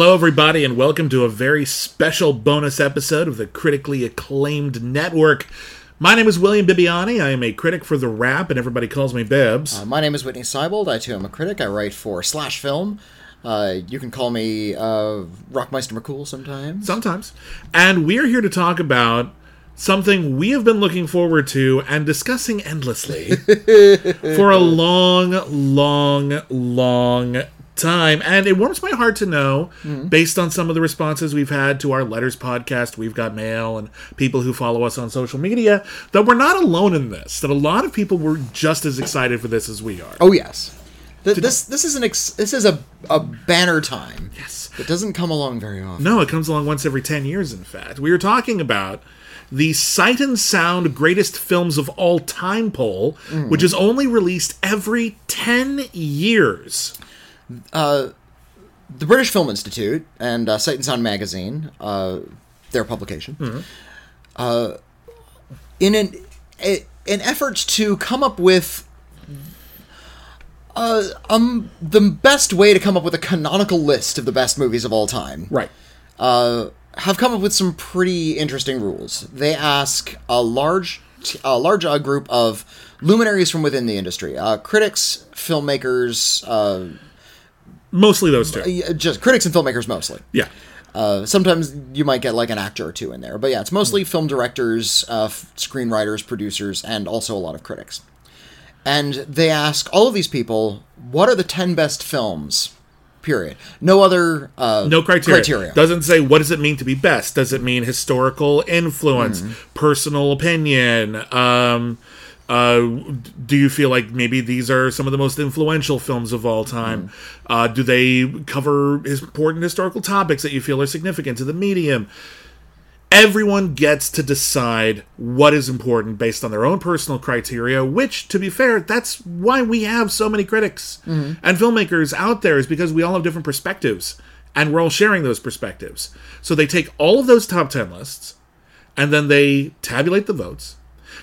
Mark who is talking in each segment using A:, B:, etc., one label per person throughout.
A: Hello, everybody, and welcome to a very special bonus episode of the critically acclaimed network. My name is William Bibbiani. I am a critic for The Wrap, and everybody calls me Bibbs.
B: Uh, my name is Whitney Seibold. I too am a critic. I write for Slash Film. Uh, you can call me uh, Rockmeister McCool sometimes.
A: Sometimes. And we're here to talk about something we have been looking forward to and discussing endlessly for a long, long, long time. And it warms my heart to know, mm-hmm. based on some of the responses we've had to our letters podcast, we've got mail, and people who follow us on social media, that we're not alone in this. That a lot of people were just as excited for this as we are.
B: Oh yes, Th- this this is an ex- this is a a banner time.
A: Yes.
B: it doesn't come along very often.
A: No, it comes along once every 10 years, in fact. We were talking about the Sight and Sound Greatest Films of All Time poll, mm. which is only released every 10 years.
B: The British Film Institute and uh, Sight and Sound magazine, uh, their publication, uh, in an a, an effort to come up with. Uh, um, the best way to come up with a canonical list of the best movies of all time.
A: Right.
B: uh, have come up with some pretty interesting rules. They ask a large, a large uh, group of luminaries from within the industry, uh, critics, filmmakers, uh,
A: Mostly those two.
B: just critics and filmmakers mostly.
A: Yeah.
B: Uh, sometimes you might get like an actor or two in there, but yeah, it's mostly film directors, uh, f- screenwriters, producers, and also a lot of critics. And they ask all of these people, what are the ten best films? Period. No other uh,
A: No criteria.
B: criteria.
A: Doesn't say what does it mean to be best. Does it mean historical influence, personal opinion? Um, uh, do you feel like maybe these are some of the most influential films of all time? Uh, do they cover important historical topics that you feel are significant to the medium? Everyone gets to decide what is important based on their own personal criteria, which, to be fair, that's why we have so many critics and filmmakers out there, is because we all have different perspectives and we're all sharing those perspectives. So they take all of those top 10 lists and then they tabulate the votes.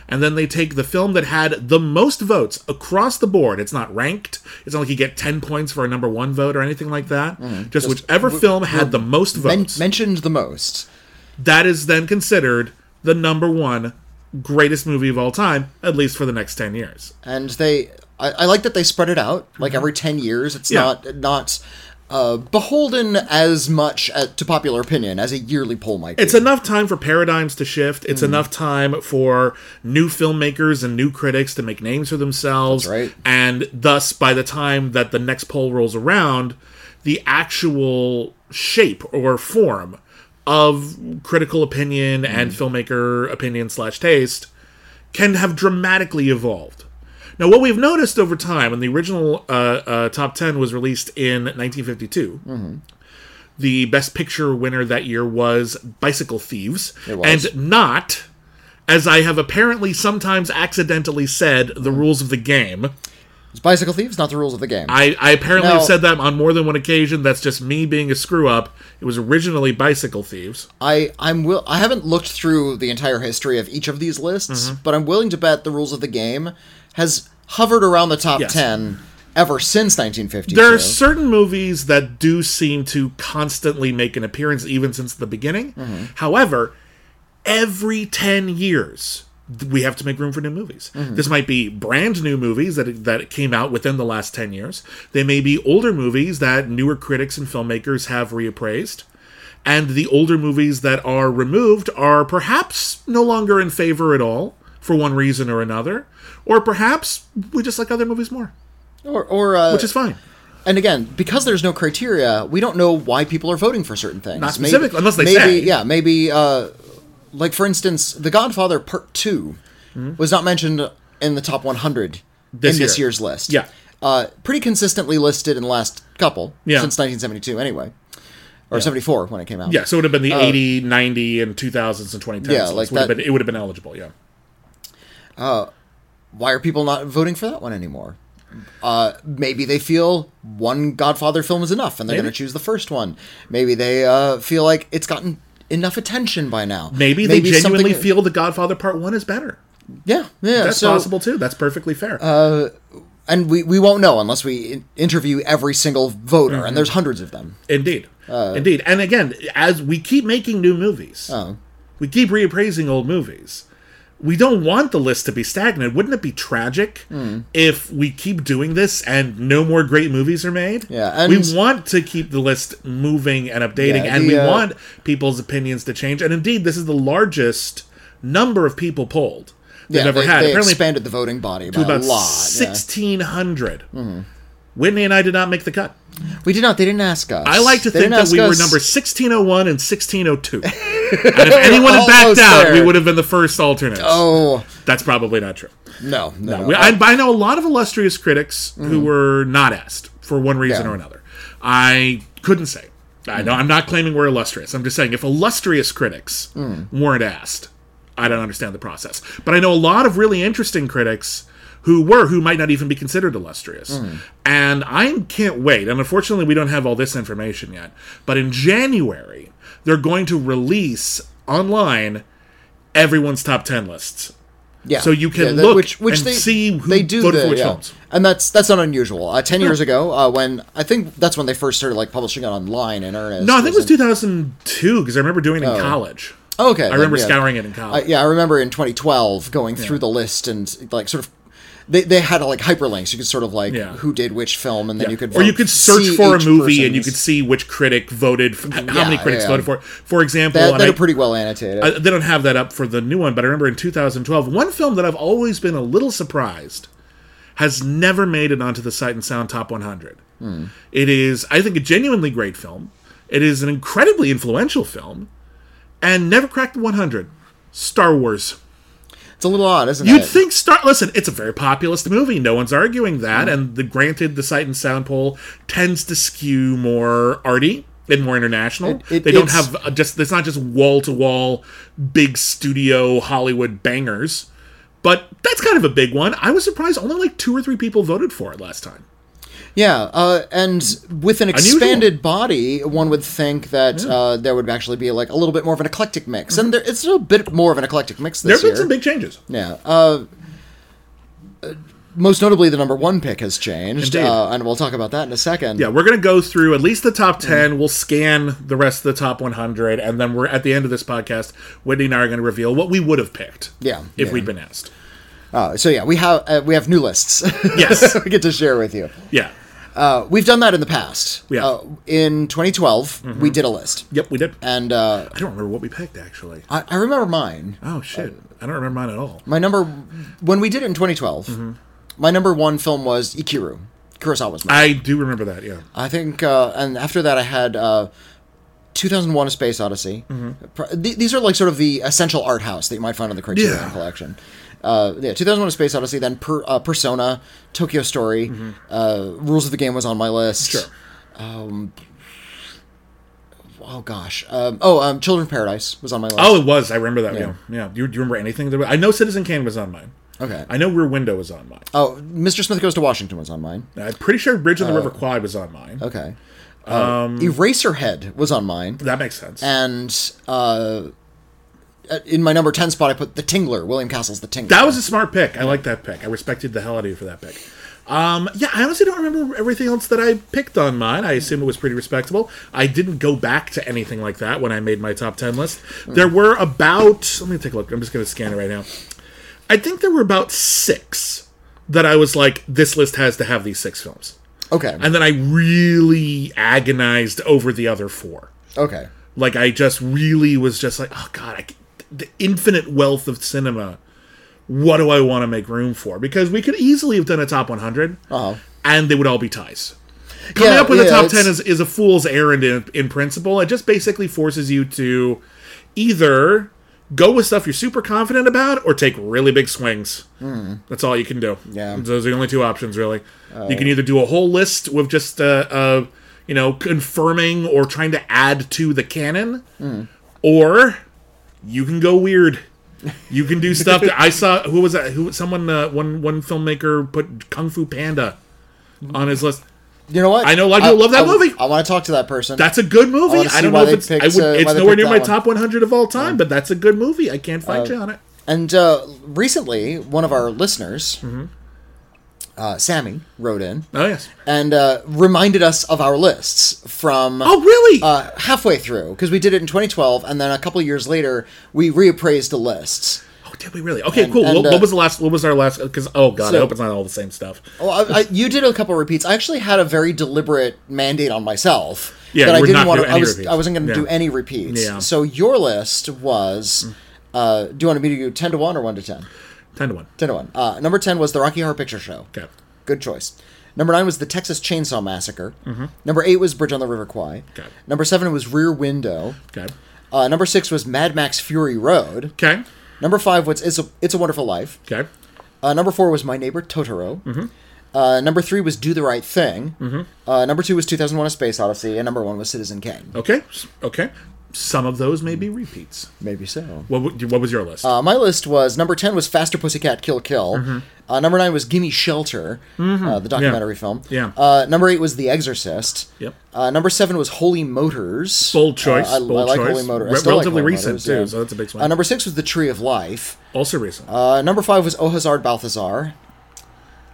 A: And then they take the film that had the most votes across the board. It's not ranked. It's not like you get 10 points for a number one vote or anything like that. Mm-hmm. Just, whichever film had the most
B: Men-
A: votes
B: mentioned the most.
A: that is then considered the number one greatest movie of all time, at least for the next 10 years.
B: and they I, I like that they spread it out like mm-hmm. every 10 years it's
A: Yeah.
B: not not uh, beholden as much uh to popular opinion as a yearly poll might be.
A: It's enough time for paradigms to shift. It's enough time for new filmmakers and new critics to make names for themselves.
B: Right.
A: And thus, by the time that the next poll rolls around, the actual shape or form of critical opinion and filmmaker opinion slash taste can have dramatically evolved. Now, what we've noticed over time, and the original uh, uh, top 10 was released in 1952, the Best Picture winner that year was Bicycle Thieves,
B: It was.
A: and not, as I have apparently sometimes accidentally said, the rules of the game.
B: It's bicycle thieves not the rules of the game
A: I, I apparently
B: Now-
A: have said that on more than one occasion. That's just me being a screw up. It was originally Bicycle Thieves.
B: I I'm will I haven't looked through the entire history of each of these lists
A: Mm-hmm.
B: but I'm willing to bet the rules of the game has hovered around the top
A: Yes.
B: 10 ever since 1952
A: There are certain movies that do seem to constantly make an appearance, even since the beginning.
B: Mm-hmm.
A: However, every 10 years, we have to make room for new movies.
B: Mm-hmm.
A: This might be brand new movies that, that came out within the last 10 years. They may be older movies that newer critics and filmmakers have reappraised. And the older movies that are removed are perhaps no longer in favor at all for one reason or another. Or perhaps we just like other movies more,
B: or or uh,
A: which is fine.
B: and again, because there's no criteria, we don't know why people are voting for certain things.
A: Not specifically, unless they
B: maybe,
A: say.
B: Yeah, maybe, uh, like for instance, The Godfather Part 2 was not mentioned in the top 100
A: Hmm? This
B: in this year's list.
A: Yeah.
B: uh, pretty consistently listed in the last couple
A: Yeah.
B: since 1972 anyway, or 74 when it came out.
A: Yeah, so it would have been the 80, 90, and 2000s and 2010s.
B: Uh, Yeah, like that-
A: been, it would have been eligible, yeah.
B: Why are people not voting for that one anymore? Uh, maybe they feel one Godfather film is enough, and they're going to choose the first one. Maybe they uh, feel like it's gotten enough attention by now.
A: Maybe, they genuinely
B: something-
A: feel The Godfather Part 1 is better.
B: Yeah, yeah.
A: That's
B: so,
A: possible too. That's perfectly fair.
B: and we, we won't know unless we interview every single voter,
A: Mm-hmm.
B: and there's hundreds of them.
A: Indeed.
B: uh,
A: Indeed. And again, as we keep making new movies,
B: Oh.
A: we keep reappraising old movies. We don't want the list to be stagnant. Wouldn't it be tragic
B: Hmm.
A: if we keep doing this and no more great movies are made?
B: Yeah,
A: we want to keep the list moving and updating,
B: Yeah,
A: and
B: the,
A: we
B: uh,
A: want people's opinions to change. And indeed, this is the largest number of people polled they've
B: Yeah,
A: ever
B: they,
A: had.
B: they
A: Apparently,
B: expanded the voting body by
A: about
B: a lot.
A: sixteen hundred.
B: Mm-hmm.
A: Whitney and I did not make the cut.
B: We did not. They didn't ask us.
A: I like to
B: They
A: think that we
B: ask
A: were number 1601 and 1602. and if anyone had backed out,
B: there.
A: we would have been the first alternates.
B: Oh
A: That's probably not true.
B: no, no. no.
A: We, I, I know a lot of illustrious critics who were not asked for one reason
B: Mm-hmm. Yeah.
A: or another. I couldn't say. I know I'm not claiming we're illustrious. I'm just saying if illustrious critics
B: Mm.
A: weren't asked, I don't understand the process. But I know a lot of really interesting critics who were who might not even be considered illustrious.
B: Mm.
A: And I can't wait. And unfortunately, we don't have all this information yet. But in January, they're going to release online everyone's top 10 lists.
B: Yeah.
A: So you can
B: the-
A: look
B: which, which
A: and
B: they,
A: see who
B: they do
A: voted
B: the,
A: for which
B: yeah.
A: films.
B: and that's that's not unusual. Uh, Ten years ago, uh, when I think that's when they first started like publishing it online in earnest.
A: No, I think it was 2002 because I remember doing it in college.
B: Oh, okay,
A: I remember
B: yeah.
A: scouring it in
B: Uh,
A: college.
B: yeah, I remember in 2012 going through the list and like sort of. They, they had like hyperlinks. You could sort of like
A: Yeah.
B: who did which film, and then you could
A: or you could search for a movie and you could see which critic voted, f- how many critics
B: yeah.
A: voted for. For example,
B: that, that
A: I-
B: pretty well annotated.
A: I- they don't have that up for the new one, but I remember in 2012, one film that I've always been a little surprised has never made it onto the Sight and Sound Top 100.
B: Hmm.
A: It is, I think, a genuinely great film. It is an incredibly influential film, and never cracked the 100. Star Wars.
B: It's a little odd, isn't
A: You'd
B: it?
A: think Star. Listen, it's a very populist movie. No one's arguing that. And the granted, the Sight and Sound poll tends to skew more arty and more international.
B: It- it-
A: they don't have uh, just. It's not just wall to wall, big studio Hollywood bangers. But that's kind of a big one. I was surprised only like two or three people voted for it last time.
B: Yeah, uh, and with an
A: Unusual.
B: expanded body, one would think that uh, there would actually be like a little bit more of an eclectic mix, and there, it's a bit more of an eclectic mix this
A: There
B: this
A: have been
B: year.
A: some big changes.
B: Yeah. Uh, uh, most notably, the number one pick has changed, uh, and we'll talk about that in a second.
A: Yeah, we're gonna go through at least the top ten. We'll scan the rest of the top 100, and then we're at the end of this podcast. Whitney and I are going to reveal what we would have picked.
B: Yeah,
A: if
B: yeah.
A: we'd been asked.
B: Uh, so yeah, we have uh, we have new lists.
A: Yes.
B: we get to share with you.
A: Yeah.
B: Uh, we've done that in the past.
A: Yeah.
B: Uh, in 2012, we did a list,
A: Yep, we did.
B: and uh,
A: I don't remember what we picked actually.
B: I, I remember mine.
A: Oh shit, I don't remember mine at all.
B: My number when we did it in 2012,
A: Mm-hmm.
B: my number one film was Ikiru, Kurosawa's. movie.
A: I do remember that. Yeah.
B: I think, uh, and after that, I had uh, 2001: A Space Odyssey.
A: Mm-hmm.
B: These are like sort of the essential art house that you might find on the Criterion
A: Yeah.
B: collection. Uh, yeah, 2001: A Space Odyssey. Then per, uh, Persona, Tokyo Story, uh, Rules of the Game was on my list.
A: Mm-hmm. Sure.
B: Oh gosh. Um, oh, um, Children of Paradise was on my list.
A: Oh, it was. I remember that. Yeah. Yeah. Do you, do you remember anything? That, I know Citizen Kane was on mine.
B: okay.
A: I know Rear Window was on mine.
B: Oh, Mr. Smith Goes to Washington was on mine.
A: I'm pretty sure Bridge on the River Kwai was on mine.
B: Okay. Um, Eraserhead was on mine.
A: That makes sense.
B: and uh, in my number 10 spot i put the tingler william castle's the tingler
A: that was a smart pick. I like that pick. I respected the hell out of you for that pick. Um, yeah, I honestly don't remember everything else that I picked on mine. I assume it was pretty respectable. I didn't go back to anything like that when I made my top 10 list. There were about, let me take a look. I'm just going to scan it right now. I think there were about six that I was like, this list has to have these six films.
B: okay
A: And then I really agonized over the other four.
B: okay
A: Like, I just really was just like, oh, God, I, the infinite wealth of cinema. What do I want to make room for? Because we could easily have done a top 100,
B: Uh-huh.
A: and they would all be ties. Coming
B: Yeah,
A: up with a
B: yeah,
A: top
B: it's-
A: 10 is, is a fool's errand in, in principle. It just basically forces you to either go with stuff you're super confident about, or take really big swings. That's all you can do.
B: Yeah.
A: those are the only two options really. you can either do a whole list with just uh, uh, you know confirming or trying to add to the canon, or you can go weird. You can do stuff that I saw. Who was that? Who? Someone. Uh, one. One filmmaker put Kung Fu Panda on his list.
B: You know what?
A: I know a lot of people love that
B: I-
A: movie.
B: I want to talk to that person.
A: That's a good movie.
B: wanna
A: I don't know if it's. I
B: picked,
A: would,
B: uh,
A: it's nowhere near my
B: one.
A: top 100 of all time, but that's a good movie. I can't fight you on it.
B: And uh, recently, one of our listeners,
A: Mm-hmm.
B: Uh, Sammy, wrote in
A: Oh yes.
B: and uh, reminded us of our lists from
A: Oh really?
B: uh, halfway through because we did it in 2012, and then a couple years later we reappraised the lists.
A: oh, did we really? Okay,
B: and-
A: cool.
B: and,
A: what,
B: uh,
A: what was the last? What was our last? Because oh god, I hope it's not all the same stuff.
B: Well, I, I, you did a couple repeats. I actually had a very deliberate mandate on myself
A: Yeah,
B: that I didn't want to. I was, I wasn't going to do any repeats.
A: Yeah.
B: So your list was. Uh, do you want me to do ten to one or one to ten?
A: Ten to one.
B: Ten to one. Uh, number ten was the Rocky Horror Picture Show.
A: Okay.
B: Good choice. Number nine was the Texas Chainsaw Massacre. Number eight was Bridge on the River Kwai.
A: Mm-hmm. Okay.
B: Number seven was Rear Window.
A: Okay.
B: Uh, number six was Mad Max Fury Road.
A: Okay.
B: Number five was It's a, it's a Wonderful Life.
A: Okay.
B: Uh, number four was My Neighbor Totoro.
A: Mm-hmm.
B: Uh, number three was Do the Right Thing. Uh, number two was 2001: A Space Odyssey, and number one was Citizen Kane.
A: Okay. Okay. Some of those may be repeats.
B: Maybe so.
A: What? w- What was your list?
B: Uh, my list was number ten was Faster Pussycat Kill Kill.
A: Mm-hmm.
B: Uh, number nine was Gimme Shelter, uh, the documentary film.
A: Yeah.
B: Uh, number eight was The Exorcist.
A: Yep.
B: Uh, number seven was Holy Motors.
A: Bold choice,
B: Uh, I,
A: bold
B: I like
A: choice.
B: Holy Motors.
A: Re-
B: like
A: relatively
B: Holy
A: recent,
B: Motors,
A: too,
B: yeah.
A: so that's a big one.
B: Uh, number six was The Tree of Life.
A: also recent.
B: Uh, number five was Au Hasard Balthazar.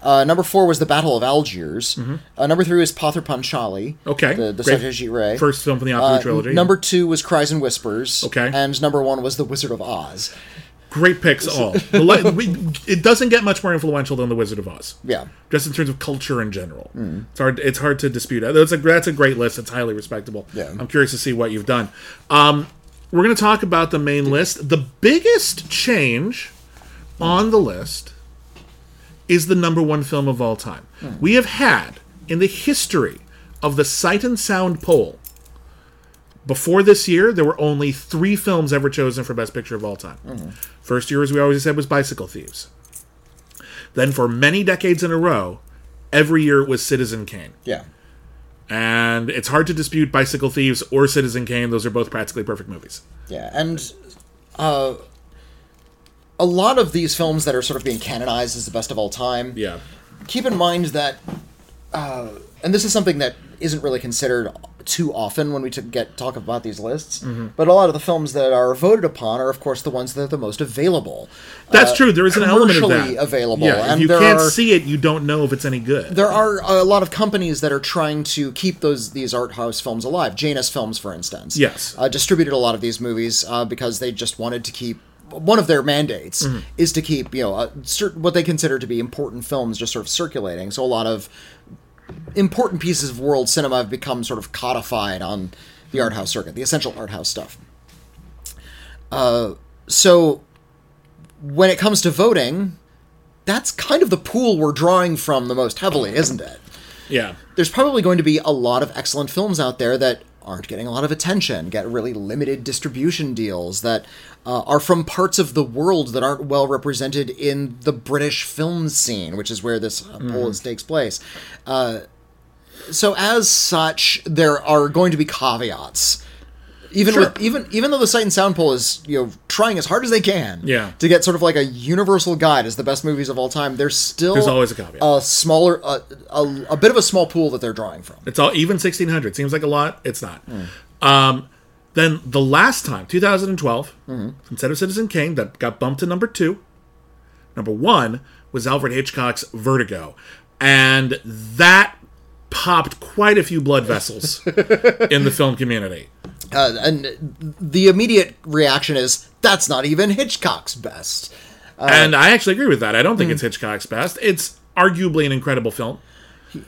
B: Uh, number four was The Battle of Algiers. Uh, number three was Pather Panchali.
A: Mm-hmm. Okay,
B: The, the. Satyajit Ray.
A: First film from the Apu
B: Uh,
A: trilogy.
B: Number two was Cries and Whispers.
A: Okay.
B: And number one was The Wizard of Oz.
A: Great picks all. The li- we, it doesn't get much more influential than The Wizard of Oz.
B: Yeah.
A: Just in terms of culture in general,
B: Hmm.
A: it's hard. It's hard to dispute. That's a that's a great list. It's highly respectable.
B: Yeah.
A: I'm curious to see what you've done. Um, we're going to talk about the main list. The biggest change on the list is the number one film of all time. We have had in the history of the Sight and Sound poll. Before this year, there were only three films ever chosen for Best Picture of all time. First year, as we always said, was Bicycle Thieves. Then, for many decades in a row, every year it was Citizen Kane.
B: Yeah.
A: And it's hard to dispute Bicycle Thieves or Citizen Kane. Those are both practically perfect movies.
B: Yeah. And uh, a lot of these films that are sort of being canonized as the best of all time.
A: Yeah.
B: keep in mind that, uh, and this is something that isn't really considered too often when we t- get talk about these lists.
A: Mm-hmm.
B: But a lot of the films that are voted upon are, of course, the ones that are the most available.
A: That's true. There is an element of that.
B: available,
A: Yeah,
B: and
A: if
B: you
A: can't
B: are-
A: see it, you don't know if it's any good.
B: There are a lot of companies that are trying to keep those these art house films alive. Janus Films, for instance,
A: Yes.
B: uh, distributed a lot of these movies uh, because they just wanted to keep. One of their mandates
A: Mm-hmm.
B: is to keep you know uh, cer- what they consider to be important films just sort of circulating. So a lot of important pieces of world cinema have become sort of codified on the art house circuit, the essential art house stuff. Uh, so when it comes to voting, that's kind of the pool we're drawing from the most heavily, isn't it?
A: yeah.
B: There's probably going to be a lot of excellent films out there that aren't getting a lot of attention, get really limited distribution deals, that uh, are from parts of the world that aren't well represented in the British film scene, which is where this uh, poll is, takes place. Uh, so, as such, there are going to be caveats. Even
A: Sure.
B: with even even though the Sight and Sound poll is you know trying as hard as they can
A: Yeah.
B: to get sort of like a universal guide as the best movies of all time, there's still
A: There's always a caveat.
B: a smaller a, a, a bit of a small pool that they're drawing from.
A: It's all even sixteen hundred seems like a lot. It's not. Um, then the last time, two thousand and twelve, instead of Citizen Kane, that got bumped to number two. Number one was Alfred Hitchcock's Vertigo, and that popped quite a few blood vessels in the film community.
B: Uh, and the immediate reaction is that's not even Hitchcock's best.
A: Uh, and I actually agree with that. I don't think hmm. it's Hitchcock's best. It's arguably an incredible film.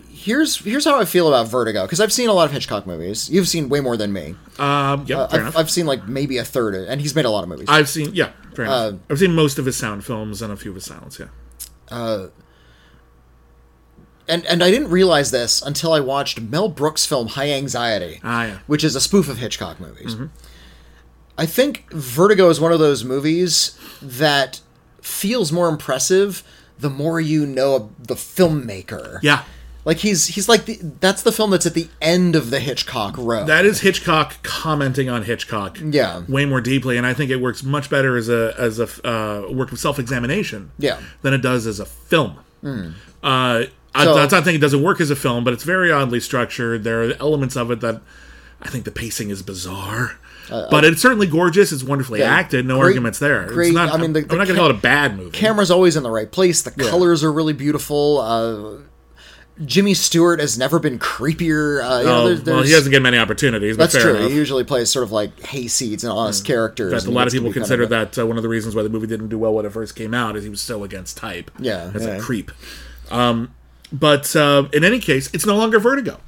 B: Here's here's how I feel about Vertigo because I've seen a lot of Hitchcock movies. You've seen way more than me.
A: Um, yeah, uh, fair
B: I've. I've seen like maybe a third, of, and he's made a lot of movies.
A: I've seen, yeah, fair enough. Uh, I've seen most of his sound films and a few of his silents. Yeah,
B: and and I didn't realize this until I watched Mel Brooks' film High Anxiety,
A: Ah, yeah.
B: which is a spoof of Hitchcock movies. I think Vertigo is one of those movies that feels more impressive the more you know the filmmaker.
A: Yeah.
B: Like he's he's like the, that's the film that's at the end of the Hitchcock row.
A: That is Hitchcock commenting on Hitchcock.
B: Yeah.
A: Way more deeply, and I think it works much better as a as a uh, work of self examination.
B: Yeah.
A: Than it does as a film. Uh, I,
B: So-
A: that's not saying it doesn't work as a film, but it's very oddly structured. There are elements of it that I think the pacing is bizarre. but it's certainly gorgeous. It's wonderfully
B: Uh, yeah,
A: acted. No
B: great-
A: arguments there.
B: great-
A: It's not,
B: I mean, the-
A: I'm
B: the
A: not going to
B: ca-
A: call it a bad movie.
B: camera's always in the right place. The colors are really beautiful. Uh, Jimmy Stewart has never been creepier. Uh, you know,
A: Oh,
B: there's,
A: well, he doesn't get many opportunities. But
B: That's true.
A: enough.
B: He usually plays sort of like hayseeds and honest characters.
A: In fact, a lot of people
B: be kind
A: consider
B: of
A: that uh, one of the reasons why the movie didn't do well when it first came out is he was so against type.
B: Yeah,
A: as
B: yeah.
A: a creep. Um, but uh, in any case, it's no longer Vertigo.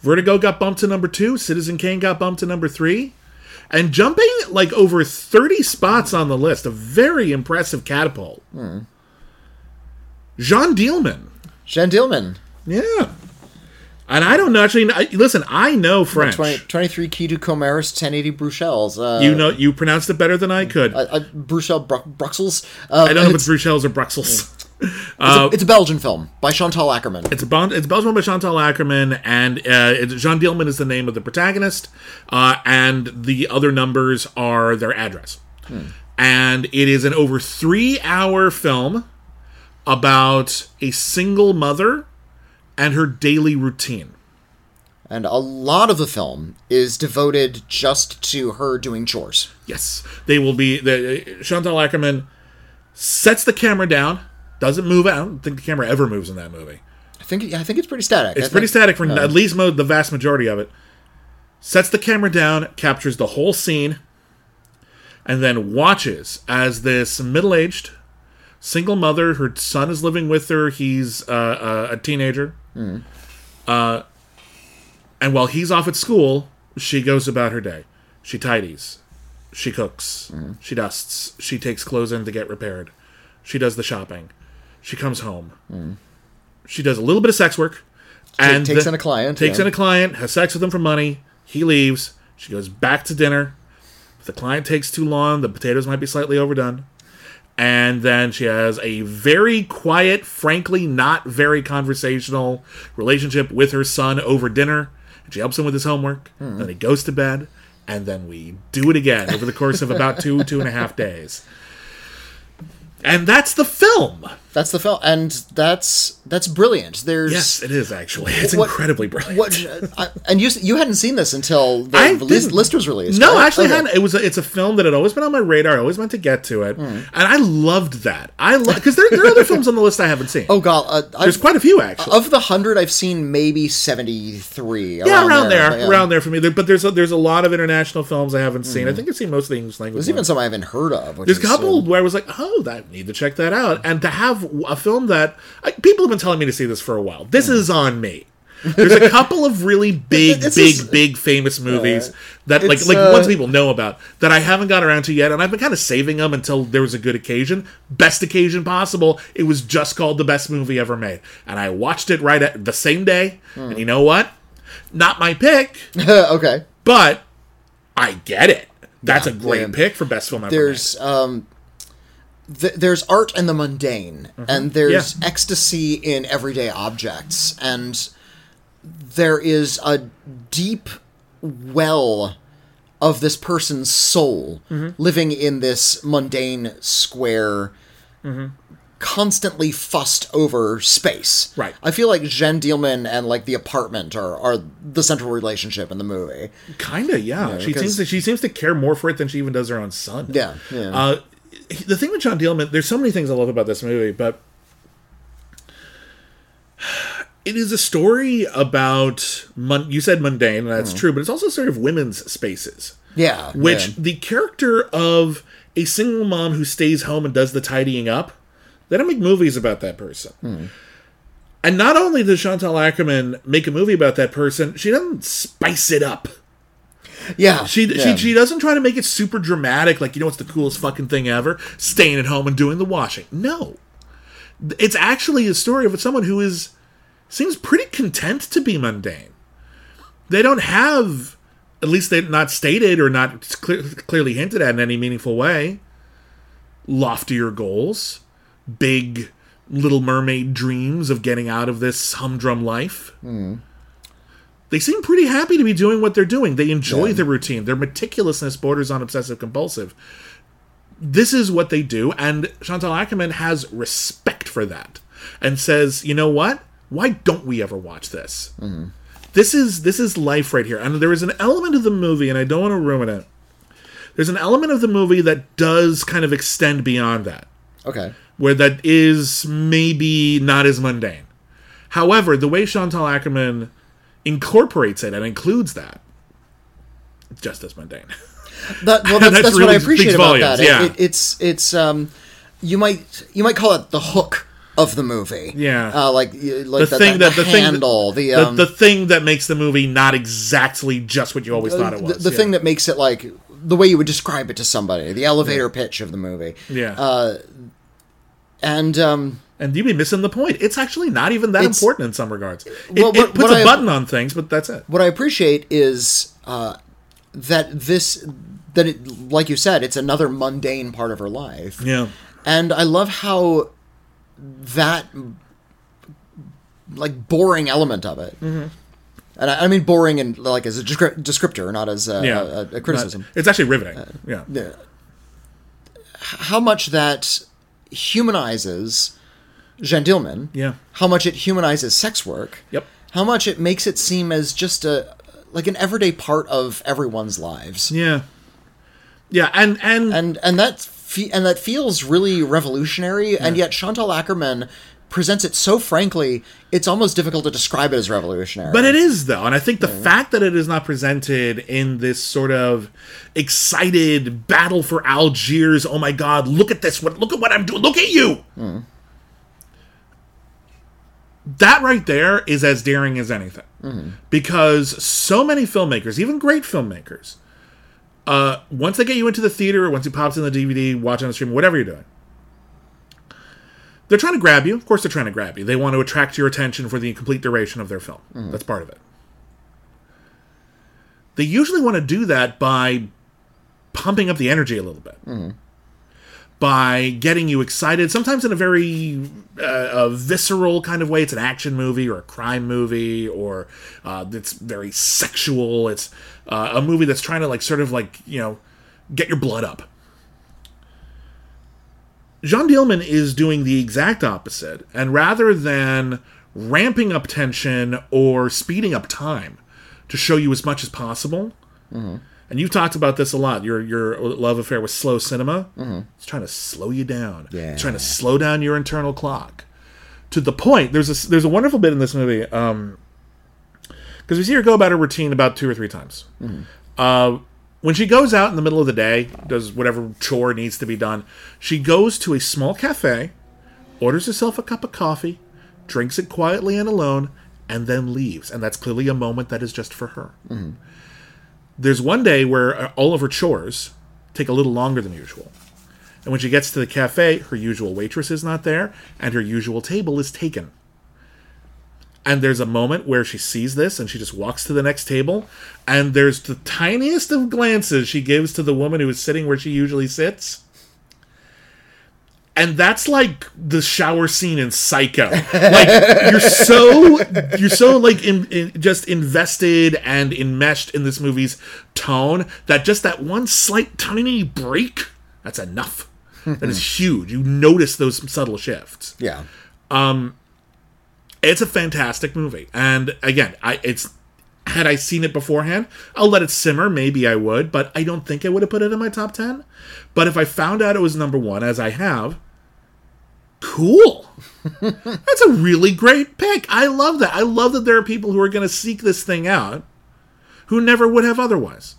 A: Vertigo got bumped to number two. Citizen Kane got bumped to number three, and jumping like over thirty spots on the list, a very impressive catapult.
B: Hmm.
A: Jeanne Dielman.
B: Jean Dillman.
A: Yeah. And I don't know. Actually, I, listen. I know French.
B: 20, 23 Quai du Commerce, 1080 Bruxelles. Uh,
A: you know, you pronounced it better than I could.
B: uh, uh, Bruxelles, Bru- Bruxelles. Uh,
A: I don't know if
B: it's,
A: it's Bruxelles or Bruxelles.
B: It's, a, it's a Belgian film by Chantal Akerman.
A: It's a Bond, it's Belgium by Chantal Akerman, and uh, it's, Jeanne Dielman is the name of the protagonist, uh, and the other numbers are their address. And it is an over three hour film about a single mother and her daily routine.
B: And a lot of the film is devoted just to her doing chores.
A: Yes, they will be. The, Chantal Akerman sets the camera down, doesn't move. I don't think the camera ever moves in that movie.
B: I think I think it's pretty static.
A: It's
B: I
A: pretty
B: think-
A: static for at least mo- the vast majority of it. Sets the camera down, captures the whole scene, and then watches as this middle-aged single mother. Her son is living with her. He's uh, uh, a teenager. Uh, and while he's off at school, she goes about her day. She tidies. She cooks. She dusts. She takes clothes in to get repaired. She does the shopping. She comes home. She does a little bit of sex work. And
B: takes
A: the-
B: in a client,
A: Takes
B: yeah.
A: in a client, has sex with him for money. He leaves. She goes back to dinner. If the client takes too long, the potatoes might be slightly overdone. And then she has a very quiet, frankly, not very conversational relationship with her son over dinner. And she helps him with his homework.
B: Hmm.
A: Then he goes to bed. And then we do it again over the course of about two, two and a half days. And that's the film.
B: That's the film, and that's that's brilliant. There's
A: Yes, it is actually. It's
B: What-
A: incredibly brilliant.
B: what, I, and you you hadn't seen this until the
A: I
B: list, list was released.
A: No,
B: right?
A: actually,
B: Okay.
A: hadn't. It was. A, it's a film that had always been on my radar. I always meant to get to it,
B: Hmm.
A: and I loved that. I love because there, there are other films on the list I haven't seen.
B: Oh god, uh,
A: there's
B: I've,
A: quite a few actually.
B: of the hundred I've seen, maybe seventy three.
A: yeah, around there,
B: yeah.
A: around there for me. There, but there's a, there's a lot of international films I haven't seen. I think I've seen most of the English language.
B: Hmm. There's even some I haven't heard of. Which
A: There's a couple
B: uh,
A: where I was like, oh, that need to check that out, and to have a film that I, people have been telling me to see this for a while. This is on me. There's a couple of really big, big, big famous movies that like like
B: uh,
A: ones people know about that I haven't got around to yet, and I've been kind of saving them until there was a good occasion, best occasion possible. It was just called the best movie ever made, and I watched it right at the same day.
B: Hmm.
A: And you know what? Not my pick,
B: okay.
A: but I get it. That's
B: Yeah,
A: a great
B: yeah.
A: pick for best film ever.
B: There's um, th- there's art in the mundane, and there's
A: Mm-hmm. Yeah.
B: ecstasy in everyday objects, and there is a deep well of this person's soul
A: Mm-hmm.
B: living in this mundane square.
A: Mm-hmm.
B: Constantly fussed over space.
A: Right.
B: I feel like Jen Dielman and like the apartment are, are the central relationship in the movie.
A: Kinda, yeah. she seems to she seems to care more for it than she even does her own son.
B: Yeah, yeah.
A: Uh, the thing with John Dielman, there's so many things I love about this movie, but it is a story about mun- you said mundane, and that's hmm. true, but it's also sort of women's spaces,
B: Yeah.
A: which
B: yeah.
A: the character of a single mom who stays home and does the tidying up, they don't make movies about that person. Hmm. And not only does Chantal Akerman make a movie about that person, she doesn't spice it up.
B: Yeah.
A: She,
B: yeah.
A: she she doesn't try to make it super dramatic, like you know what's the coolest fucking thing ever? Staying at home and doing the washing. No, it's actually a story of someone who is seems pretty content to be mundane. They don't have at least they're not stated or not clear, clearly hinted at in any meaningful way. Loftier goals, big Little Mermaid dreams of getting out of this humdrum life. Hmm. They seem pretty happy to be doing what they're doing. They enjoy
B: Yeah.
A: the routine. Their meticulousness borders on obsessive compulsive. This is what they do, and Chantal Akerman has respect for that and says, "You know what? Why don't we ever watch this? Mm-hmm. This is this is life right here." And there is an element of the movie, and I don't want to ruin it. There's an element of the movie that does kind of extend beyond that
B: Okay.
A: where that is maybe not as mundane. However, the way Chantal Akerman incorporates it and includes that, it's just as mundane.
B: That, well, that's,
A: That's
B: that's, what I appreciate about
A: volumes,
B: that.
A: Yeah.
B: it, it's it's um, you might you might call it the hook of the movie.
A: Yeah.
B: Uh, like like
A: the
B: the,
A: thing
B: the,
A: that the, thing that-
B: handle, the
A: the,
B: um,
A: the thing that makes the movie not exactly just what you always thought it was.
B: the
A: yeah.
B: thing that makes it like the way you would describe it to somebody, the elevator pitch of the movie.
A: yeah.
B: uh, And um,
A: and you'd be missing the point. It's actually not even that
B: It's-
A: important in some regards. It,
B: Well,
A: it puts
B: what
A: a
B: I-
A: button on things, but that's it.
B: what I appreciate is uh, that this that it, like you said, it's another mundane part of her life.
A: Yeah.
B: and I love how that like boring element of it,
A: Mm-hmm.
B: and I, I mean boring and like as a descri- descriptor, not as a,
A: Yeah.
B: a, a criticism.
A: It's actually riveting. yeah.
B: Yeah. How much that humanizes Dillman,
A: Yeah.
B: how much it humanizes sex work,
A: Yep.
B: how much it makes it seem as just a like an everyday part of everyone's lives,
A: Yeah. Yeah, and and,
B: and and that fe- and that feels really revolutionary, and yet Chantal Akerman presents it so frankly, it's almost difficult to describe it as revolutionary.
A: But it is though, and I think the fact that it is not presented in this sort of excited battle for Algiers. Oh my God! Look at this! What? Look at what I'm doing! Look at you! Hmm. That right there is as daring as anything, because so many filmmakers, even great filmmakers, uh, once they get you into the theater, once it pops in the DVD, watch on the stream, whatever you're doing, they're trying to grab you. Of course, they're trying to grab you. They want to attract your attention for the complete duration of their film. That's part of it. They usually want to do that by pumping up the energy a little bit, by getting you excited. Sometimes in a very uh, a visceral kind of way. It's an action movie or a crime movie, or uh, it's very sexual. It's uh, a movie that's trying to like sort of like you know get your blood up. Jeanne Dielman is doing the exact opposite, and rather than ramping up tension or speeding up time to show you as much as possible, and you've talked about this a lot, your your love affair with slow cinema, it's trying to slow you down. It's trying to slow down your internal clock to the point. There's a there's a wonderful bit in this movie um, because we see her go about her routine about two or three times. Uh, when she goes out in the middle of the day, does whatever chore needs to be done, she goes to a small cafe, orders herself a cup of coffee, drinks it quietly and alone, and then leaves. And that's clearly a moment that is just for her. There's one day where all of her chores take a little longer than usual. And when she gets to the cafe, her usual waitress is not there, and her usual table is taken. And there's a moment where she sees this and she just walks to the next table, and there's the tiniest of glances she gives to the woman who is sitting where she usually sits. And that's like the shower scene in Psycho. Like you're so you're so like in, in, just invested and enmeshed in this movie's tone that just that one slight tiny break that's enough. that is huge. You notice those subtle shifts
B: Yeah.
A: Um, it's a fantastic movie and again i it's had i seen it beforehand i'll let it simmer maybe i would but i don't think i would have put it in my top 10 but if i found out it was number one as i have cool. That's a really great pick. I love that. I love that there are people who are going to seek this thing out who never would have otherwise.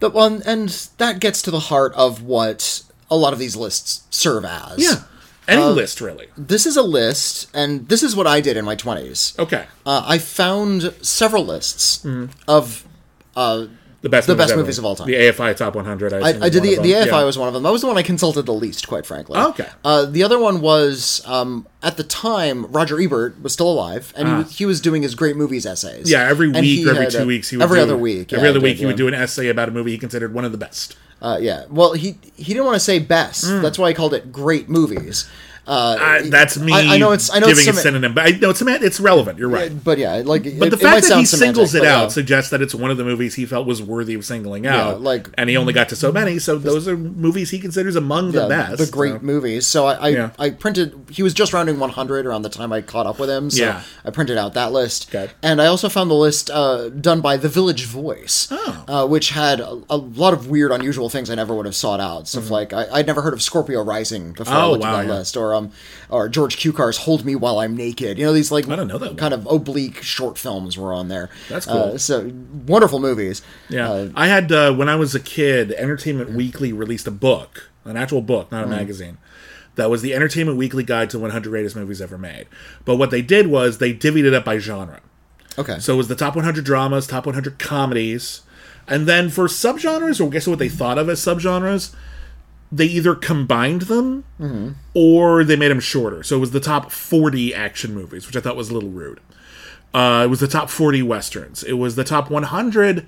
B: But one, and that gets to the heart of what a lot of these lists serve as.
A: yeah. Any list really.
B: This is a list, and this is what I did in my 20s.
A: okay.
B: Uh, I found several lists of uh,
A: The best,
B: The
A: movies
B: best
A: ever
B: movies of all time.
A: The AFI top 100. I,
B: I, I did the the. AFI
A: Yeah.
B: was one of them. That was the one I consulted the least, quite frankly.
A: Okay.
B: Uh, the other one was um, at the time Roger Ebert was still alive, and he, was, he was doing his great movies essays.
A: Ah. Yeah, every week or every two
B: uh,
A: weeks he would
B: every
A: do,
B: other week.
A: Every
B: yeah,
A: other
B: he
A: week he would do an essay about a movie he considered one of the best.
B: Uh, yeah. Well, he he didn't want to say best.
A: Hmm.
B: That's why he called it great movies. Uh,
A: Uh, that's me.
B: I, I know it's I know
A: giving
B: it's
A: a synonym, but I know it's it's relevant. You're right.
B: but yeah, like
A: But
B: it,
A: the fact that he singles it out
B: yeah.
A: suggests that it's one of the movies he felt was worthy of singling out.
B: like-
A: and he only got to so many, so those are movies he considers among the best.
B: the great
A: so.
B: movies. So I, I,
A: Yeah.
B: I printed. He was just rounding 100 around the time I caught up with him. So
A: Yeah.
B: I printed out that list.
A: Okay.
B: And I also found the list uh, done by The Village Voice,
A: Oh.
B: uh, which had a, a lot of weird, unusual things I never would have sought out. Stuff like I, I'd never heard of Scorpio Rising before I
A: Mm-hmm. Oh,
B: looked
A: wow,
B: at that
A: yeah.
B: list, or um, or George Kuchar's Hold Me While I'm Naked. You know these like
A: I don't know that one.
B: kind of oblique short films were on there.
A: That's
B: Uh,
A: cool.
B: so wonderful movies.
A: Yeah,
B: Uh,
A: I had uh, when I was a kid. Entertainment Weekly released a book, an actual book, not a magazine. That was the Entertainment Weekly Guide to 100 Greatest Movies Ever Made. But what they did was they divvied it up by genre.
B: okay.
A: So it was the top 100 dramas, top 100 comedies, and then for subgenres, or guess what they thought of as subgenres, they either combined them or they made them shorter. So it was the top 40 action movies, which I thought was a little rude. Uh, it was the top 40 westerns. It was the top 100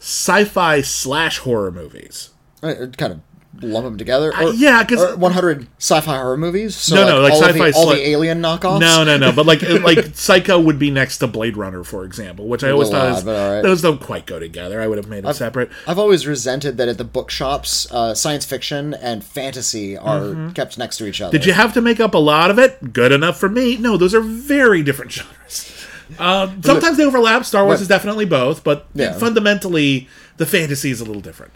A: sci-fi slash horror movies.
B: Uh, kind of lump them together. Or,
A: yeah, 'cause-
B: or 100 sci-fi horror movies. So
A: No, no, like
B: all
A: sci-fi
B: the, all
A: sli-
B: the alien knockoffs.
A: No, no, no. But like, like Psycho would be next to Blade Runner, for example, which I always thought
B: odd,
A: is,
B: but all right.
A: those don't quite go together. I would have made it separate.
B: I've always resented that at the bookshops, uh, science fiction and fantasy are
A: Mm-hmm.
B: kept next to each other.
A: Did you have to make up a lot of it? Good enough for me. No, those are very different genres. Uh, sometimes they overlap. Star Wars
B: but-
A: is definitely both, but
B: Yeah.
A: fundamentally, the fantasy is a little different.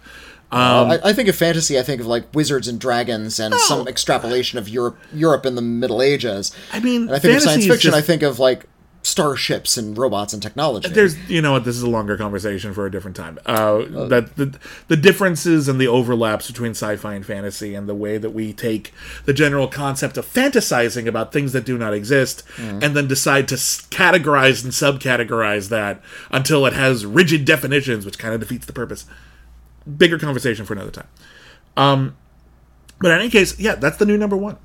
B: Um, I, I think of fantasy. I think of like wizards and dragons and some extrapolation of Europe, Europe in the Middle Ages.
A: I mean,
B: and I think of science fiction.
A: just-
B: I think of like starships and robots and technology.
A: There's, you know what, this is a longer conversation for a different time. Uh, uh, that the, the differences and the overlaps between sci-fi and fantasy, and the way that we take the general concept of fantasizing about things that do not exist, mm. and then decide to categorize and subcategorize that until it has rigid definitions, which kind of defeats the purpose. Bigger conversation for another time. Um, but in any case, yeah, that's the new number one.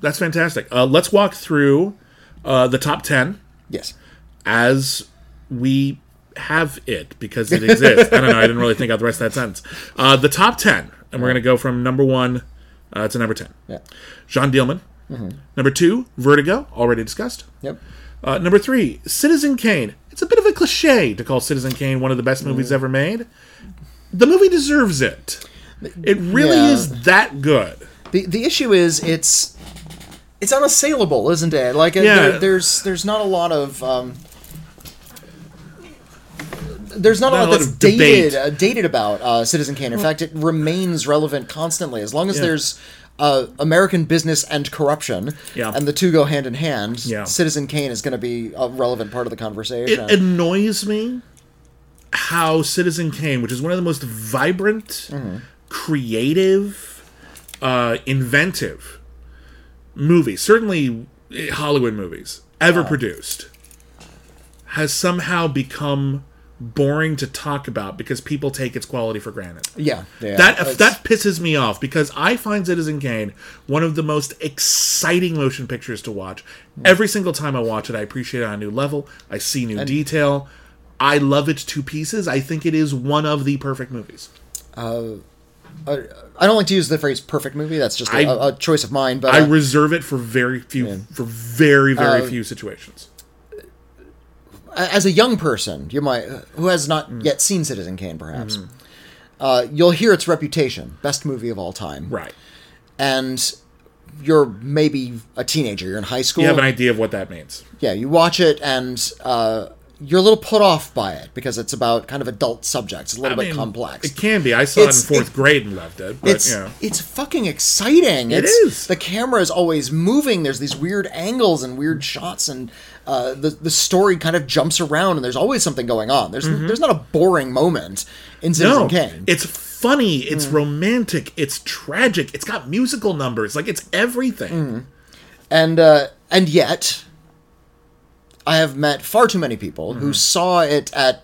A: That's fantastic. Uh, let's walk through uh, the top ten
B: yes.
A: as we have it because it exists. I don't know. I didn't really think out the rest of that sentence. Uh, the top 10, and we're going to go from number one uh, to number 10.
B: Yeah.
A: Jeanne Dielman. Number two, Vertigo, already discussed.
B: Yep.
A: Uh, number three, Citizen Kane. It's a bit of a cliche to call Citizen Kane one of the best movies ever made. The movie deserves it. It really
B: Yeah.
A: is that good.
B: The the issue is it's it's unassailable, isn't it? Like uh,
A: Yeah.
B: there, there's there's not a lot of um, there's not,
A: Not
B: a lot
A: a lot
B: that's
A: of debate.
B: dated uh, dated about uh, Citizen Kane. In fact, it remains relevant constantly as long as
A: Yeah.
B: there's uh, American business and corruption,
A: Yeah.
B: and the two go hand in hand.
A: Yeah.
B: Citizen Kane is going to be a relevant part of the conversation.
A: It annoys me how Citizen Kane, which is one of the most vibrant, creative, uh, inventive movies, certainly Hollywood movies ever produced, has somehow become boring to talk about because people take its quality for granted.
B: yeah, yeah,
A: That
B: it's-
A: that pisses me off because I find Citizen Kane one of the most exciting motion pictures to watch. Every single time I watch it, I appreciate it on a new level. I see new detail. I love it to pieces. I think it is one of the perfect movies.
B: I don't like to use the phrase "perfect movie." That's just a,
A: I-
B: a- a choice of mine. But
A: I
B: uh,
A: reserve it for very few for very very few situations.
B: as a young person, you might who has not
A: Mm.
B: yet seen Citizen Kane, perhaps, uh, you'll hear its reputation, best movie of all time,
A: Right.
B: and you're maybe a teenager, you're in high school,
A: You have an idea of what that means.
B: yeah, you watch it and uh, you're a little put off by it because it's about kind of adult subjects, It's a little
A: I
B: bit
A: mean,
B: complex.
A: It can be. I saw
B: It's-
A: it in fourth
B: it-
A: grade and loved it. But
B: it's
A: you know.
B: it's fucking exciting.
A: It
B: it's,
A: is.
B: The camera is always moving. There's these weird angles and weird shots, and uh, the the story kind of jumps around, and there's always something going on. There's there's not a boring moment in Citizen
A: Mm-hmm. no,
B: Kane.
A: it's funny. It's romantic. It's tragic. It's got musical numbers. Like it's everything.
B: and uh, and yet, I have met far too many people
A: Mm-hmm.
B: who saw it at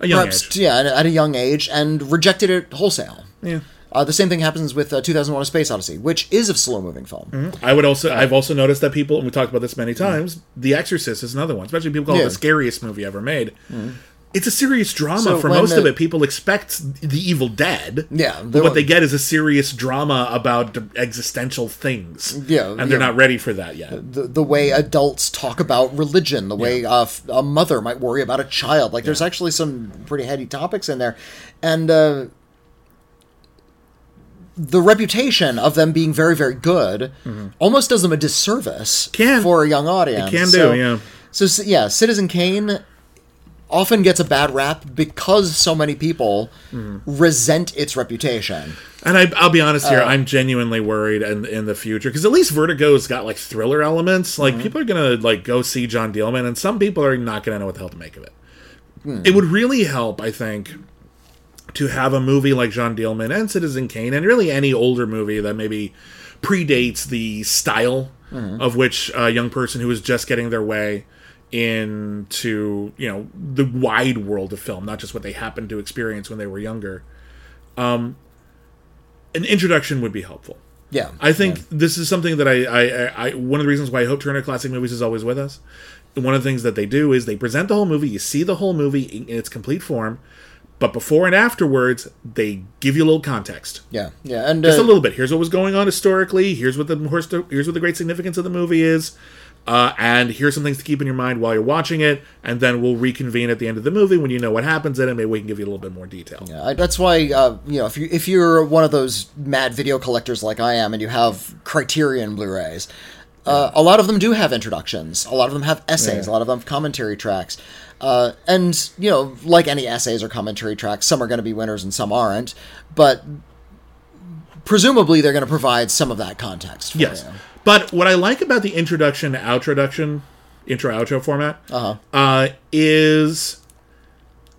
A: A young
B: perhaps
A: age.
B: yeah at, a young age and rejected it wholesale.
A: Yeah.
B: Uh, the same thing happens with uh, 2001: A Space Odyssey, which is a slow-moving film.
A: I would also I've also noticed that people and we talked about this many times. The Exorcist is another one, especially people call it the scariest movie ever made. It's a serious drama
B: So
A: for most
B: the-
A: of it. People expect the Evil Dead.
B: Yeah,
A: but what they get is a serious drama about existential things.
B: Yeah,
A: and they're
B: yeah.
A: not ready for that yet.
B: The, the way adults talk about religion, the way uh, f- a mother might worry about a child. Like, there's actually some pretty heady topics in there. And uh, the reputation of them being very, very good almost does them a disservice
A: Mm-hmm. Can.
B: for a young audience.
A: can do,
B: So-
A: yeah.
B: So, yeah, Citizen Kane often gets a bad rap because so many people
A: Mm-hmm.
B: resent its reputation.
A: And I, I'll be honest
B: Uh,
A: here, I'm genuinely worried in, in the future because at least Vertigo's got like thriller elements. Like
B: Mm-hmm.
A: people are gonna like go see Jeanne Dielman, and some people are not gonna know what the hell to make of it.
B: Hmm.
A: It would really help, I think, to have a movie like Jeanne Dielman and Citizen Kane, and really any older movie that maybe predates the style
B: Mm-hmm.
A: of which a young person who is just getting their way into you know the wide world of film, not just what they happened to experience when they were younger. Um, an introduction would be helpful.
B: Yeah.
A: I think this is something that I, I, I, one of the reasons why I hope Turner Classic Movies is always with us. One of the things that they do is they present the whole movie. You see the whole movie in, in its complete form, but before and afterwards, they give you a little context,
B: Yeah. Yeah. And
A: just
B: uh,
A: a little bit. Here's what was going on historically. Here's what the here's what the great significance of the movie is. Uh, and here's some things to keep in your mind while you're watching it, and then we'll reconvene at the end of the movie when you know what happens in it. Maybe we can give you a little bit more detail.
B: Yeah, I, that's why uh, you know if you if you're one of those mad video collectors like I am, and you have Criterion Blu-rays, uh, a lot of them do have introductions. A lot of them have essays. A lot of them have commentary tracks. Uh, and you know, like any essays or commentary tracks, some are going to be winners and some aren't. But presumably, they're going to provide some of that context. For
A: Yes.
B: you.
A: But what I like about the introduction, outroduction, intro outro format uh is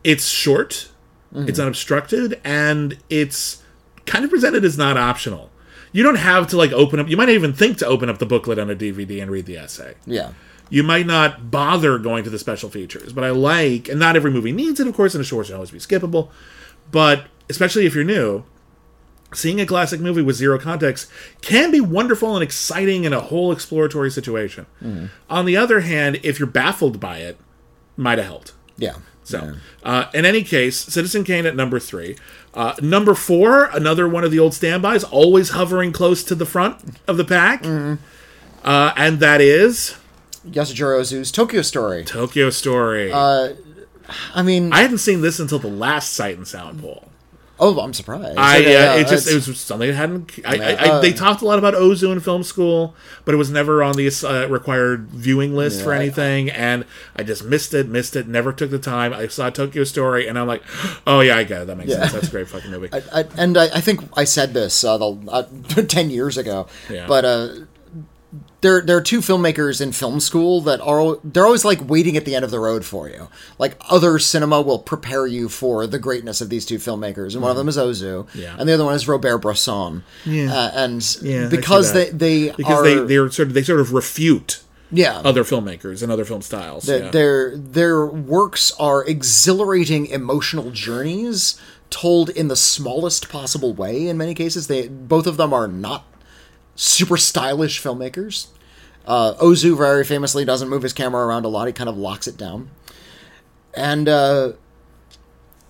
A: it's short, it's unobstructed, and it's kind of presented as not optional. You don't have to like open up. You might not even think to open up the booklet on a DVD and read the essay.
B: Yeah.
A: You might not bother going to the special features, but I like, and not every movie needs it, of course, and a short should always be skippable. But especially if you're new, seeing a classic movie with zero context can be wonderful and exciting in a whole exploratory situation. On the other hand, if you're baffled by it, might have helped.
B: Yeah.
A: So, uh, in any case, Citizen Kane at number three. Uh, number four, another one of the old standbys, always hovering close to the front of the pack. Uh, and that is
B: Yasujiro Ozu's Tokyo Story.
A: Tokyo Story.
B: I mean,
A: I hadn't seen this until the last Sight and Sound poll.
B: Oh, I'm surprised.
A: I
B: Okay,
A: yeah,
B: yeah,
A: it just it was something that hadn't. I,
B: Yeah,
A: I, I,
B: uh,
A: they talked a lot about Ozu in film school, but it was never on the uh, required viewing list for
B: Yeah, I-
A: anything, and I just missed it, missed it, never took the time. I saw Tokyo Story, and I'm like, oh yeah, I get it. That makes sense. That's a great fucking movie.
B: I, and I, I think I said this uh, the, uh, ten years ago,
A: Yeah.
B: but uh, there there are two filmmakers in film school that are they're always like waiting at the end of the road for you. Like other cinema will prepare you for the greatness of these two filmmakers, and one of them is Ozu,
A: Yeah.
B: and the other one is Robert Bresson.
A: Yeah.
B: uh, and
A: Yeah,
B: because they they
A: because
B: are,
A: they they're sort of they sort of refute
B: yeah
A: other filmmakers and other film styles.
B: Their,
A: yeah.
B: their their works are exhilarating emotional journeys told in the smallest possible way. In many cases, they both of them are not super stylish filmmakers. Uh, Ozu very famously doesn't move his camera around a lot; he kind of locks it down, and uh,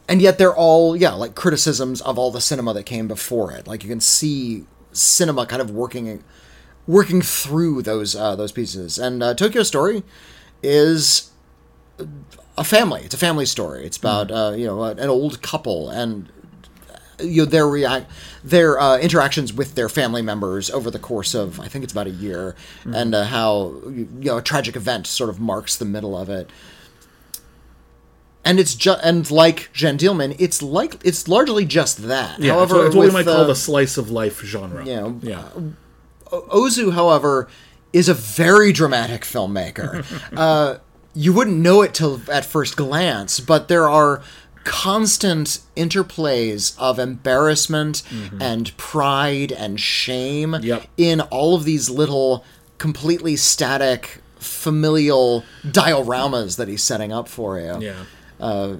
B: and yet they're all yeah like criticisms of all the cinema that came before it. Like you can see cinema kind of working working through those uh, those pieces. And uh, Tokyo Story is a family. It's a family story. It's about uh, you know an old couple and you know their react their uh, interactions with their family members over the course of I think it's about a year, and uh, how you know a tragic event sort of marks the middle of it. And it's just and like Jeanne Dielman, it's like it's largely just that.
A: yeah,
B: However,
A: it's, what- it's what we
B: with,
A: might call
B: uh,
A: the slice of life genre.
B: yeah,
A: yeah.
B: Ozu, however, is a very dramatic filmmaker. uh, you wouldn't know it till at first glance, but there are constant interplays of embarrassment mm-hmm. and pride and shame
A: Yep.
B: in all of these little completely static familial dioramas that he's setting up for you
A: yeah.
B: Uh,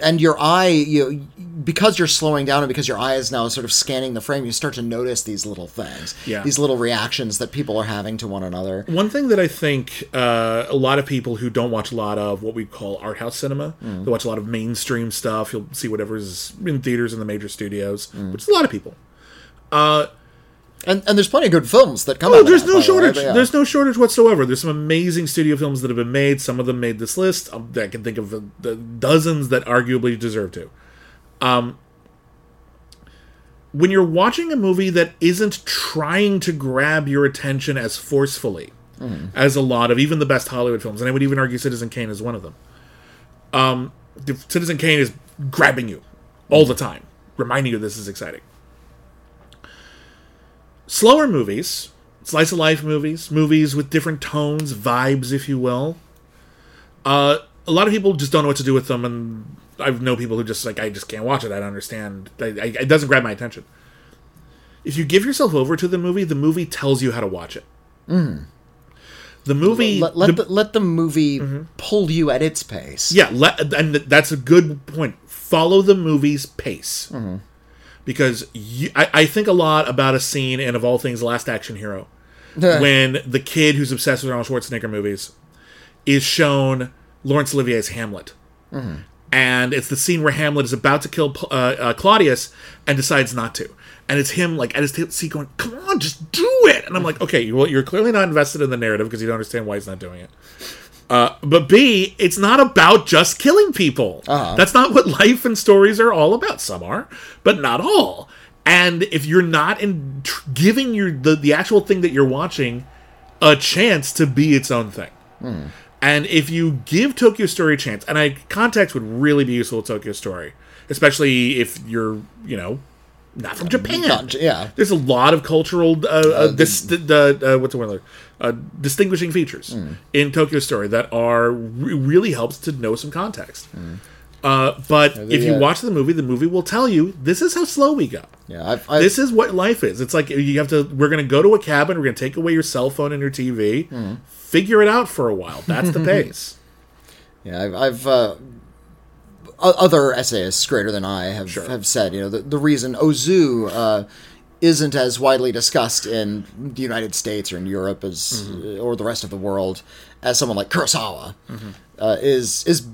B: and your eye you because you're slowing down and because your eye is now sort of scanning the frame you start to notice these little things
A: Yeah.
B: these little reactions that people are having to one another
A: One thing that I think uh, a lot of people who don't watch a lot of what we call art house cinema, mm. they watch a lot of mainstream stuff. You'll see whatever's in theaters in the major studios, mm. which is a lot of people.
B: Uh, and and there's plenty of good films that come
A: Oh,
B: out
A: there's no
B: the way,
A: shortage.
B: yeah.
A: There's no shortage whatsoever. There's some amazing studio films that have been made. Some of them made this list. Um, I can think of the, the dozens that arguably deserve to. Um, when you're watching a movie that isn't trying to grab your attention as forcefully as a lot of even the best Hollywood films, and I would even argue Citizen Kane is one of them. Um, Citizen Kane is grabbing you all the time, reminding you this is exciting slower movies, slice of life movies, movies with different tones, vibes, if you will. Uh, a lot of people just don't know what to do with them, and I know people who just like I just can't watch it. I don't understand. I, I, it doesn't grab my attention. If you give yourself over to the movie, the movie tells you how to watch it. Hmm. The movie,
B: let, let
A: the-
B: the, let the movie mm-hmm. pull you at its pace
A: yeah, let, and that's a good point. Follow the movie's pace. Mm-hmm. Because you, I, I think a lot about a scene and of all things, Last Action Hero. when the kid who's obsessed with Arnold Schwarzenegger movies is shown Laurence Olivier's Hamlet. And it's the scene where Hamlet is about to kill uh, uh, Claudius and decides not to. And it's him, like, at his ta- seat going, come on, just do it! And I'm like, okay, well, you're clearly not invested in the narrative because you don't understand why he's not doing it. Uh, but B, it's not about just killing people. That's not what life and stories are all about. Some are, but not all. And if you're not in tr- giving your the, the actual thing that you're watching a chance to be its own thing, and if you give Tokyo Story a chance, and I context would really be useful with Tokyo Story, especially if you're you know not from Japan.
B: Not- yeah.
A: There's a lot of cultural, uh, uh, dis- the, uh, what's the word? Uh, distinguishing features in Tokyo Story that are re- really helps to know some context. Uh, but if you
B: yeah.
A: watch the movie, the movie will tell you this is how slow we go.
B: yeah I've, I've,
A: This is what life is. It's like you have to. We're going to go to a cabin. We're going to take away your cell phone and your TV. Figure it out for a while. That's the pace.
B: Yeah, I've, I've uh, other essayists greater than I have
A: Sure.
B: have said, you know, the, the reason Ozu uh, isn't as widely discussed in the United States or in Europe as
A: Mm-hmm.
B: or the rest of the world as someone like Kurosawa uh, is is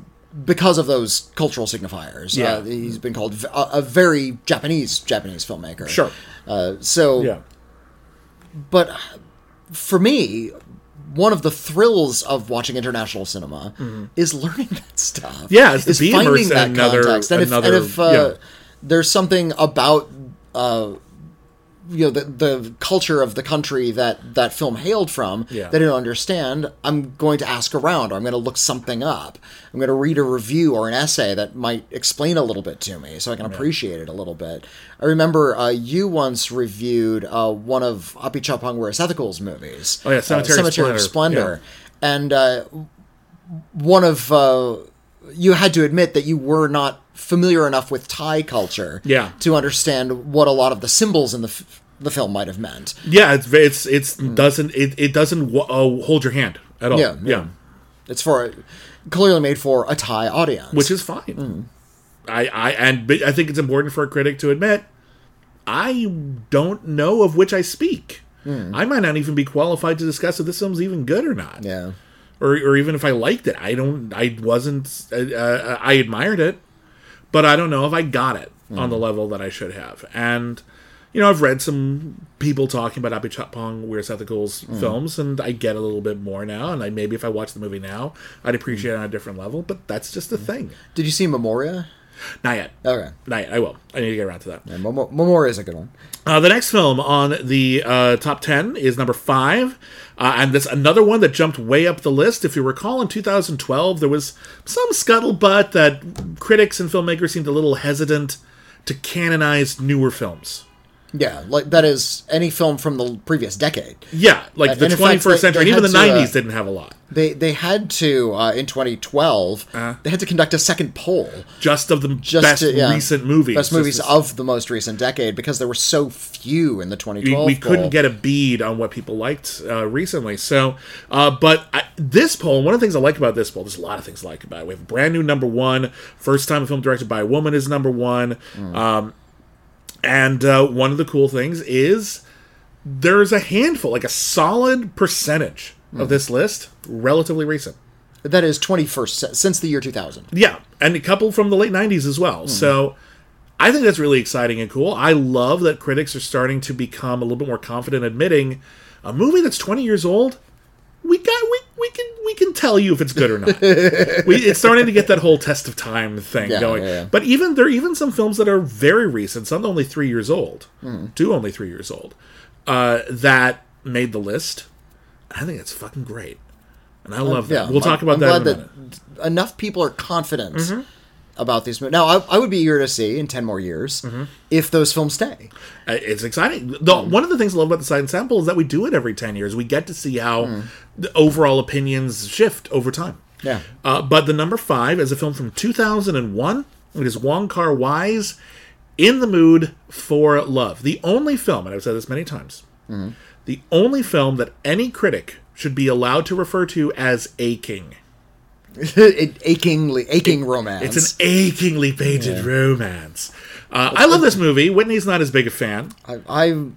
B: because of those cultural signifiers.
A: Yeah.
B: Uh, he's been called v- a, a very Japanese Japanese filmmaker.
A: Sure.
B: Uh, so
A: Yeah.
B: but for me one of the thrills of watching international cinema is learning that stuff.
A: Mm-hmm. Yeah, it's
B: is finding that
A: another-
B: context. And if, and if uh,
A: yeah.
B: there's something about uh, you know the the culture of the country that that film hailed from
A: Yeah.
B: that I don't understand, I'm going to ask around, or I'm going to look something up. I'm going to read a review or an essay that might explain a little bit to me, so I can appreciate it a little bit. I remember uh, you once reviewed uh, one of Apichatpong Weerasethakul's movies.
A: Oh, yeah, Cemetery
B: uh, Cemetery of
A: Splendor.
B: Splendor, and uh, one of uh, you had to admit that you were not familiar enough with Thai culture
A: Yeah.
B: to understand what a lot of the symbols in the f- the film might have meant.
A: Yeah, it's it's it's doesn't it, it doesn't wa- uh, hold your hand at all.
B: Yeah, yeah. It's for clearly made for a Thai audience,
A: which is fine. I I and I think it's important for a critic to admit I don't know of which I speak. I might not even be qualified to discuss if this film's even good or not.
B: yeah.
A: or or even if I liked it. I don't. I wasn't. Uh, uh, I admired it, but I don't know if I got it on the mm. level that I should have. And you know, I've read some people talking about Apichatpong Weerasethakul's mm. films, and I get a little bit more now. And I maybe if I watch the movie now, I'd mm. appreciate it on a different level. But that's just the thing.
B: Did you see Memoria?
A: Not yet.
B: Okay,
A: Not yet. I will. I need to get around to that.
B: yeah, Memo- Memoria is a good one.
A: Uh, the next film on the uh, top 10 is number five. Uh, and this another one that jumped way up the list. If you recall, in 2012, there was some scuttlebutt that critics and filmmakers seemed a little hesitant to canonize newer films.
B: Yeah, like that is any film from the previous decade.
A: Yeah, like
B: And-
A: the
B: and in fact,
A: 21st
B: they-
A: century,
B: they
A: and even the
B: had to, uh,
A: 90s didn't have a lot.
B: They they had to uh, in 2012.
A: Uh-huh.
B: They had to conduct a second poll,
A: Just of the
B: just
A: best
B: to, yeah,
A: recent movies.
B: best movies of the most recent decade, because there were so few in the
A: we,
B: 2012.
A: we couldn't get a bead on what people liked uh, recently. So, uh, but I, this poll, one of the things I like about this poll, there's a lot of things I like about it. We have a brand new number one, first time a film directed by a woman is number one. Um, and uh, one of the cool things is there's a handful, like a solid percentage of this list, relatively recent.
B: That is 21st since the year 2000.
A: Yeah, and a couple from the late '90s as well. So I think that's really exciting and cool. I love that critics are starting to become a little bit more confident admitting a movie that's 20 years old. We got we, we can we can tell you if it's good or not. we, it's starting to get that whole test of time thing
B: Yeah,
A: going.
B: yeah, yeah.
A: But even there are even some films that are very recent, some only three years old,
B: Hmm.
A: two only three years old, uh, that made the list. I think it's fucking great, and I love that. We'll talk about
B: I'm
A: that in
B: glad
A: a minute. Mm-hmm.
B: that enough people are confident about these movies. Now, I, I would be eager to see in 10 more years
A: Mm-hmm.
B: if those films stay.
A: Uh, It's exciting. The, One of the things I love about the Sight and Sound poll is that we do it every 10 years. We get to see how the overall opinions shift over time.
B: Yeah.
A: Uh, but the number five is a film from 2001. It is Wong Kar Wai's In the Mood for Love. The only film, and I've said this many times, the only film that any critic should be allowed to refer to as a
B: it, achingly, aching romance.
A: It's an achingly painted romance. Uh, I love this movie. Whitney's not as big a fan.
B: I, I,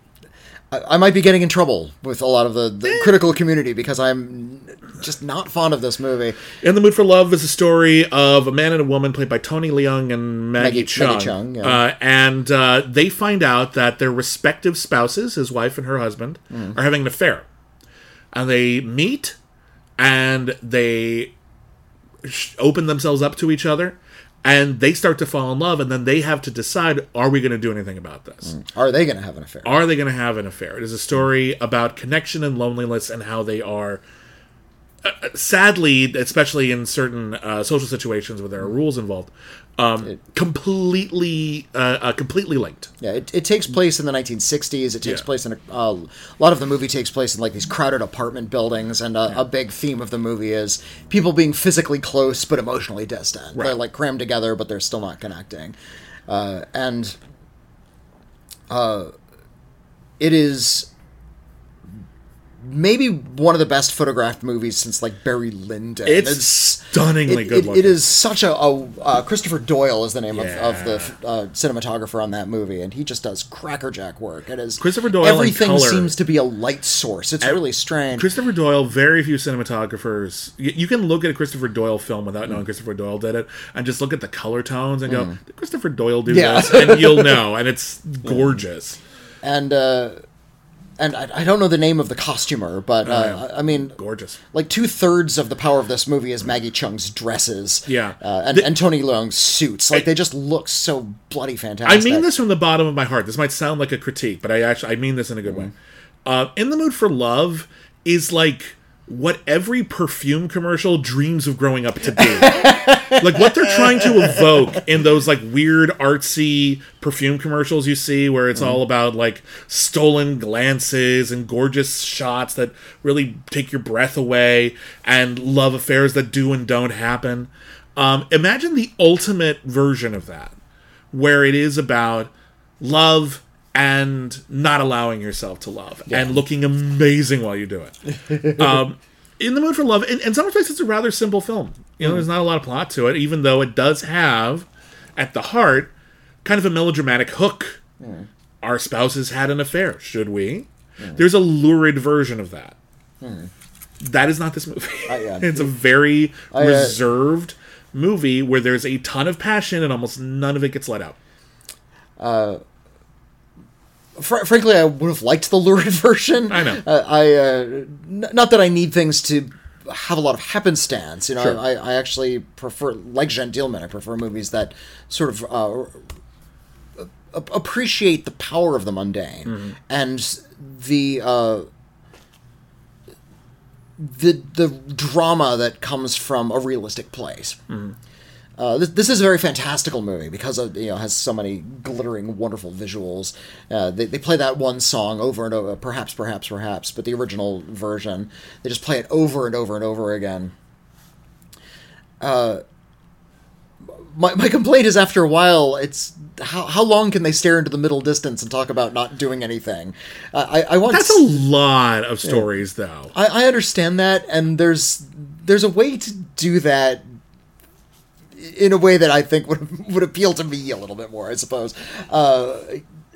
B: I might be getting in trouble with a lot of the, the critical community because I'm just not fond of this movie.
A: In the Mood for Love is a story of a man and a woman played by Tony Leung and Maggie,
B: Maggie-
A: Chung.
B: Maggie Chung, yeah.
A: uh, and uh, they find out that their respective spouses, his wife and her husband,
B: Mm.
A: are having an affair. And they meet and they open themselves up to each other and they start to fall in love and then they have to decide are we going to do anything about this?
B: Are they going to have an affair?
A: Are they going to have an affair? It is a story about connection and loneliness and how they are, uh, sadly, especially in certain uh, social situations where there are rules involved, um, completely, uh, uh, completely linked.
B: Yeah, it, it takes place in the 1960s. It takes
A: Yeah.
B: place in a, uh, a lot of the movie takes place in like these crowded apartment buildings, and uh, a big theme of the movie is people being physically close but emotionally distant. They're like crammed together, but they're still not connecting. Uh, and uh, it is maybe one of the best photographed movies since like Barry Lyndon.
A: It's, stunningly
B: it,
A: good
B: it- it is such a, a uh, Christopher Doyle is the name of, of the uh, cinematographer on that movie, and he just does crackerjack work. It is
A: Christopher Doyle
B: Everything seems to be a light source. It's really strange.
A: Christopher Doyle, very few cinematographers. You, you can look at a Christopher Doyle film without
B: Mm.
A: knowing Christopher Doyle did it, and just look at the color tones and go, "Did Christopher Doyle do
B: Yeah.
A: this?" And you'll know, and it's gorgeous,
B: and uh, and I, I don't know the name of the costumer, but uh,
A: Oh, yeah.
B: I I mean,
A: gorgeous.
B: like two thirds of the power of this movie is Maggie Chung's dresses.
A: Yeah.
B: uh, and,
A: The-
B: and Tony Leung's suits. Like they just look so bloody fantastic.
A: I mean this from the bottom of my heart. This might sound like a critique, but I actually I mean this in a good way. Uh, in the mood for love is like what every perfume commercial dreams of growing up to be. like what they're trying to evoke in those like weird artsy perfume commercials you see where it's all about like stolen glances and gorgeous shots that really take your breath away and love affairs that do and don't happen. Um, imagine the ultimate version of that where it is about love and not allowing yourself to love and looking amazing while you do it. um, in the mood for love, in, in some respects, it's a rather simple film. You know, there's not a lot of plot to it, even though it does have, at the heart, kind of a melodramatic hook. Our spouses had an affair, should we? There's a lurid version of that. That is not this movie.
B: yeah.
A: it's a very
B: uh,
A: reserved movie where there's a ton of passion and almost none of it gets let out.
B: Fr- frankly, I would have liked the lurid version.
A: I know.
B: Uh, I uh, n- not that I need things to have a lot of happenstance. You know,
A: Sure.
B: I, I actually prefer, like Jeanne Dielman, I prefer movies that sort of uh, appreciate the power of the mundane
A: Mm-hmm.
B: and the. Uh, the the drama that comes from a realistic place.
A: Mm-hmm.
B: Uh, this, this is a very fantastical movie because of you know has so many glittering, wonderful visuals. Uh, they, they play that one song over and over, perhaps, perhaps, perhaps, but the original version they just play it over and over and over again. Uh, my, my complaint is after a while it's how, how long can they stare into the middle distance and talk about not doing anything uh, I, I want
A: That's a lot of stories, though.
B: I, I understand that, and there's there's a way to do that in a way that I think would would appeal to me a little bit more. I suppose. Uh,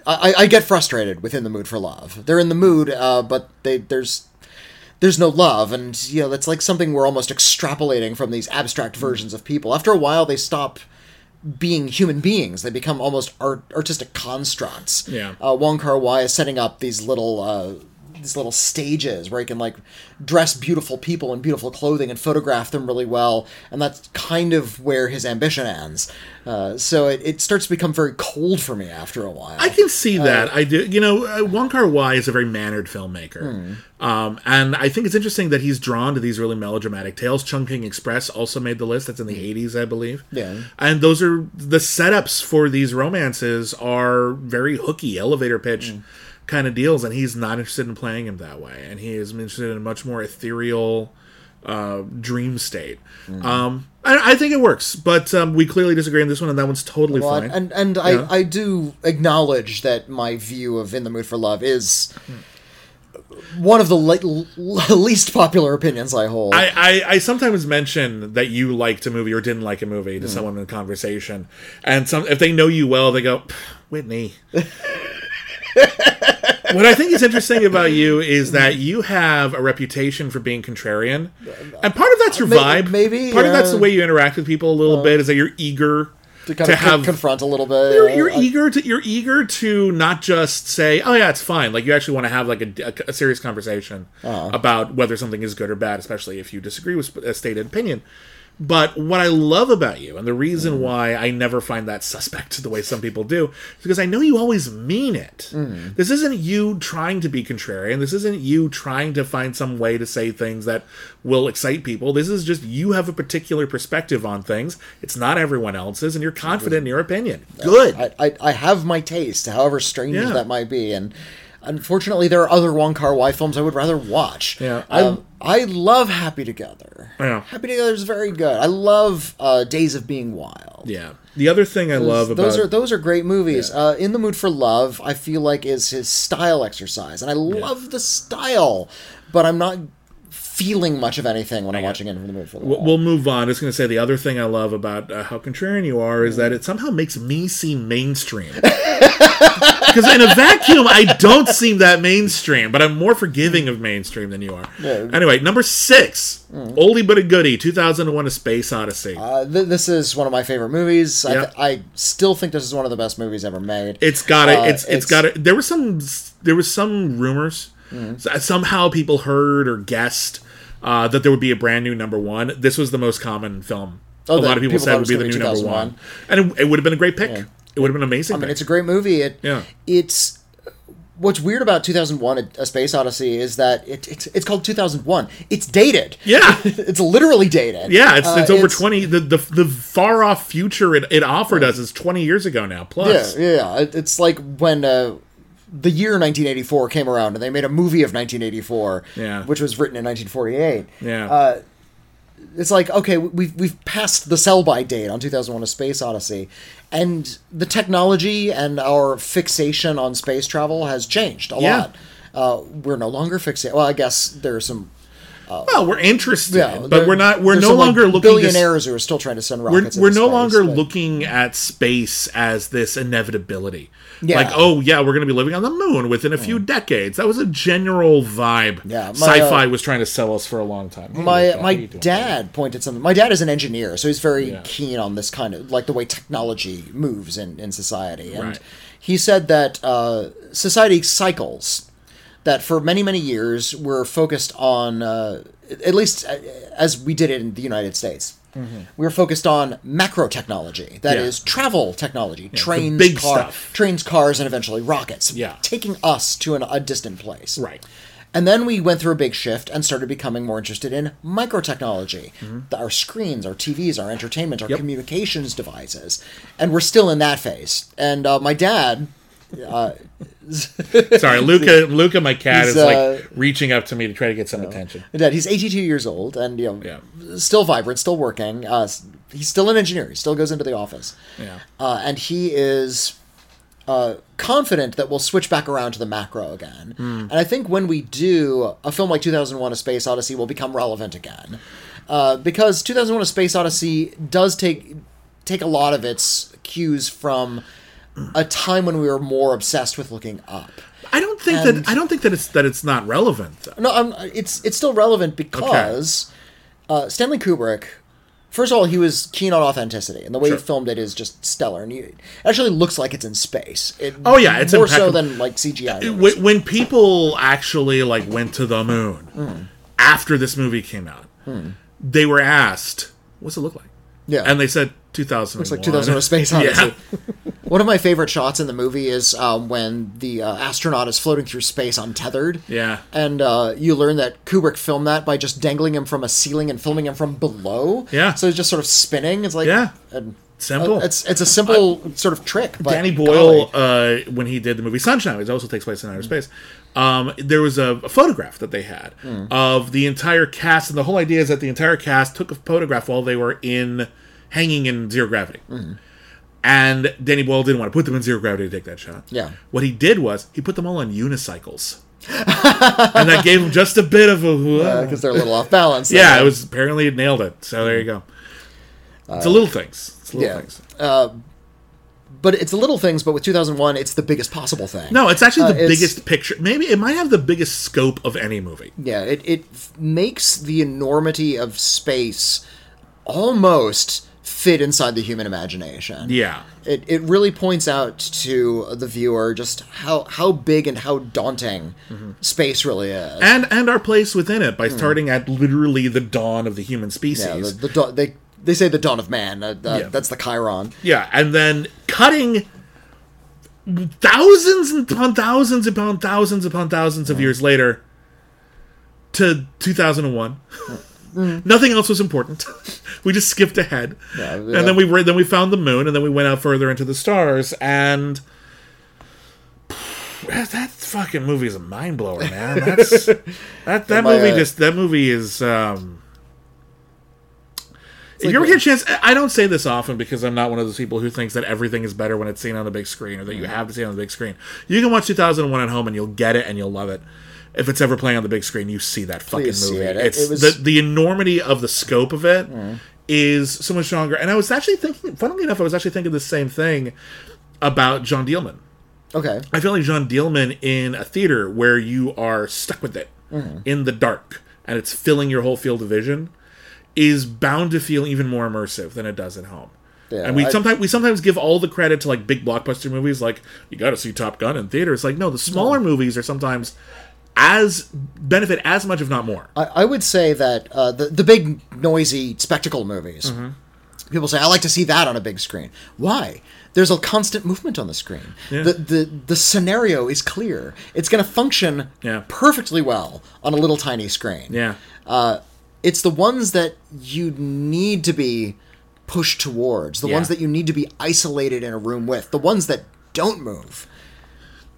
B: I, I get frustrated within the mood for love. They're in the mood, uh, but they there's there's no love, and you know that's like something we're almost extrapolating from these abstract versions of people. After a while, they stop being human beings. They become almost art, artistic constructs.
A: Yeah.
B: Uh, Wong Kar Wai is setting up these little uh, these little stages where he can like dress beautiful people in beautiful clothing and photograph them really well, and that's kind of where his ambition ends. Uh, so it, it starts to become very cold for me after a while.
A: I can see that. I do. You know, uh, Wong Kar Wai is a very mannered filmmaker, um, and I think it's interesting that he's drawn to these really melodramatic tales. Chungking Express also made the list. That's in the '80s, I believe.
B: Yeah.
A: and those are the setups for these romances are very hooky, elevator pitch kind of deals, and he's not interested in playing him that way, and he is interested in a much more ethereal. Uh, dream state. Um, I, I think it works, but um, we clearly disagree on this one, and that one's totally
B: Well,
A: fine.
B: and and
A: Yeah.
B: I, I do acknowledge that my view of In the Mood for Love is one of the le- le- least popular opinions I hold.
A: I, I, I sometimes mention that you liked a movie or didn't like a movie to someone in a conversation, and some if they know you well, they go, "Whitney." what I think is interesting about you is that you have a reputation for being contrarian, and part of that's your
B: May-
A: vibe.
B: maybe,
A: part of that's the way you interact with people a little bit. Is that you're eager
B: to kind
A: to
B: of
A: have
B: confront a little bit.
A: you're, you're
B: I-
A: eager to you're eager to not just say oh yeah it's fine like you actually want to have like a, a, a serious conversation
B: Uh-huh.
A: about whether something is good or bad especially if you disagree with a stated opinion but what I love about you, and the reason
B: Mm-hmm.
A: why I never find that suspect the way some people do, is because I know you always mean it.
B: Mm-hmm.
A: This isn't you trying to be contrarian. This isn't you trying to find some way to say things that will excite people. This is just you have a particular perspective on things. It's not everyone else's, and you're confident in your opinion. Good.
B: I, I, I have my taste, however strange
A: Yeah.
B: that might be, and unfortunately, there are other Wong Kar Wai films I would rather watch.
A: Yeah, I-
B: um, I love Happy Together.
A: Yeah.
B: Happy Together is very good. I love uh, Days of Being Wild.
A: Yeah. The other thing I love about
B: those are those are great movies. Uh, In the Mood for Love, I feel like is his style exercise, and I love the style, but I'm not feeling much of anything when I'm watching it In the movie. for Love.
A: We'll we'll move on. I was going to say the other thing I love about uh, how contrarian you are is that it somehow makes me seem mainstream. Because in a vacuum, I don't seem that mainstream, but I'm more forgiving of mainstream than you are. Anyway, number six, oldie but a goodie, 2001: A Space Odyssey.
B: Uh, th- this is one of my favorite movies. I, th- I still think this is one of the best movies ever made.
A: It's got it.
B: Uh,
A: it's it's
B: it's-
A: got it. There was some there was some rumors.
B: Mm-hmm.
A: Somehow people heard or guessed uh, that there would be a brand new number one. This was the most common film.
B: Oh,
A: a lot of people,
B: people
A: said would be the new number one, and it, it would have been a great pick. It would have been amazing.
B: I mean,
A: pick.
B: it's a great movie. It,
A: Yeah.
B: It's what's weird about 2001: A- A Space Odyssey is that it, it's it's called 2001. It's dated.
A: Yeah.
B: it's literally dated.
A: yeah, it's,
B: Uh,
A: it's over twenty. The, the the far off future it, it offered us is twenty years ago now.
B: Yeah,
A: Plus,
B: yeah. It- It's like when uh, the year 1984 came around and they made a movie of 1984,
A: Yeah.
B: which was written in 1948.
A: yeah,
B: Uh, it's like okay we've we've passed the sell by date on 2001 a space odyssey and the technology and our fixation on space travel has changed a
A: Yeah.
B: lot uh, we're no longer fixated well i guess there are some
A: well, we're interested,
B: yeah
A: but we're not. We're no
B: some, like,
A: longer looking. To,
B: billionaires who are still trying to send
A: we're
B: rockets
A: we're no
B: space,
A: longer
B: but-
A: looking at space as this inevitability.
B: Yeah.
A: Like, oh yeah, we're going to be living on the moon within a few decades. That was a general vibe.
B: Yeah, my,
A: sci-fi
B: uh,
A: was trying to sell us for a long time. Hey,
B: my my dad pointed something. My dad is an engineer, so he's very
A: Yeah.
B: keen on this kind of like the way technology moves in in society. And
A: Right.
B: he said that uh, society cycles. That for many many years we're focused on, uh, at least uh, as we did it in the United States. We were focused on macro technology, that is
A: Mm-hmm. Yeah.
B: travel technology, trains,
A: big
B: car,
A: stuff.
B: trains, cars, and eventually rockets.
A: Yeah.
B: taking us to an, a distant place.
A: Right.
B: And then we went through a big shift and started becoming more interested in microtechnology. Our screens, our TVs, our entertainment, our
A: Yep.
B: communications devices. And we're still in that phase. And uh, my dad,
A: Sorry, Luca. Luca, my cat, is like
B: uh,
A: reaching up to me to try to get some attention.
B: my dad, he's 82 years old and you know,
A: Yeah.
B: still vibrant, still working. Uh, he's still an engineer. He still goes into the office.
A: Yeah.
B: Uh, and he is uh, confident that we'll switch back around to the macro again. And I think when we do, a film like 2001 A Space Odyssey will become relevant again. Uh, because 2001 A Space Odyssey does take take a lot of its cues from a time when we were more obsessed with looking up.
A: I don't think
B: And-
A: that I don't think that it's that it's not relevant. Though.
B: No, I'm, it's it's still relevant because uh, Stanley Kubrick. First of all, he was keen on authenticity, and the way
A: Sure.
B: he filmed it is just stellar. And it actually looks like it's in space. It,
A: Oh, yeah, it's
B: more so than like CGI.
A: when, when people actually like went to the moon
B: Hmm.
A: after this movie came out, they were asked, "What's it look like?"
B: Yeah.
A: and they said 2001.
B: Looks like 2001: A Space Odyssey. One of my favorite shots in the movie is um, when the uh, astronaut is floating through space untethered.
A: Yeah.
B: And uh, you learn that Kubrick filmed that by just dangling him from a ceiling and filming him from below.
A: Yeah.
B: So he's just sort of spinning. It's like
A: Yeah.
B: and,
A: Simple.
B: uh, it's it's a simple sort of trick.
A: Danny. Boyle, uh, when he did the movie Sunshine, which also takes place in outer space, um, there was a, a photograph that they had of the entire cast, and the whole idea is that the entire cast took a photograph while they were in hanging in zero gravity. And Danny Boyle didn't want to put them in zero gravity to take that shot.
B: Yeah.
A: What he did was he put them all on unicycles. and that gave him just a bit of a
B: because they're a little off balance.
A: yeah,
B: Uh,
A: it was apparently it nailed it. So there you go. It's a little things. It's little
B: yeah.
A: things.
B: But it's little things. But with 2001, it's the biggest possible thing.
A: No, it's actually
B: Uh,
A: the
B: it's-
A: biggest picture. Maybe it might have the biggest scope of any movie.
B: Yeah, it it makes the enormity of space almost fit inside the human imagination.
A: Yeah.
B: It, it really points out to the viewer just how, how big and how daunting space really is.
A: And and our place within it by starting at literally the dawn of the human species.
B: yeah, the, the they they say the dawn of man. Uh, uh,
A: Yeah.
B: That's the Chiron.
A: Yeah, and then cutting thousands upon thousands upon thousands upon thousands of years later to 2001. Nothing else was important. we just skipped ahead,
B: Yeah,
A: and then we then we found the moon, and then we went out further into the stars, and that, that fucking movie is a mind blower, man. That's that that movie
B: uh,
A: just that movie is. um if
B: like
A: you ever get a chance, I I don't say this often because I'm not one of those people who thinks that everything is better when it's seen on the big screen or that you have to see it on the big screen. You can watch 2001 at home and you'll get it and you'll love it. If it's ever playing on the big screen, you see that fucking
B: Please
A: movie.
B: it. It-
A: It's
B: it was-
A: the the enormity of the scope of it is so much stronger. And I was actually thinking, funnily enough, I was actually thinking the same thing about Jeanne Dielman.
B: Okay.
A: I feel like Jeanne Dielman in a theater where you are stuck with it mm-hmm. in the dark and it's filling your whole field of vision is bound to feel even more immersive than it does at home.
B: Yeah,
A: and we
B: I-
A: sometimes we sometimes give all the credit to like big blockbuster movies like you got to see Top Gun in theaters. Like no, the smaller movies are sometimes as benefit as much if not more.
B: I, I would say that uh, the the big noisy spectacle movies.
A: Mm-hmm.
B: People say I like to see that on a big screen. Why? There's a constant movement on the screen. The, the the scenario is clear. It's going to function
A: Yeah.
B: perfectly well on a little tiny screen.
A: Yeah.
B: Uh, it's the ones that you need to be pushed towards. The
A: Yeah.
B: ones that you need to be isolated in a room with. The ones that don't move.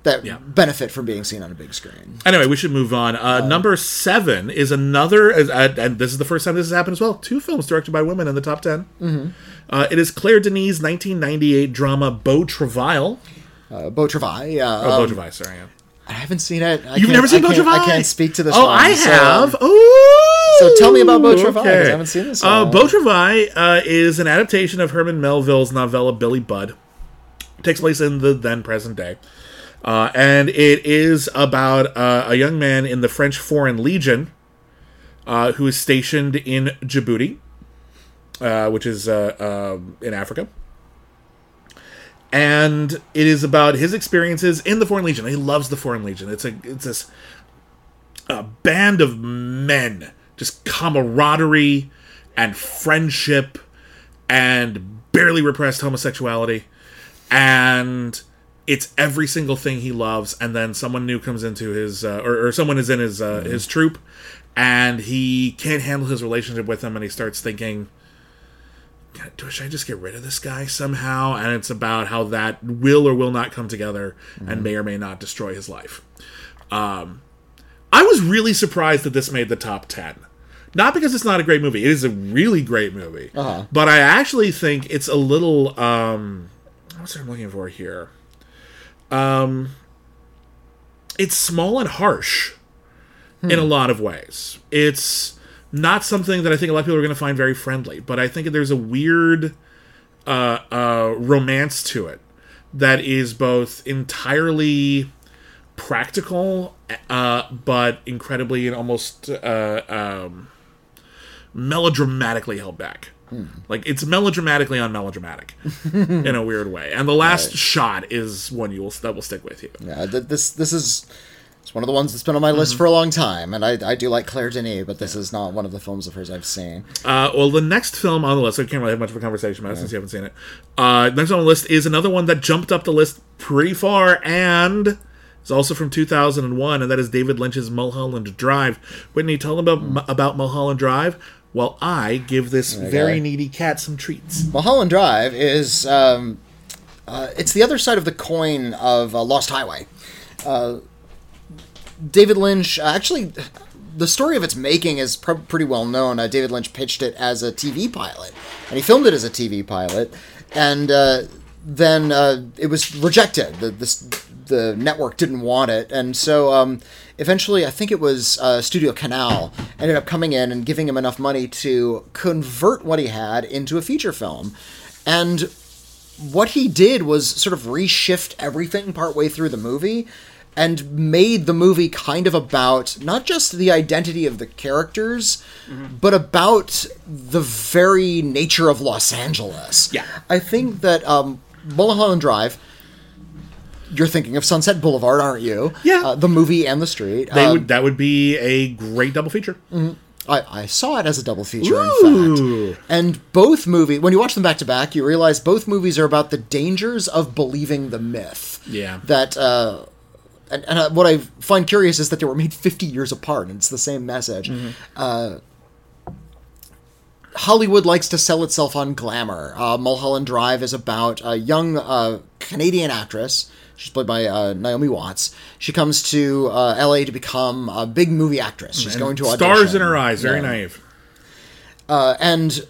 B: That
A: Yeah.
B: benefit from being seen on a big screen.
A: Anyway, we should move on. Uh, number seven is another, uh, and this is the first time this has happened as well. Two films directed by women in the top 10 Mm-hmm. Uh, it is Claire Denis' 1998 drama Beau Travail.
B: Uh, Beau Travail. Uh,
A: Oh,
B: um,
A: Beau Travail, sorry. yeah.
B: I haven't seen it. I
A: You've never seen Beau Travail?
B: I can't speak to this.
A: Oh,
B: one,
A: I
B: so-
A: have. Ooh.
B: So tell me about Beau Travail, I haven't seen this
A: Uh. Beau Travail uh, is an adaptation of Herman Melville's novella Billy Budd. It takes place in the then present day. Uh, and it is about uh, a young man in the French Foreign Legion uh, who is stationed in Djibouti, uh, which is uh, um in Africa. And it is about his experiences in the Foreign Legion. He loves the Foreign Legion. It's a it's this a band of men, just camaraderie and friendship and barely repressed homosexuality. And it's every single thing he loves, and then someone new comes into his, uh, or, or someone is in his uh, his troop, and he can't handle his relationship with him, and he starts thinking, "God, should I just get rid of this guy somehow? And it's about how that will or will not come together, and may or may not destroy his life. Um, I was really surprised that this made the top ten. Not because it's not a great movie; it is a really great movie.
B: Uh-huh.
A: But I actually think it's a little. Um, what's I'm looking for here? Um, it's small and harsh in a lot of ways. It's not something that I think a lot of people are going to find very friendly, but I think there's a weird uh, uh, romance to it that is both entirely practical, uh, but incredibly and almost uh, um, melodramatically held back. Like it's melodramatically unmelodramatic in a weird way, and the last shot is one you will that will stick with you.
B: Yeah, th- this this is it's one of the ones that's been on my list for a long time, and I, I do like Claire Denis, but this is not one of the films of hers I've seen.
A: Uh, well, the next film on the list, I can't really have much of a conversation about it since you haven't seen it. Uh, next on the list is another one that jumped up the list pretty far and is also from 2001, and that is David Lynch's Mulholland Drive. Whitney, tell them about, about Mulholland Drive. Well, I give this very needy cat some treats.
B: Mulholland Drive is um, uh, it's the other side of the coin of uh, Lost Highway. Uh, David Lynch actually. The story of its making is pr- pretty well known. Uh, David Lynch pitched it as a TV pilot, and he filmed it as a TV pilot, and uh, then uh, it was rejected. The, this, the network didn't want it, and so um, eventually, I think it was uh, Studio Canal ended up coming in and giving him enough money to convert what he had into a feature film, and what he did was sort of reshift everything partway through the movie and made the movie kind of about not just the identity of the characters but about the very nature of Los Angeles.
A: Yeah.
B: I think that um Mulholland Drive you're thinking of Sunset Boulevard, aren't you?
A: Yeah.
B: Uh, the movie and the street.
A: They
B: Um,
A: would, that would be a great double feature.
B: I, I saw it as a double feature, in fact. And both movies, when you watch them back to back, you realize both movies are about the dangers of believing the myth.
A: Yeah.
B: That, uh, and, and uh, what I find curious is that they were made 50 years apart, and it's the same message. Uh, Hollywood likes to sell itself on glamour. Uh, Mulholland Drive is about a young uh, Canadian actress. She's played by uh, Naomi Watts. She comes to uh, LA to become a big movie actress. She's going to audition.
A: Stars in her eyes, very
B: Yeah.
A: naive.
B: Uh, and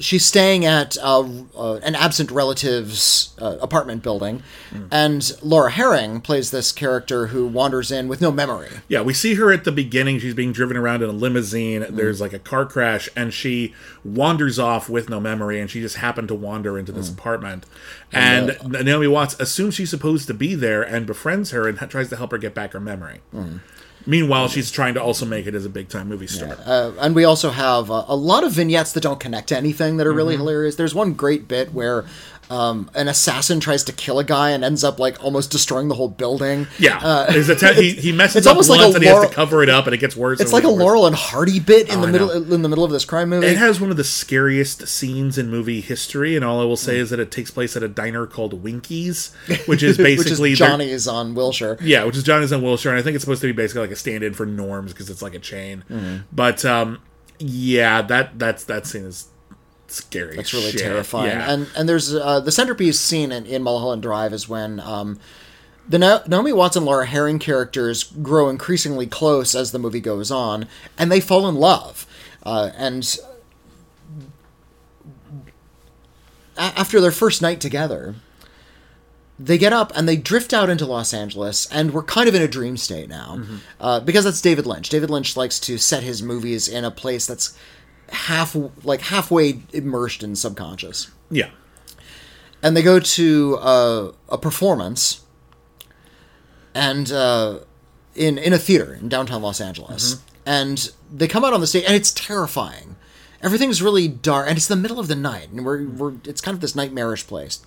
B: she's staying at uh, uh, an absent relative's uh, apartment building, and Laura Harring plays this character who wanders in with no memory.
A: Yeah, we see her at the beginning. She's being driven around in a limousine.
B: Mm.
A: There's like a car crash, and she wanders off with no memory. And she just happened to wander into
B: Mm.
A: this apartment. And Naomi Watts assumes she's supposed to be there and befriends her and tries to help her get back her memory. Meanwhile, she's trying to also make it as a big time movie star.
B: Uh, and we also have uh, a lot of vignettes that don't connect to anything that are really
A: Mm-hmm.
B: hilarious. There's one great bit where um, an assassin tries to kill a guy and ends up like almost destroying the whole building.
A: Yeah, His atta- he, he messes
B: Uh, it's
A: up
B: almost like
A: once
B: a
A: and he has to cover it up, and it gets worse.
B: It's like a
A: worse.
B: Laurel and Hardy bit in
A: Oh,
B: the
A: I
B: middle
A: know.
B: in the middle of this crime movie.
A: It has one of the scariest scenes in movie history, and all I will say
B: Mm.
A: is that it takes place at a diner called Winkies, which is
B: which
A: basically
B: is Johnny's on Wilshire.
A: Yeah, which is Johnny's on Wilshire, and I think it's supposed to be basically like a stand-in for Norms because it's like a chain.
B: Mm-hmm.
A: But um, yeah, that that's that scene is scary.
B: It's really
A: shit.
B: terrifying.
A: Yeah.
B: And and there's uh, the centerpiece scene in, in Mulholland Drive is when um, the Na- Naomi Watts and Laura Harring characters grow increasingly close as the movie goes on, and they fall in love. Uh, and a- after their first night together, they get up and they drift out into Los Angeles, and we're kind of in a dream state now, uh, because that's David Lynch. David Lynch likes to set his movies in a place that's half like halfway immersed in subconscious.
A: Yeah,
B: and they go to uh, a performance and uh, in in a theater in downtown Los Angeles. And they come out on the stage and it's terrifying. Everything's really dark and it's the middle of the night and we're, we're it's kind of this nightmarish place.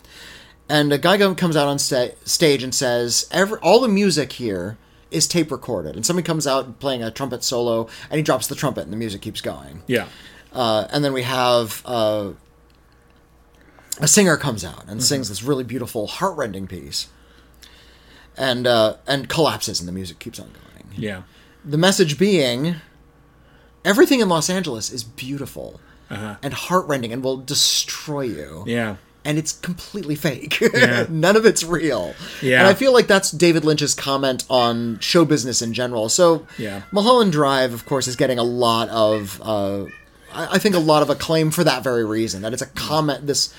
B: And a guy comes out on sta- stage and says every all the music here is tape recorded. And somebody comes out playing a trumpet solo and he drops the trumpet and the music keeps going.
A: Yeah.
B: Uh, and then we have uh, a singer comes out and sings this really beautiful, heartrending piece. and uh, and collapses, and the music keeps on going.
A: Yeah.
B: The message being, everything in Los Angeles is beautiful and heartrending, and will destroy you.
A: Uh-huh. Yeah.
B: and it's completely fake.
A: Yeah.
B: None of it's real.
A: Yeah.
B: And I feel like that's David Lynch's comment on show business in general. So,
A: Yeah.
B: Mulholland Drive, of course, is getting a lot of, uh, I think, a lot of acclaim for that very reason. That it's a comment, this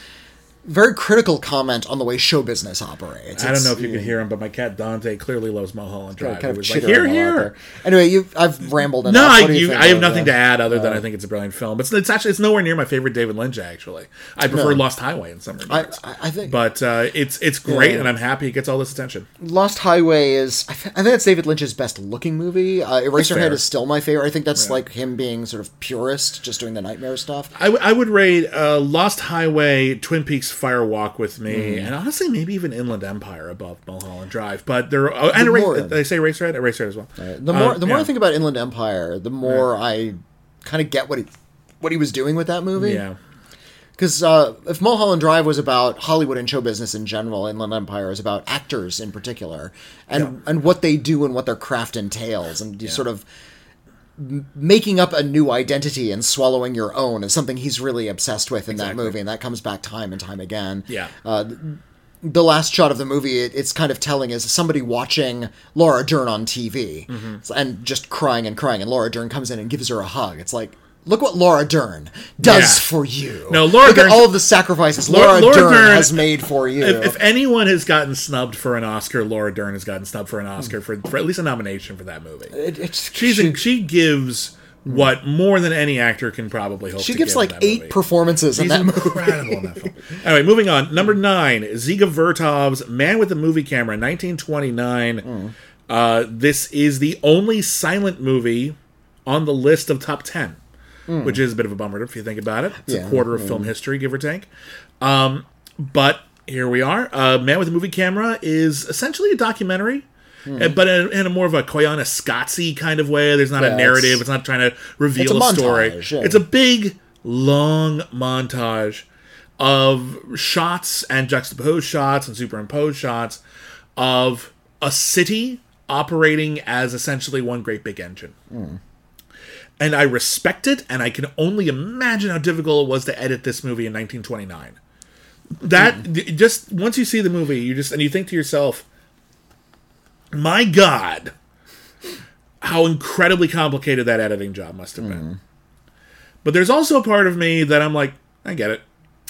B: very critical comment on the way show business operates.
A: I don't know if you can hear him, but my cat Dante clearly loves Mulholland Drive.
B: kind
A: He
B: of
A: was like, here, here.
B: Anyway, you, I've rambled enough.
A: No, I,
B: you
A: I have nothing
B: uh,
A: to add other than I think it's a brilliant film. It's, it's actually it's nowhere near my favorite David Lynch. Actually, I prefer
B: No.
A: Lost Highway in some regards.
B: I I think
A: but uh, it's it's great,
B: Yeah.
A: and I'm happy it gets all this attention.
B: Lost Highway is. I, th- I think it's David Lynch's best looking movie. Uh. Eraserhead is still my favorite. I think that's like him being sort of purist, just doing the nightmare stuff.
A: I, w- I would rate uh, Lost Highway, Twin Peaks, Fire Walk with Me,
B: Mm-hmm.
A: and honestly, maybe even Inland Empire above Mulholland Drive. But there, oh, and
B: The
A: Eraser,
B: more-
A: did I say Eraserhead? Eraserhead as well.
B: The more
A: Uh,
B: the more
A: yeah.
B: I think about Inland Empire, the more I kind of get what he what he was doing with that movie.
A: yeah,
B: Because uh, if Mulholland Drive was about Hollywood and show business in general, Inland Empire is about actors in particular and and what they do and what their craft entails, and you sort of making up a new identity and swallowing your own is something he's really obsessed with in that movie, and that comes back time and time again.
A: yeah.
B: Uh, the last shot of the movie, it, it's kind of telling is somebody watching Laura Dern on TV
A: Mm-hmm.
B: and just crying and crying, and Laura Dern comes in and gives her a hug. It's like, look what Laura Dern does
A: Yeah.
B: for you.
A: No, Laura
B: look
A: Dern's-
B: at all of the sacrifices
A: Laura-
B: Laura, Dern,
A: Dern-
B: has made for you.
A: if, if anyone has gotten snubbed for an Oscar, Laura Dern has gotten snubbed for an Oscar for, for at least a nomination for that movie.
B: It- it's,
A: She's
B: she,
A: in, she gives what more than any actor can probably hope.
B: she
A: to
B: gives
A: give in
B: like
A: that
B: eight
A: movie.
B: performances in
A: She's
B: that movie.
A: incredible in that film. Anyway, moving on. Number nine, Dziga Vertov's Man with the Movie Camera, 1929.
B: Hmm.
A: Uh, this is the only silent movie on the list of top 10, which is a bit of a bummer if you think about it. It's.
B: Yeah,
A: a quarter of film history, give or take. Um, but here we are. Uh, Man with a Movie Camera is essentially a documentary. Uh, But in, in a more of a Koyaanisqatsi kind of way. There's not
B: Yeah,
A: a narrative. It's not trying to reveal
B: a
A: a, story.
B: montage, yeah.
A: It's a big, long montage of shots and juxtaposed shots and superimposed shots of a city operating as essentially one great big engine. And I respect it, and I can only imagine how difficult it was to edit this movie in 1929. That d- just once you see the movie, you just and you think to yourself, "My God, how incredibly complicated that editing job must have been." But there's also a part of me that I'm like, I get it.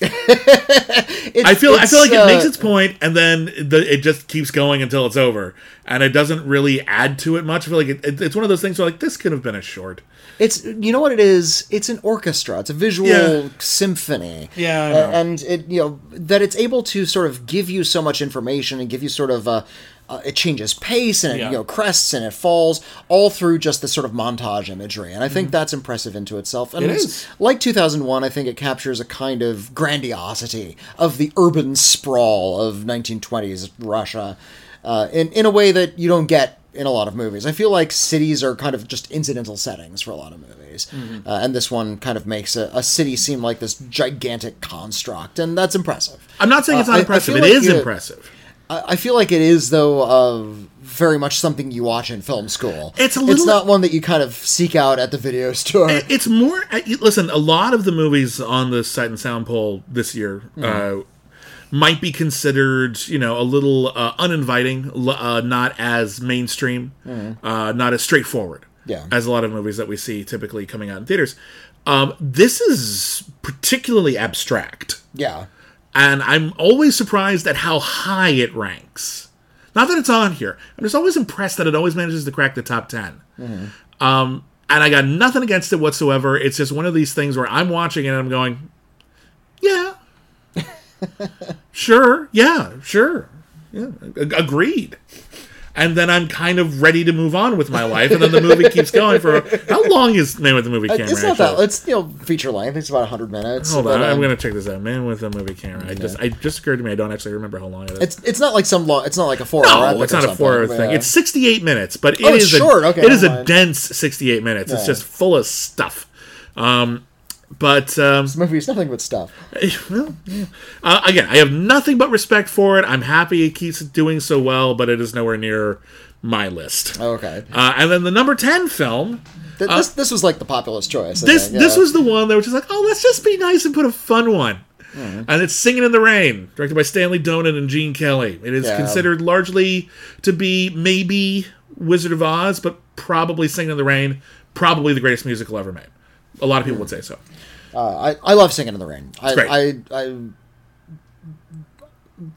A: I feel I feel like
B: it's,
A: it makes
B: uh,
A: its point, and then the, it just keeps going until it's over, and it doesn't really add to it much. I feel like it, it- it's one of those things where like this could have been a short.
B: It's you know what it is. It's an orchestra. It's a visual
A: Yeah.
B: symphony.
A: Yeah, I
B: A-
A: know.
B: and it you know that it's able to sort of give you so much information and give you sort of a. Uh, it changes pace and it
A: Yeah.
B: you know crests and it falls all through just this sort of montage imagery, and I
A: Mm-hmm.
B: think that's impressive into itself. And
A: It
B: it's-
A: is.
B: like 2001. I think it captures a kind of grandiosity of the urban sprawl of 1920s Russia uh, in in a way that you don't get in a lot of movies. I feel like cities are kind of just incidental settings for a lot of movies,
A: Mm-hmm.
B: uh, and this one kind of makes a, a city seem like this gigantic construct, and that's impressive.
A: I'm not saying it's
B: Uh,
A: not
B: I- I
A: impressive.
B: feel
A: It
B: like
A: is impressive.
B: I, I feel like it is though. Uh, very much something you watch in film school.
A: It's a
B: It's not one that you kind of seek out at the video store.
A: It's more. uh, Listen, a lot of the movies on the Sight and Sound poll this year uh, might be considered, you know, a little uh, uninviting, uh, not as mainstream, uh, not as straightforward
B: Yeah.
A: as a lot of movies that we see typically coming out in theaters. Um, this is particularly abstract.
B: yeah.
A: and I'm always surprised at how high it ranks. Not that it's on here. I'm just always impressed that it always manages to crack the top 10. Um, and I got nothing against it whatsoever. It's just one of these things where I'm watching it and I'm going, yeah, sure, yeah, sure, yeah, ag- agreed. And then I'm kind of ready to move on with my life, and then the movie keeps going for how long is Man with the Movie Camera?
B: It's not that. It's you know feature length. It's about hundred minutes.
A: Hold
B: but,
A: on, I'm
B: um,
A: gonna check this out. Man with a movie camera. I just, I just occurred to me. I don't actually remember how long it is.
B: It's it's not like some long. It's not like a four hour.
A: no, it's not a four-hour thing. It's 68 minutes, but it
B: Oh,
A: is
B: it's
A: a,
B: short. Okay,
A: it is
B: never
A: a dense 68 minutes. It's just full of stuff. Um, but um,
B: This movie is nothing but stuff.
A: well, yeah. uh, again, I have nothing but respect for it. I'm happy it keeps doing so well, but it is nowhere near my list.
B: Okay.
A: Uh, and then the number ten film.
B: Th- this this was like the populist choice. I
A: This
B: think,
A: this was the one that was just like, oh, let's just be nice and put a fun one. And it's Singing in the Rain, directed by Stanley Donen and Gene Kelly. It is
B: Yeah.
A: considered largely to be maybe Wizard of Oz, but probably Singing in the Rain, probably the greatest musical ever made. A lot of people would say so.
B: Uh, I I love Singing in the Rain. I. I, I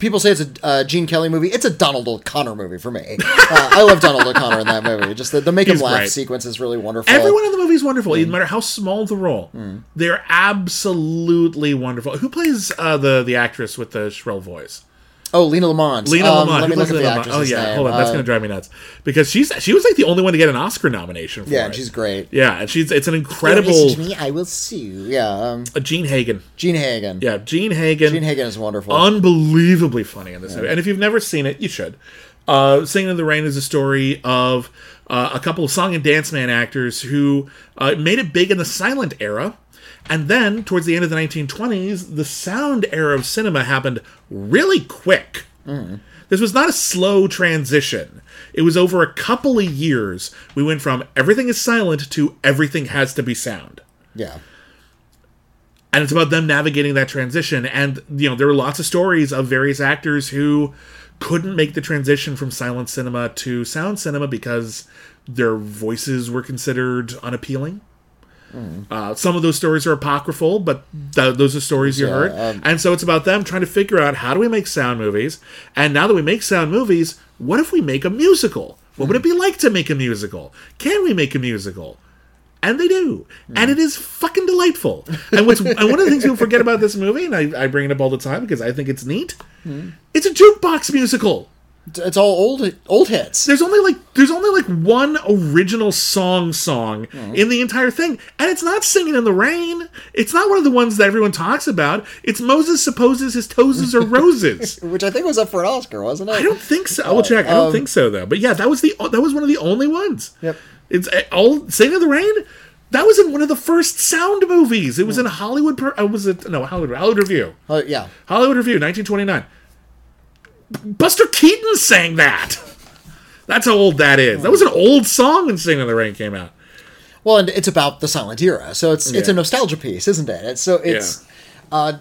B: people say it's a uh, Gene Kelly movie. It's a Donald O'Connor movie for me. Uh, I love Donald O'Connor in that movie. Just the, the make him laugh
A: great.
B: sequence is really wonderful.
A: Everyone in the movie is wonderful,
B: Mm.
A: no matter how small the role. They're absolutely wonderful. Who plays uh, the the actress with the shrill voice?
B: Oh, Lina Lamont.
A: Lina
B: Um,
A: Lamont.
B: Let me
A: Who
B: look at the
A: Lamont? Oh yeah,
B: name.
A: hold on, that's
B: Uh,
A: gonna drive me nuts because she's she was like the only one to get an Oscar nomination for
B: Yeah,
A: it.
B: and she's great.
A: yeah, and she's it's an incredible
B: me, I will sue. Yeah, um,
A: uh, Jean Hagen.
B: Jean Hagen.
A: Yeah, Jean Hagen.
B: Jean Hagen is wonderful.
A: unbelievably funny in this movie. And if you've never seen it, you should. Uh, Singing in the Rain is a story of uh, a couple of song and dance man actors who uh, made it big in the silent era. And then, towards the end of the 1920s, the sound era of cinema happened really quick. This was not a slow transition. It was over a couple of years. We went from everything is silent to everything has to be sound
B: yeah.
A: and it's about them navigating that transition and you know there were lots of stories of various actors who couldn't make the transition from silent cinema to sound cinema because their voices were considered unappealing uh, some of those stories are apocryphal, but th- those are stories you
B: Yeah,
A: heard.
B: um,
A: and so it's about them trying to figure out how do we make sound movies. And now that we make sound movies, what if we make a musical? What would it be like to make a musical? Can we make a musical? And they do, and it is fucking delightful. And what's and one of the things people forget about this movie, and I, I bring it up all the time because I think it's neat. It's a jukebox musical.
B: It's- all old old hits.
A: There's only like there's only like one original song song in the entire thing, and it's not singing in the rain. It's not one of the ones that everyone talks about. It's Moses supposes his toes are roses.
B: Which I think was up for an Oscar, wasn't it?
A: I don't think so. I will check. I don't think so though. But yeah, that was the that was one of the only ones.
B: Yep.
A: It's uh, all singing in the rain. That was in one of the first sound movies. It was in Hollywood. Per, uh, was it no Hollywood Hollywood Review?
B: Uh, yeah.
A: Hollywood Review, 1929. Buster Keaton sang that. That's how old that is. That was an old song when Singing in the Rain came out.
B: Well, and it's about the silent era, so it's it's a nostalgia piece, isn't it? It's, so it's uh,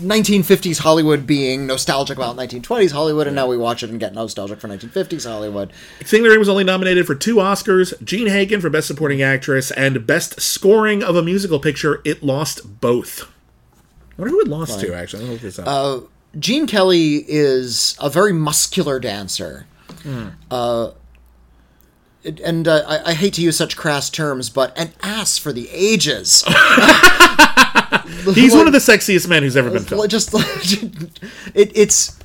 B: 1950s Hollywood being nostalgic about 1920s Hollywood, and now we watch it and get nostalgic for 1950s Hollywood.
A: Singing in the Rain was only nominated for two Oscars Jean Hagen for Best Supporting Actress and Best Scoring of a Musical Picture. It lost both. I wonder who it lost to, actually. Let me look this up.
B: Gene Kelly is a very muscular dancer. Uh, and uh, I, I hate to use such crass terms, but an ass for the ages.
A: He's one of the sexiest men who's ever been filmed.
B: just it, it's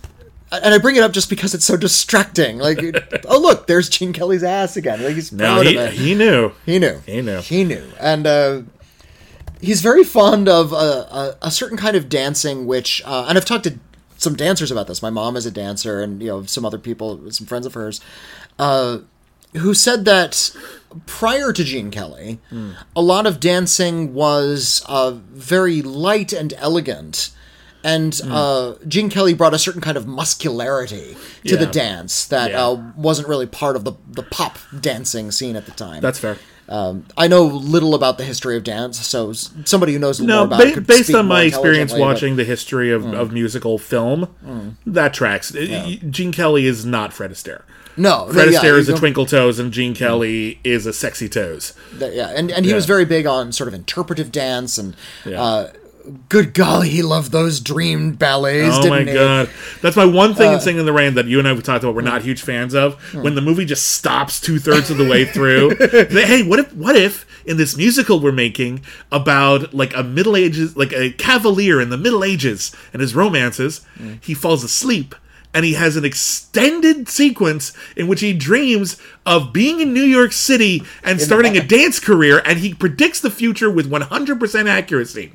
B: and I bring it up just because it's so distracting. Like, oh look, there's Gene Kelly's ass again. Like he's
A: No,
B: proud
A: he,
B: of it.
A: he knew.
B: He knew.
A: He knew.
B: He knew. And uh, he's very fond of a, a, a certain kind of dancing, which, uh, and I've talked to some dancers about this. My mom is a dancer, and you know some other people, some friends of hers, uh, who said that prior to Gene Kelly, a lot of dancing was uh, very light and elegant. And uh, Gene Kelly brought a certain kind of muscularity to the dance that
A: Yeah.
B: uh, wasn't really part of the, the pop dancing scene at the time.
A: That's fair.
B: Um, I know little about the history of dance, so somebody who knows more
A: No,
B: about
A: ba- based on
B: more
A: my experience
B: intelligently, but- Mm.
A: watching the history of, of musical film, that tracks. Gene Kelly is not Fred Astaire.
B: No,
A: Fred Astaire
B: you
A: is a twinkle toes, and Gene Kelly is a sexy toes.
B: yeah, and and he was very big on sort of interpretive dance and.
A: Yeah.
B: Uh, good golly, he loved those dream ballets,
A: Oh my
B: he?
A: god, that's my one thing
B: Uh,
A: in Singing in the Rain that you and I have talked about. We're not huge fans of when the movie just stops two thirds of the way through. Hey, what if? What if in this musical we're making about like a middle ages, like a cavalier in the Middle Ages and his romances, he falls asleep. And he has an extended sequence in which he dreams of being in New York City and starting a dance career, and he predicts the future with 100% accuracy.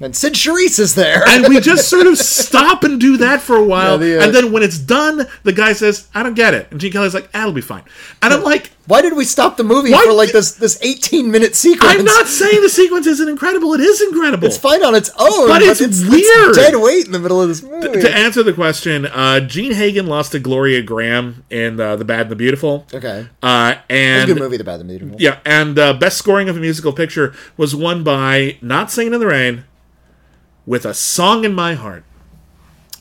B: And Cyd Charisse is there.
A: and we just sort of stop and do that for a while,
B: Yeah, the, uh,
A: and then when it's done, the guy says, "I don't get it," and Gene Kelly's like, "That'll be fine," and I'm like.
B: Why did we stop the movie for like this this 18 minute sequence?
A: I'm not saying the sequence isn't incredible. It is incredible.
B: It's fine on its own,
A: But it's weird.
B: dead weight in the middle of this movie.
A: to answer the question, uh, Jean Hagen lost to Gloria Grahame in uh, The Bad and the Beautiful.
B: okay,
A: Uh,
B: it's a
A: and
B: good movie, The Bad, and the Beautiful.
A: yeah, and uh, best scoring of a musical picture was won by Not Singing in the Rain with a song in my heart.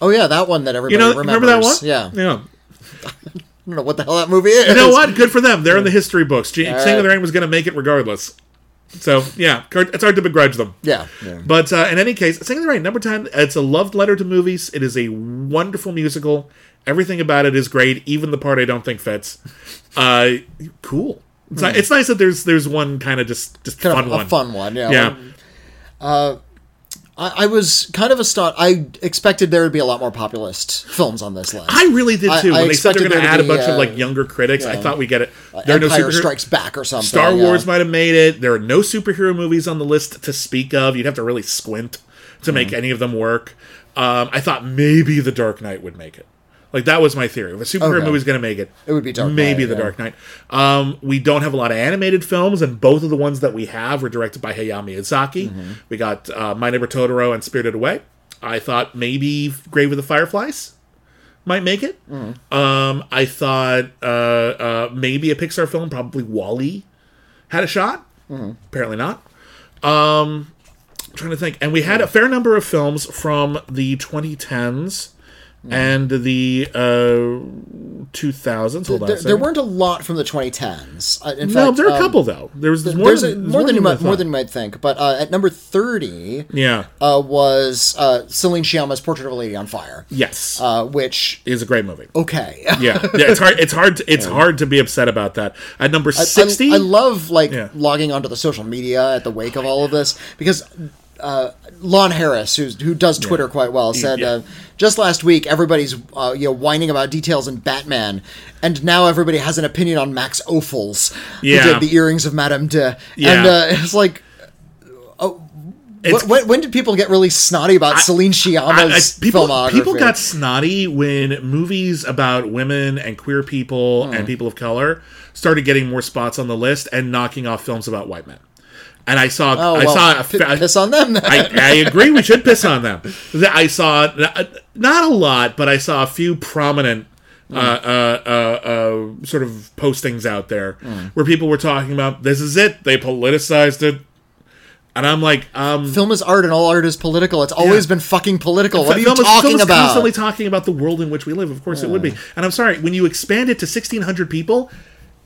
B: Oh yeah, that one that everybody
A: You know,
B: remembers.
A: remember that one?
B: Yeah,
A: Yeah.
B: I don't know what the hell that movie is.
A: You know what? Good for them. They're in the history books. Gene,
B: All
A: Singing in the. Rain was going to make it regardless. So yeah, it's hard to begrudge them.
B: Yeah, yeah.
A: But uh, in any case, Singing in the Rain, number 10, it's a love letter to movies. It is a wonderful musical. Everything about it is great, even the part I don't think fits. Uh, cool. It's, ni- it's nice that there's there's one kind of just just
B: Hmm. kind
A: fun
B: of a
A: one.
B: fun one. Yeah,
A: Yeah.
B: I, I was kind of astunned. I expected there would be a lot more populist films on this list.
A: I really did too.
B: I
A: when they said they're going to add a bunch
B: be,
A: of
B: uh,
A: like younger critics, I thought we get it. There are no
B: Empire
A: superhero-
B: Strikes Back or something.
A: Star
B: yeah.
A: Wars might have made it. There are no superhero movies on the list to speak of. You'd have to really squint to make
B: Mm-hmm.
A: any of them work. Um, I thought maybe The Dark Knight would make it. Like that was my theory. If a superhero
B: Okay.
A: movie's going to make it,
B: It would be Dark
A: maybe
B: Knight,
A: The
B: yeah.
A: Dark Knight. Um, we don't have a lot of animated films, and both of the ones that we have were directed by Hayao Miyazaki.
B: Mm-hmm.
A: We got uh, My Neighbor Totoro and Spirited Away. I thought maybe Grave of the Fireflies might make it.
B: Mm-hmm.
A: Um, I thought uh, uh, maybe a Pixar film, probably WALL-E, had a shot.
B: Mm-hmm.
A: Apparently not. Um, I'm trying to think, and we had a fair number of films from the 2010s and the uh, 2000s. Hold on,
B: There, there weren't a lot from the 2010s. Uh, in
A: no,
B: fact,
A: there are a
B: um,
A: couple though. There's, there's more
B: There's
A: than
B: a, more than you might more than you might think. But uh, at number 30
A: yeah.
B: uh, was uh, Celine Sciamma's Portrait of a Lady on Fire,
A: yes,
B: uh, which
A: is a great movie.
B: okay.
A: Yeah, yeah. It's hard. It's hard. To, it's hard to be upset about that. At number
B: I-
A: sixty,
B: I, love like
A: Yeah.
B: logging onto the social media at the wake of all of this because uh, Lon Harris, who's, who does Twitter quite well, said
A: yeah.
B: uh, just last week everybody's uh, you know whining about details in Batman, and now everybody has an opinion on Max Ophuls,
A: Yeah.
B: who did the earrings of Madame de,
A: Yeah.
B: and uh, it's like.
A: It's-
B: when, when did people get really snotty about Celine
A: I- I- people,
B: filmography?
A: people got snotty when movies about women and queer people
B: Hmm.
A: and people of color started getting more spots on the list and knocking off films about white men. And I saw,
B: Oh,
A: I
B: well,
A: saw,
B: p- piss on them. Then.
A: I, I agree. We should piss on them. I saw not a lot, but I saw a few prominent uh, uh, uh, uh, sort of postings out there where people were talking about this is it. They politicized it, and I'm like, um,
B: Film is art, and all art is political. It's always
A: Yeah.
B: been fucking political. What are you
A: film
B: talking
A: film is
B: about?
A: Constantly talking about the world in which we live. Of course, it would be. And I'm sorry when you expand it to 1,600 people.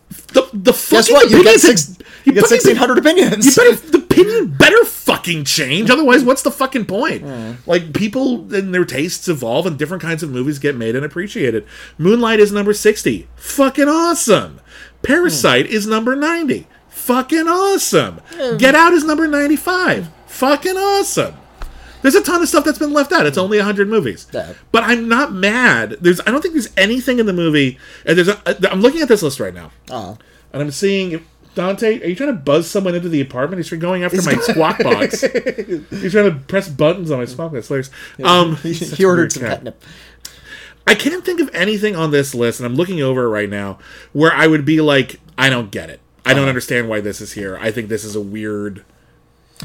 A: The the
B: Guess
A: fucking
B: what? You get six. You get sixteen hundred opinions.
A: You better the opinion better fucking change. Otherwise, what's the fucking point? Like people and their tastes evolve, and different kinds of movies get made and appreciated. Moonlight is number sixty. Fucking awesome. Parasite hmm. is number ninety. Fucking awesome. Get Out is number ninety-five. Fucking awesome. There's a ton of stuff that's been left out. It's only 100 movies.
B: Yeah.
A: But I'm not mad. There's I don't think there's anything in the movie and there's a, I'm looking at this list right now.
B: Oh.
A: And I'm seeing Dante, are you trying to buzz someone into the apartment? He's going after my squawk box. He's trying to press buttons on my squawk box. Hilarious. Um,
B: he ordered some
A: cat.
B: catnip.
A: I can't think of anything on this list, and I'm looking over it right now, where I would be like, I don't get it. I
B: Uh-huh.
A: don't understand why this is here. I think this is a weird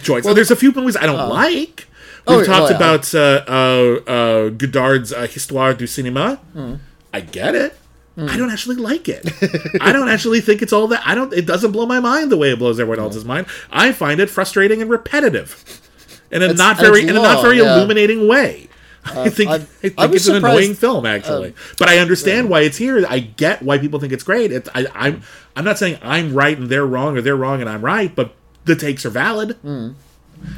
A: choice. Oh, there's a few movies I don't like. We've
B: Oh,
A: talked
B: oh, yeah.
A: about uh, uh, uh, Godard's uh, Histoire du Cinéma.
B: Hmm.
A: I get it. I don't actually like it. I don't actually think it's all that. I don't. It doesn't blow my mind the way it blows everyone else's mind. I find it frustrating and repetitive, in a not
B: and
A: very
B: it's
A: in a not very
B: yeah.
A: illuminating way. I think
B: I-
A: I, think
B: I
A: it's an annoying film actually, but I understand why it's here. I get why people think it's great. It, I, I'm I'm not saying I'm right and they're wrong or they're wrong and I'm right, but the takes are valid.
B: Hmm.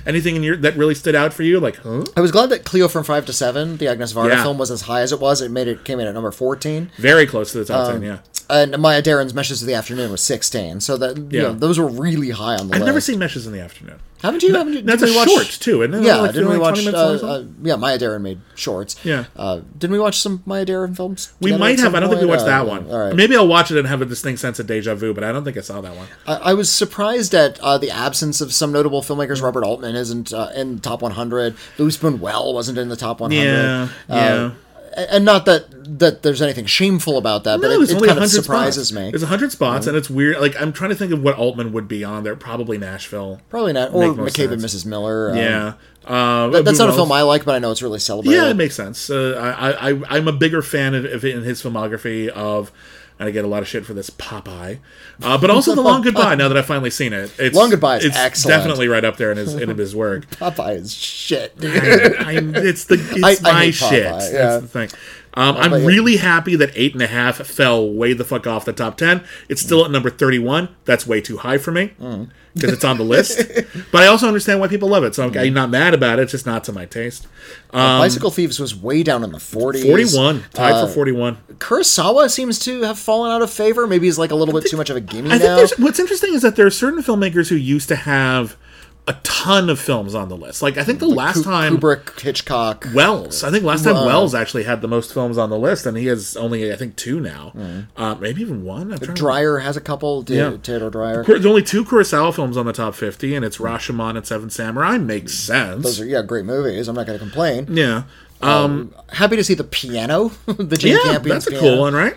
A: Anything in your that really stood out for you? Like, huh?
B: I was glad that Cleo from Five to Seven, the Agnes Varda
A: Yeah.
B: film, was as high as it was. It made it came in at number fourteen.
A: Very close to the top
B: Um,
A: ten. Yeah,
B: and Maya Deren's Meshes of the Afternoon was 16. So that you
A: Yeah.
B: know, those were really high on the list.
A: I've
B: list.
A: never seen Meshes in the Afternoon.
B: Haven't you? Haven't you?
A: That's
B: didn't
A: a
B: watch-
A: short too, it?
B: Yeah,
A: Like,
B: didn't we
A: like
B: watch?
A: 20
B: Uh,
A: minutes long or
B: uh, yeah, Maya Deren made shorts.
A: Yeah.
B: Uh, didn't we watch some Maya Deren films?
A: we might have. I don't think we watched
B: Uh,
A: that one.
B: All right.
A: Maybe I'll watch it and have a distinct sense of deja vu, but I don't think I saw that one.
B: I, I was surprised at uh, the absence of some notable filmmakers. Robert Altman isn't uh, in the top 100. Louis Buñuel wasn't in the top 100.
A: Yeah, yeah.
B: And not that that there's anything shameful about that, but it, it kind of surprises
A: spots.
B: me.
A: There's 100 spots, and it's weird. Like, I'm trying to think of what Altman would be on there. Probably Nashville.
B: Probably not. Or McCabe and. Mrs. Miller. um,
A: Yeah. Uh,
B: that- that's not a film I like, but I know it's really celebrated.
A: Yeah, it makes sense. Uh, I, I, I'm a bigger fan of, of in his filmography of, and I get a lot of shit for this Popeye, uh, but also The Long Goodbye. Now that I've finally seen it, it's,
B: Long Goodbye is
A: it's
B: excellent.
A: definitely right up there in his in his work.
B: Popeye is shit, dude.
A: I, I, it's the it's
B: I- I
A: my shit.
B: Popeye,
A: That's the thing. Um, I'm
B: yeah.
A: really happy that eight and a half fell way the fuck off the top ten. It's still at number thirty-one. That's way too high for me
B: Mm.
A: Because it's on the list. but I also understand why people love it, so I'm, I'm not mad about it. It's just not to my taste.
B: Bicycle Thieves was way down in the 40s.
A: Forty-one, tied
B: Uh,
A: for forty-one.
B: Kurosawa seems to have fallen out of favor. Maybe he's like a little bit too much of a gimme
A: I
B: now.
A: what's interesting is that there are certain filmmakers who used to have a ton of films on the list. Like I think the last
B: Ku-
A: time
B: Kubrick, Hitchcock.
A: Welles. I think last time
B: Uh,
A: Welles actually had the most films on the list, and he has only I think two now, uh, maybe even one. To-
B: Dreyer has a couple.
A: Yeah.
B: Theodor Dreyer.
A: There's only two Kurosawa films on the top fifty, and it's Rashomon and Seven Samurai. Makes sense.
B: Those are yeah, great movies. I'm not going to complain.
A: yeah, um,
B: Happy to see the piano, the Jane
A: yeah,
B: Campion's
A: that's a
B: piano.
A: cool one, right?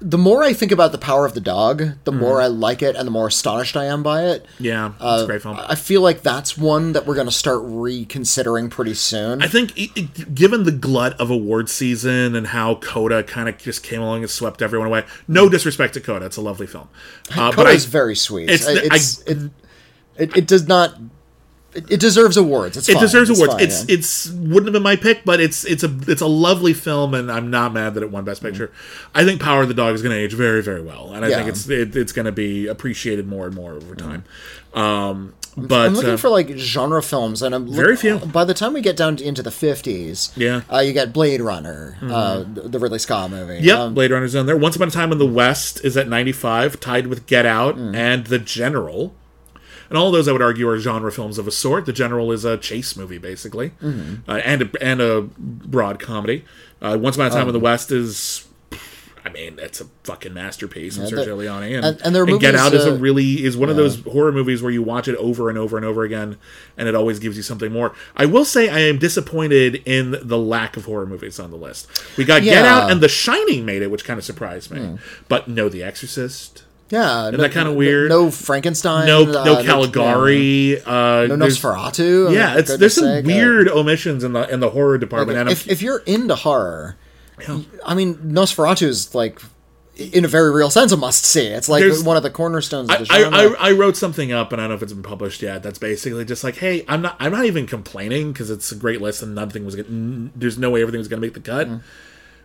B: The more I think about the power of the dog, the more I like it, and the more astonished I am by it.
A: Yeah, it's
B: Uh,
A: a great film.
B: I feel like that's one that we're going to start reconsidering pretty soon.
A: I think, it, it- given the glut of award season and how Coda kind of just came along and swept everyone away. No disrespect to Coda, it's a lovely film. Uh,
B: Coda
A: I-
B: is very sweet.
A: it's
B: It's,
A: the-
B: it, it, it does not. It, it deserves awards. It's
A: it
B: fine.
A: deserves
B: It's
A: awards.
B: fine,
A: it's
B: yeah.
A: it's wouldn't have been my pick, but it's it's a it's a lovely film, and I'm not mad that it won Best Picture. I think Power of the Dog is going to age very very well, and I think it's it, it's going to be appreciated more and more over time. Um, but
B: I'm looking
A: uh,
B: for like genre films, and I'm look-
A: Very few.
B: By the time we get down to, into the 50s,
A: Yeah. Mm-hmm.
B: uh, you get Blade Runner, uh, the the Ridley Scott movie.
A: Yep,
B: Um,
A: Blade Runner's on there. Once Upon a Time in the West is at 95, tied with Get Out
B: Mm.
A: and The General. And all those, I would argue, are genre films of a sort. The General is a chase movie, basically,
B: Mm-hmm.
A: uh, and a, and a broad comedy. Uh, Once Upon a Time
B: Um,
A: in the West is, I mean, it's a fucking masterpiece from
B: Yeah,
A: Sergio Leone, and
B: and- and there are
A: Get
B: movies,
A: Out is a really is one of those horror movies where you watch it over and over and over again, and it always gives you something more. I will say, I am disappointed in the lack of horror movies on the list. We got Get Out and The Shining made it, which kind of surprised me,
B: Hmm.
A: but no, The Exorcist.
B: Yeah,
A: Isn't that kinda weird?
B: No Frankenstein.
A: No,
B: uh,
A: no Caligari. uh,
B: No, Nosferatu.
A: Yeah, it's there's some
B: sake, uh,
A: weird omissions in the in the horror department. I'm-
B: if, if you're into horror, I mean, Nosferatu is like, in a very real sense, a must see. It's like
A: There's-
B: one of the cornerstones of the
A: I,
B: genre.
A: I, I wrote something up and I don't know if it's been published yet. That's basically just like, hey, I'm not I'm not even complaining because it's a great list and nothing was there's no way everything was going to make the cut.
B: Mm.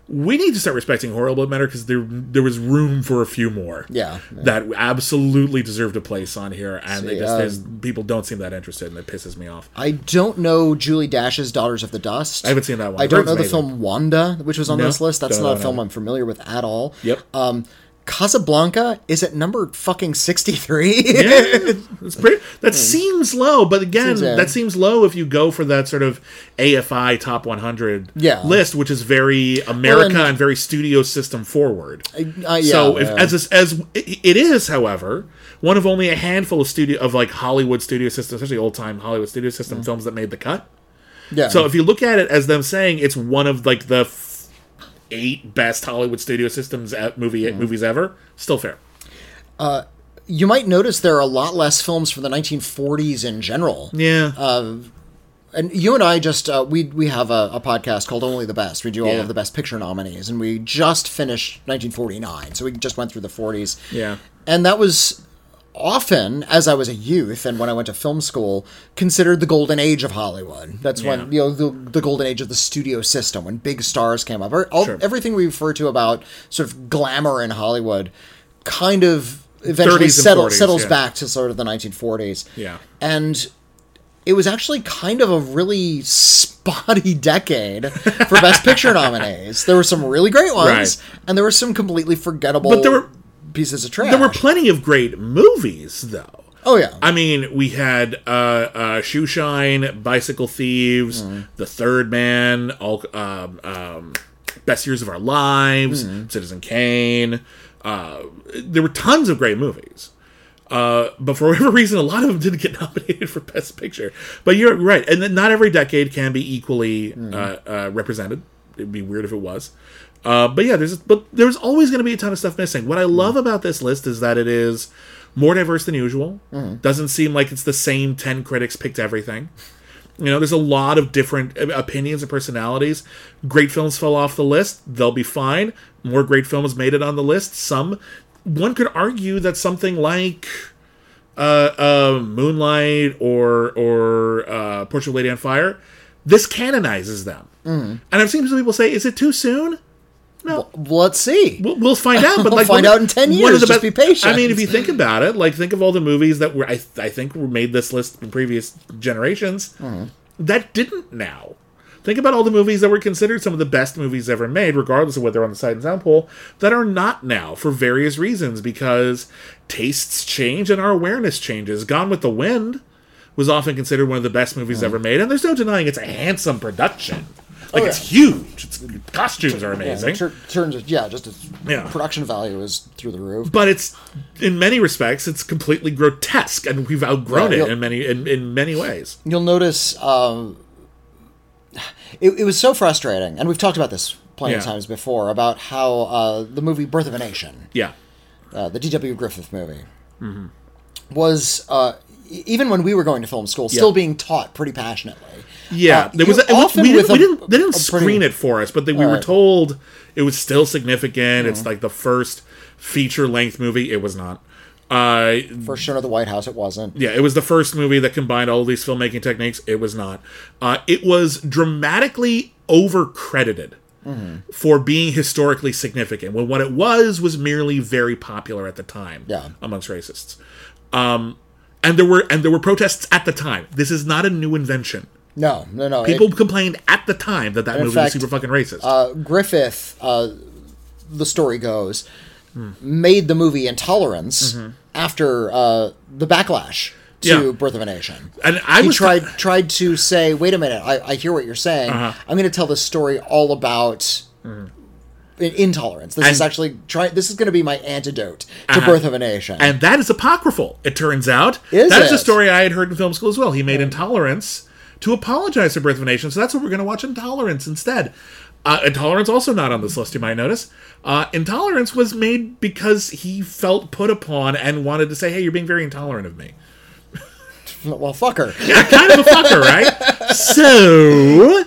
A: We need to start respecting horror a little bit better because there there was room for a few more.
B: Yeah, yeah.
A: that absolutely deserved a place on here, and they
B: See,
A: just
B: um,
A: people don't seem that interested, and it pisses me off.
B: I don't know Julie Dash's Daughters of the Dust.
A: I haven't seen that one.
B: I don't know
A: it's
B: the film Wanda, which was on
A: No,
B: this list. That's
A: don't
B: a film. I'm familiar with at all.
A: Yep.
B: Um, Casablanca is at number fucking 63.
A: Yeah, it's pretty, that seems low, but again,
B: Hmm. Seems,
A: that seems low if you go for that sort of AFI top 100
B: Yeah.
A: list, which is very America
B: and-
A: and, very studio system forward.
B: Uh, yeah,
A: so, if,
B: yeah.
A: as as it is, however, one of only a handful of studio of like Hollywood studio system, especially old time Hollywood studio system
B: Hmm.
A: films that made the cut.
B: yeah.
A: So if you look at it as them saying it's one of like the eight best Hollywood studio systems at movie
B: Hmm.
A: movies ever, still fair.
B: you might notice there are a lot less films from the 1940s in general.
A: Yeah.
B: Uh, And you and I just uh, we we have a, a podcast called Only the Best. We do all
A: Yeah.
B: of the best picture nominees, and we just finished 1949. So we just went through the 40s.
A: Yeah.
B: and that was often as I was a youth and when I went to film school considered the golden age of Hollywood. That's
A: Yeah.
B: when you know the, the golden age of the studio system when big stars came up. All,
A: Sure.
B: Everything we refer to about sort of glamour in Hollywood kind of eventually
A: 30s
B: settle,
A: 40s,
B: settles
A: yeah.
B: back to sort of the 1940s.
A: Yeah.
B: And it was actually kind of a really spotty decade for Best Picture nominees. There were some really great ones,
A: Right.
B: and there were some completely forgettable
A: But there were-
B: pieces of trash.
A: There were plenty of great movies, though.
B: oh yeah,
A: I mean, we had uh, uh, Shoe Shine, Bicycle Thieves,
B: Mm.
A: The Third Man, all um, um, Best Years of Our Lives,
B: Mm.
A: Citizen Kane. Uh, there were tons of great movies. Uh, but for whatever reason, a lot of them didn't get nominated for Best Picture. But you're right, and not every decade can be equally
B: Mm.
A: uh, uh, represented. It'd be weird if it was. Uh, but yeah, there's but there's always going to be a ton of stuff missing. What I love about this list is that it is more diverse than usual. Doesn't seem like it's the same ten critics picked everything. You know, there's a lot of different uh, opinions and personalities. Great films fell off the list; they'll be fine. More great films made it on the list. Some, one could argue that something like uh, uh, Moonlight or or uh, Portrait of Lady on Fire, this canonizes them. And I've seen some people say, "Is it too soon?" No,
B: Well, let's see.
A: We'll, we'll find out, but
B: We'll
A: like
B: find out in 10
A: one
B: years, just be patient.
A: I mean, if you think about it, like think of all the movies that were I, I think were made this list in previous generations
B: Mm-hmm.
A: that didn't now. Think about all the movies that were considered some of the best movies ever made, regardless of whether they're on the Sight and Sound poll, that are not now for various reasons because tastes change and our awareness changes. Gone with the Wind was often considered one of the best movies
B: Mm.
A: ever made, and there's no denying it's a handsome production. Like
B: Oh,
A: it's
B: yeah.
A: huge. It's costumes are amazing.
B: Yeah, ter- terms of yeah, just its
A: Yeah.
B: production value is through the roof.
A: but it's in many respects it's completely grotesque and we've outgrown
B: Yeah,
A: it in many in, in many ways
B: You'll notice um, it, it was so frustrating, and we've talked about this plenty of times before about how uh, the movie Birth of a Nation,
A: yeah
B: uh, the D.W. Griffith movie,
A: Mm-hmm.
B: was uh, even when we were going to film school, still being taught pretty passionately.
A: Yeah
B: Uh,
A: there was a,
B: often
A: we,
B: with
A: didn't, we
B: a-
A: didn't they didn't screen
B: pretty-
A: it for us but they, we were told it was still significant
B: Mm-hmm.
A: it's like the first feature length movie it was not uh
B: First shown at the White House, it wasn't.
A: yeah, it was the first movie that combined all these filmmaking techniques. It was not. Uh, it was dramatically over credited for being historically significant when what it was was merely very popular at the time
B: Yeah.
A: amongst racists. Um, and there were and there were protests at the time. This is not a new invention.
B: No, no, no.
A: People
B: It-
A: complained at the time that that movie
B: fact,
A: was super fucking racist.
B: uh, Griffith, uh, the story goes,
A: Hmm.
B: made the movie Intolerance after uh, the backlash to
A: Mm-hmm. Yeah.
B: Birth of a Nation.
A: and I
B: he
A: was
B: tried tried to say, "Wait a minute, I, I hear what you're saying.
A: Uh-huh.
B: I'm going to tell this story all about." in- Intolerance. This is
A: Mm-hmm.
B: Actually try. This is going to be my antidote to
A: Uh-huh.
B: Birth of a Nation.
A: And that is apocryphal, it turns out.
B: Is
A: That's a story I had heard in film school as well. He made Intolerance to apologize for Birth of a Nation, so that's what we're going to watch Intolerance instead. Uh, Intolerance also not on this list, you might notice. Uh, Intolerance was made because he felt put upon and wanted to say, hey, you're being very intolerant of me.
B: well, fuck her.
A: kind of a fucker, right? So,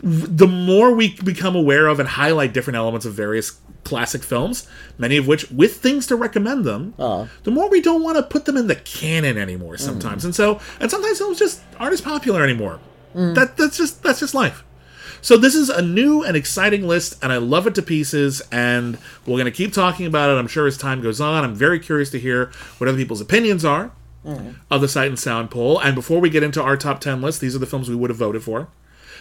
A: the more we become aware of and highlight different elements of various classic films, many of which with things to recommend them, uh-huh. the more we don't want to put them in the canon anymore sometimes. And so, and sometimes films just aren't as popular anymore. Mm. That that's just that's just life. So this is a new and exciting list, and I love it to pieces. And we're going to keep talking about it. I'm sure as time goes on. I'm very curious to hear what other people's opinions are mm. of the Sight and Sound poll. And before we get into our top 10 list, these are the films we would have voted for.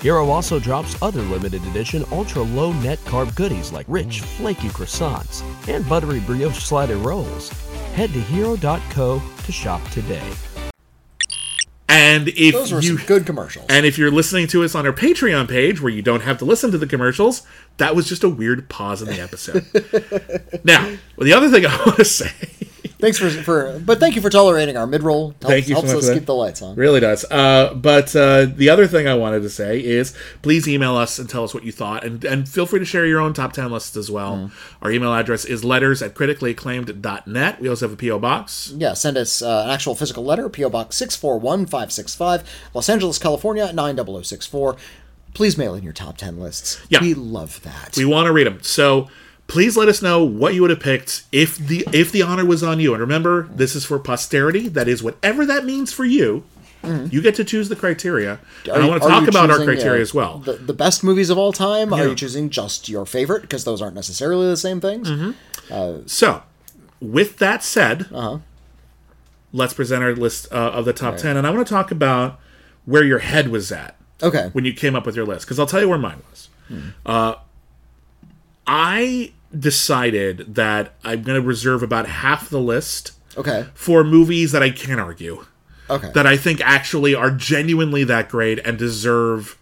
C: Hero also drops other limited edition ultra low net carb goodies like rich, flaky croissants and buttery brioche slider rolls. Head to hero.co to shop today.
A: And if
B: Those were
A: you
B: some good commercials.
A: and if you're listening to us on our Patreon page where you don't have to listen to the commercials, that was just a weird pause in the episode. now, well, the other thing I want to say
B: Thanks for, for but thank you for tolerating our mid roll. Helps,
A: Thank you so
B: helps
A: much
B: us keep the lights on.
A: Really does. Uh, but uh, the other thing I wanted to say is please email us and tell us what you thought. And, and feel free to share your own top 10 lists as well.
B: Mm.
A: Our email address is letters at criticallyacclaimed.net. We also have a P.O. box.
B: Yeah, send us uh, an actual physical letter, P.O. Box 641565, Los Angeles, California, 90064. please mail in your top 10 lists.
A: Yeah.
B: We love that.
A: We want to read them. So please let us know what you would have picked if the if the honor was on you. And remember, this is for posterity. That is whatever that means for you. You get to choose the criteria. and I want to talk about our criteria
B: uh,
A: as well.
B: The, the best movies of all time? Are you choosing just your favorite? Because those aren't necessarily the same things.
A: Mm-hmm. So, with that said,
B: Uh-huh.
A: let's present our list uh, of the top 10. And I want to talk about where your head was at
B: Okay.
A: when you came up with your list. Because I'll tell you where mine was. Uh, I decided that I'm going to reserve about half the list
B: Okay.
A: for movies that I can't argue.
B: Okay.
A: That I think actually are genuinely that great and deserve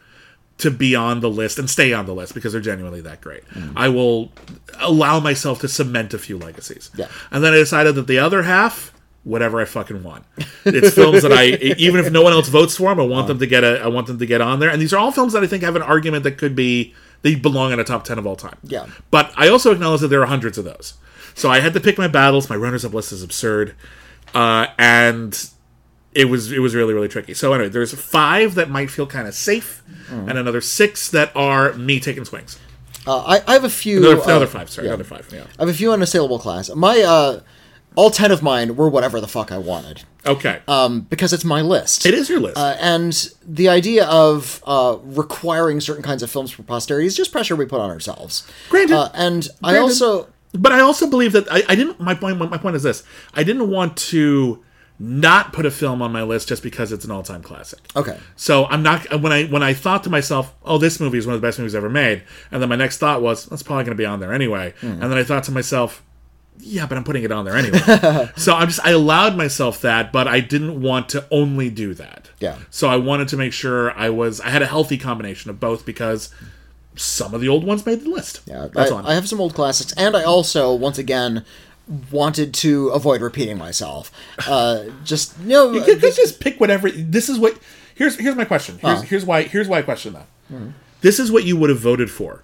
A: to be on the list and stay on the list because they're genuinely that great. Mm. I will allow myself to cement a few legacies.
B: Yeah.
A: And then I decided that the other half, whatever I fucking want. It's films that I even if no one else votes for them, I want uh. them to get a I want them to get on there. And these are all films that I think have an argument that could be they belong in a top 10 of all time.
B: Yeah.
A: But I also acknowledge that there are hundreds of those. So I had to pick my battles. My runners up list is absurd. Uh, and it was it was really really tricky. So anyway, there's five that might feel kind of safe,
B: Mm.
A: and another six that are me taking swings.
B: Uh, I, I have a few.
A: Another,
B: uh,
A: another five, sorry,
B: yeah.
A: another five. Yeah.
B: I have a few unassailable class. My uh, all ten of mine were whatever the fuck I wanted,
A: Okay.
B: um, because it's my list.
A: it is your list.
B: Uh, and the idea of uh, requiring certain kinds of films for posterity is just pressure we put on ourselves.
A: Granted.
B: Uh, and I also
A: but I also believe that I, I didn't. My point. My point is this: I didn't want to not put a film on my list just because it's an all-time classic.
B: okay.
A: So I'm not when I when I thought to myself, "Oh, this movie is one of the best movies ever made," and then my next thought was, "That's probably going to be on there anyway," and then I thought to myself, "Yeah, but I'm putting it on there anyway." so I'm just I allowed myself that, but I didn't want to only do that.
B: Yeah.
A: So I wanted to make sure I was I had a healthy combination of both because some of the old ones made the list.
B: Yeah,
A: that's
B: I,
A: on.
B: I have some old classics, and I also, once again, wanted to avoid repeating myself. Uh, just no,
A: You could just pick whatever. This is what. Here's here's my question. Here's, here's why. Here's why I question that. This is what you would have voted for.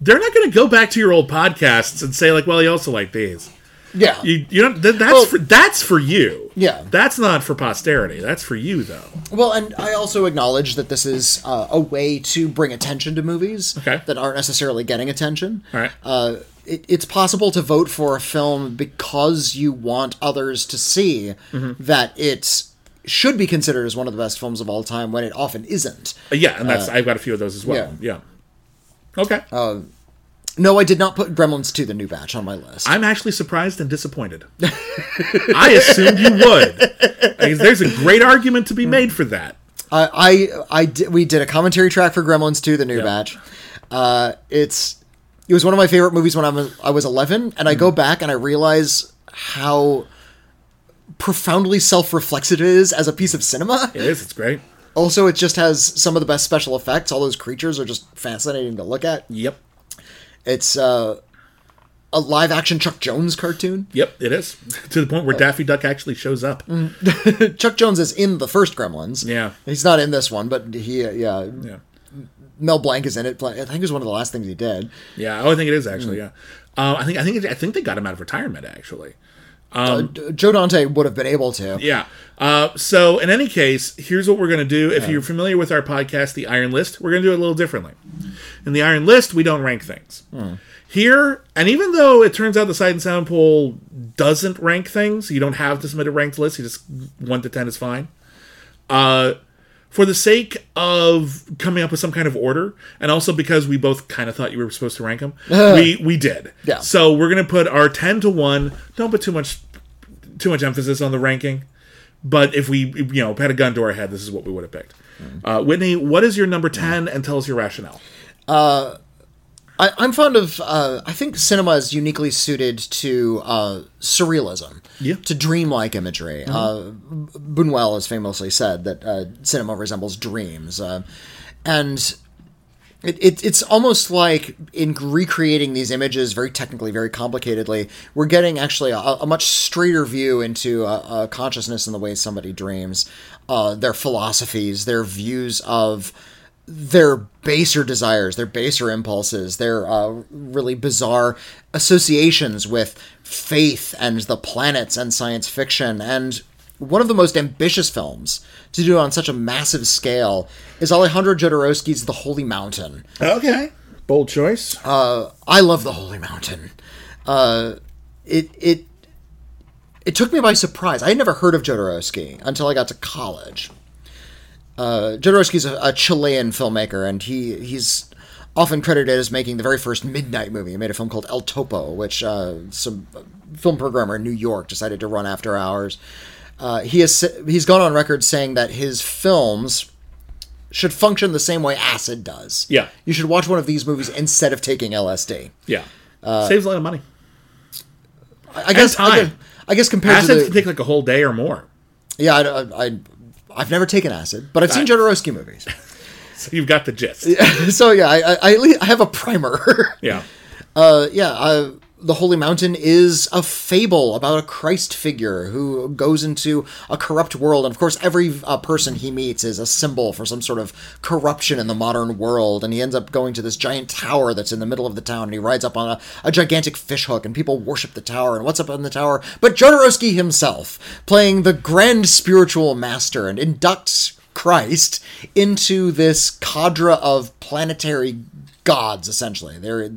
A: They're not going to go back to your old podcasts and say like, "Well, you also like these."
B: yeah,
A: You you know that, that's
B: Well-
A: for that's for you.
B: Yeah.
A: That's not for posterity. That's for you though.
B: Well, and I also acknowledge that this is uh, a way to bring attention to movies
A: Okay.
B: that aren't necessarily getting attention.
A: All right.
B: Uh, it, it's possible to vote for a film because you want others to see
A: Mm-hmm.
B: that it should be considered as one of the best films of all time when it often isn't.
A: Uh, yeah, and that's I've got a few of those as well. Yeah. Okay.
B: Um, no, I did not put Gremlins 2 the new batch on my list.
A: I'm actually surprised and disappointed. I assumed you would. Because There's a great argument to be hmm. made for that.
B: I, I, I did, we did a commentary track for Gremlins 2, the new
A: Yeah.
B: batch. Uh, it's, it was one of my favorite movies when I was, I was 11, and I go hmm. back and I realize how profoundly self-reflexive it is as a piece of cinema.
A: It is. It's great.
B: Also, it just has some of the best special effects. All those creatures are just fascinating to look at.
A: Yep.
B: It's uh, a live-action Chuck Jones cartoon.
A: Yep. It is to the point where Daffy Duck actually shows up.
B: Chuck Jones is in the first Gremlins.
A: Yeah.
B: he's not in this one, but he, uh, yeah,
A: Yeah.
B: Mel Blanc is in it. I think it was one of the last things he did.
A: Yeah. Oh, I think it is actually. Yeah. Uh, I think I think I think they got him out of retirement actually.
B: Uh, Joe Dante would have been able to.
A: Yeah. Uh, so in any case, here's what we're going to do. If you're familiar with our podcast, The Iron List, we're going to do it a little differently. In the Iron List, we don't rank things. Here, and even though it turns out the Sight and Sound poll doesn't rank things, you don't have to submit a ranked list. You just one to ten is fine. Uh, for the sake of coming up with some kind of order, and also because we both kind of thought you were supposed to rank them, we we did.
B: Yeah.
A: So we're gonna put our ten to one. Don't put too much too much emphasis on the ranking. But if we, you know, had a gun to our head, this is what we would have picked. Uh, Whitney, what is your number 10 and tell us your rationale?
B: I, I'm fond of. Uh, I think cinema is uniquely suited to uh, surrealism,
A: Yeah.
B: to dreamlike imagery. Uh, Buñuel has famously said that uh, cinema resembles dreams, uh, and it, it, it's almost like in recreating these images very technically, very complicatedly, we're getting actually a, a much straighter view into a, a consciousness in the way somebody dreams, uh, their philosophies, their views of their baser desires, their baser impulses, their uh, really bizarre associations with faith and the planets and science fiction. And one of the most ambitious films to do on such a massive scale is Alejandro Jodorowsky's The Holy Mountain.
A: Okay. Bold choice.
B: I love The Holy Mountain. Uh, it it it took me by surprise. I had never heard of Jodorowsky until I got to college. Uh, Jodorowsky's a, a Chilean filmmaker, and he he's often credited as making the very first midnight movie. He made a film called El Topo, which uh, some film programmer in New York decided to run after hours. Uh, he has he's gone on record saying that his films should function the same way acid does.
A: Yeah.
B: you should watch one of these movies instead of taking LSD.
A: Yeah. Saves a lot of money.
B: I I guess, I
A: time.
B: guess, I guess compared
A: Acids
B: to
A: can
B: the,
A: take like a whole day or more.
B: yeah, I, I, I've never taken acid, but I've seen Jodorowsky movies.
A: So you've got the gist.
B: so yeah, I, I, I, at least- I have a primer.
A: Yeah.
B: uh, yeah, uh, the Holy Mountain is a fable about a Christ figure who goes into a corrupt world, and of course, every uh, person he meets is a symbol for some sort of corruption in the modern world. And he ends up going to this giant tower that's in the middle of the town, and he rides up on a, a gigantic fishhook, and people worship the tower. And what's up in the tower? But Jodorowsky himself, playing the grand spiritual master, and inducts Christ into this cadre of planetary gods. Essentially, they're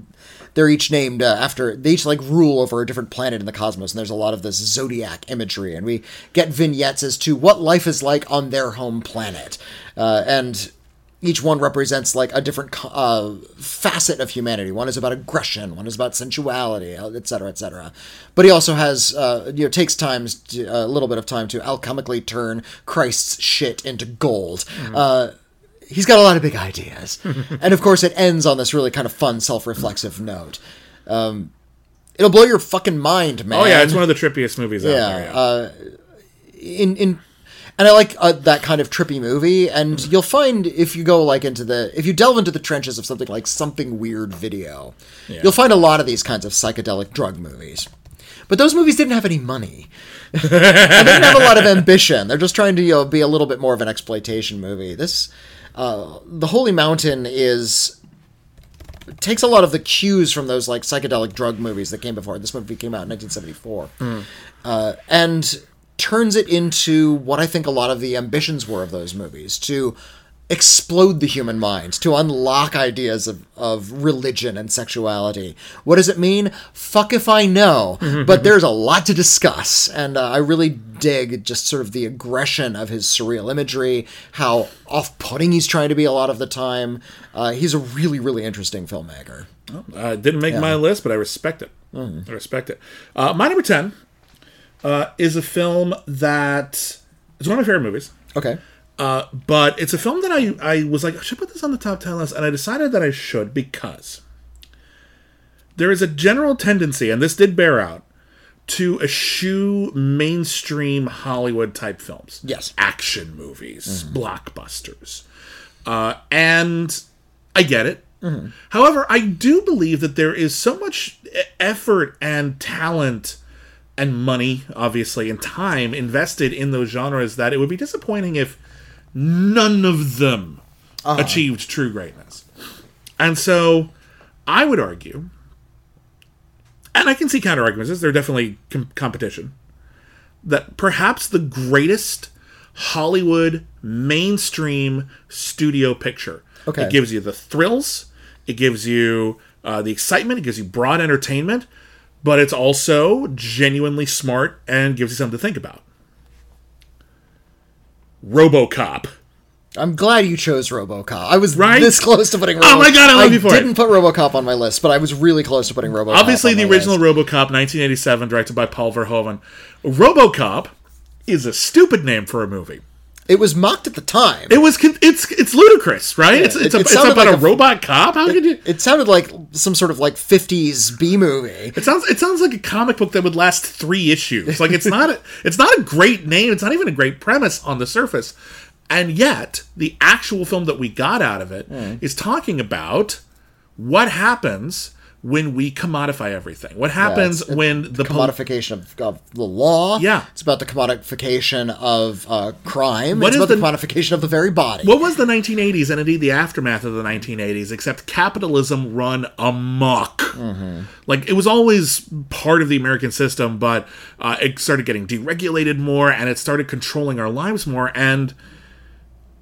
B: they're each named uh, after they each like rule over a different planet in the cosmos and there's a lot of this zodiac imagery and we get vignettes as to what life is like on their home planet. Uh, and each one represents like a different uh, facet of humanity. One is about aggression one is about sensuality etc., et cetera et cetera. But he also has uh, you know takes times to, a little bit of time to alchemically turn christ's shit into gold. Uh, he's got a lot of big ideas. and of course, it ends on this really kind of fun, self reflexive note. Um, it'll blow your fucking mind, man.
A: Oh yeah, it's one of the trippiest movies out there. Yeah.
B: uh, in in and I like uh, that kind of trippy movie. And you'll find if you go like into the if you delve into the trenches of something like something weird video, you'll find a lot of these kinds of psychedelic drug movies. But those movies didn't have any money. and they didn't have a lot of ambition. They're just trying to you know, be a little bit more of an exploitation movie. This, uh, the Holy Mountain is takes a lot of the cues from those like psychedelic drug movies that came before. This movie came out in 1974, uh, and turns it into what I think a lot of the ambitions were of those movies to explode the human mind, to unlock ideas of, of religion and sexuality. What does it mean? Fuck if I know. but there's a lot to discuss, and uh, I really dig just sort of the aggression of his surreal imagery, how off putting he's trying to be a lot of the time. Uh, he's a really, really interesting filmmaker.
A: Uh, didn't make my list, but I respect it.
B: Mm-hmm.
A: I respect it. Uh, my number ten uh, is a film that is one of my favorite movies.
B: Okay.
A: Uh, but it's a film that I, I was like, I should put this on the top 10 list, and I decided that I should because there is a general tendency, and this did bear out, to eschew mainstream Hollywood type films.
B: Yes.
A: Action movies, blockbusters. Uh, and I get it. However, I do believe that there is so much effort and talent and money, obviously, and time invested in those genres that it would be disappointing if none of them achieved true greatness. And so I would argue, and I can see counter arguments, they're definitely com- competition, that perhaps the greatest Hollywood mainstream studio picture.
B: Okay.
A: It gives you the thrills, it gives you uh, the excitement, it gives you broad entertainment, but it's also genuinely smart and gives you something to think about. Robocop.
B: I'm glad you chose RoboCop. I was
A: Right?
B: this close to putting.
A: Oh my God, I love you for it.
B: didn't put RoboCop on my list, but I was really close to putting RoboCop.
A: Obviously, the original
B: list.
A: RoboCop, 1987, directed by Paul Verhoeven. RoboCop is a stupid name for a movie.
B: It was mocked at the time.
A: It was con- it's it's ludicrous, right? it's it's,
B: it-
A: a,
B: it
A: it's about
B: like
A: a,
B: a-
A: robot cop. How could you?
B: It sounded like some sort of like 50s B movie.
A: It sounds it sounds like a comic book that would last three issues. Like it's not a, it's not a great name. It's not even a great premise on the surface, and yet the actual film that we got out of it is
B: Hmm.
A: talking about what happens when we commodify everything? What happens
B: it's-
A: when the pol-
B: commodification of, of the law.
A: Yeah.
B: It's about the commodification of uh, crime.
A: What
B: it's
A: is
B: about the,
A: the-
B: commodification of the very body.
A: What was the 1980s and indeed the aftermath of the 1980s, except capitalism run amok? Like, it was always part of the American system, but uh, it started getting deregulated more and it started controlling our lives more. And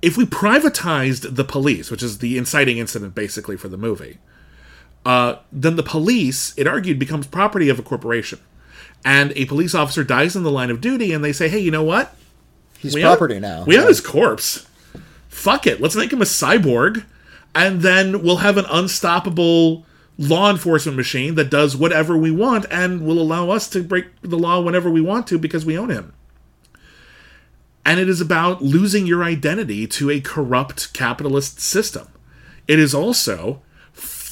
A: if we privatized the police, which is the inciting incident basically for the movie, uh, then the police, it argued, becomes property of a corporation. And a police officer dies in the line of duty, and they say, hey, you know what?
B: He's
A: We
B: property
A: own,
B: now.
A: We own his corpse. Fuck it. Let's make him a cyborg, and then we'll have an unstoppable law enforcement machine that does whatever we want and will allow us to break the law whenever we want to because we own him. And it is about losing your identity to a corrupt capitalist system. It is also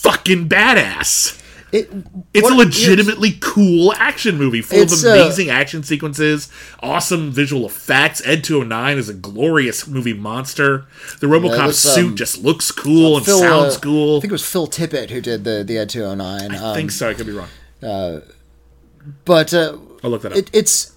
A: fucking badass.
B: It,
A: It's
B: what-
A: a legitimately cool action movie full
B: It's,
A: of
B: uh,
A: amazing action sequences, awesome visual effects. Ed 209 is a glorious movie monster. The Robocop
B: this,
A: suit
B: um,
A: just looks cool and
B: Phil,
A: sounds
B: uh,
A: cool.
B: I think it was Phil Tippett who did the the Ed 209.
A: I think so. I could be wrong.
B: but uh,
A: I'll look that up.
B: it, it's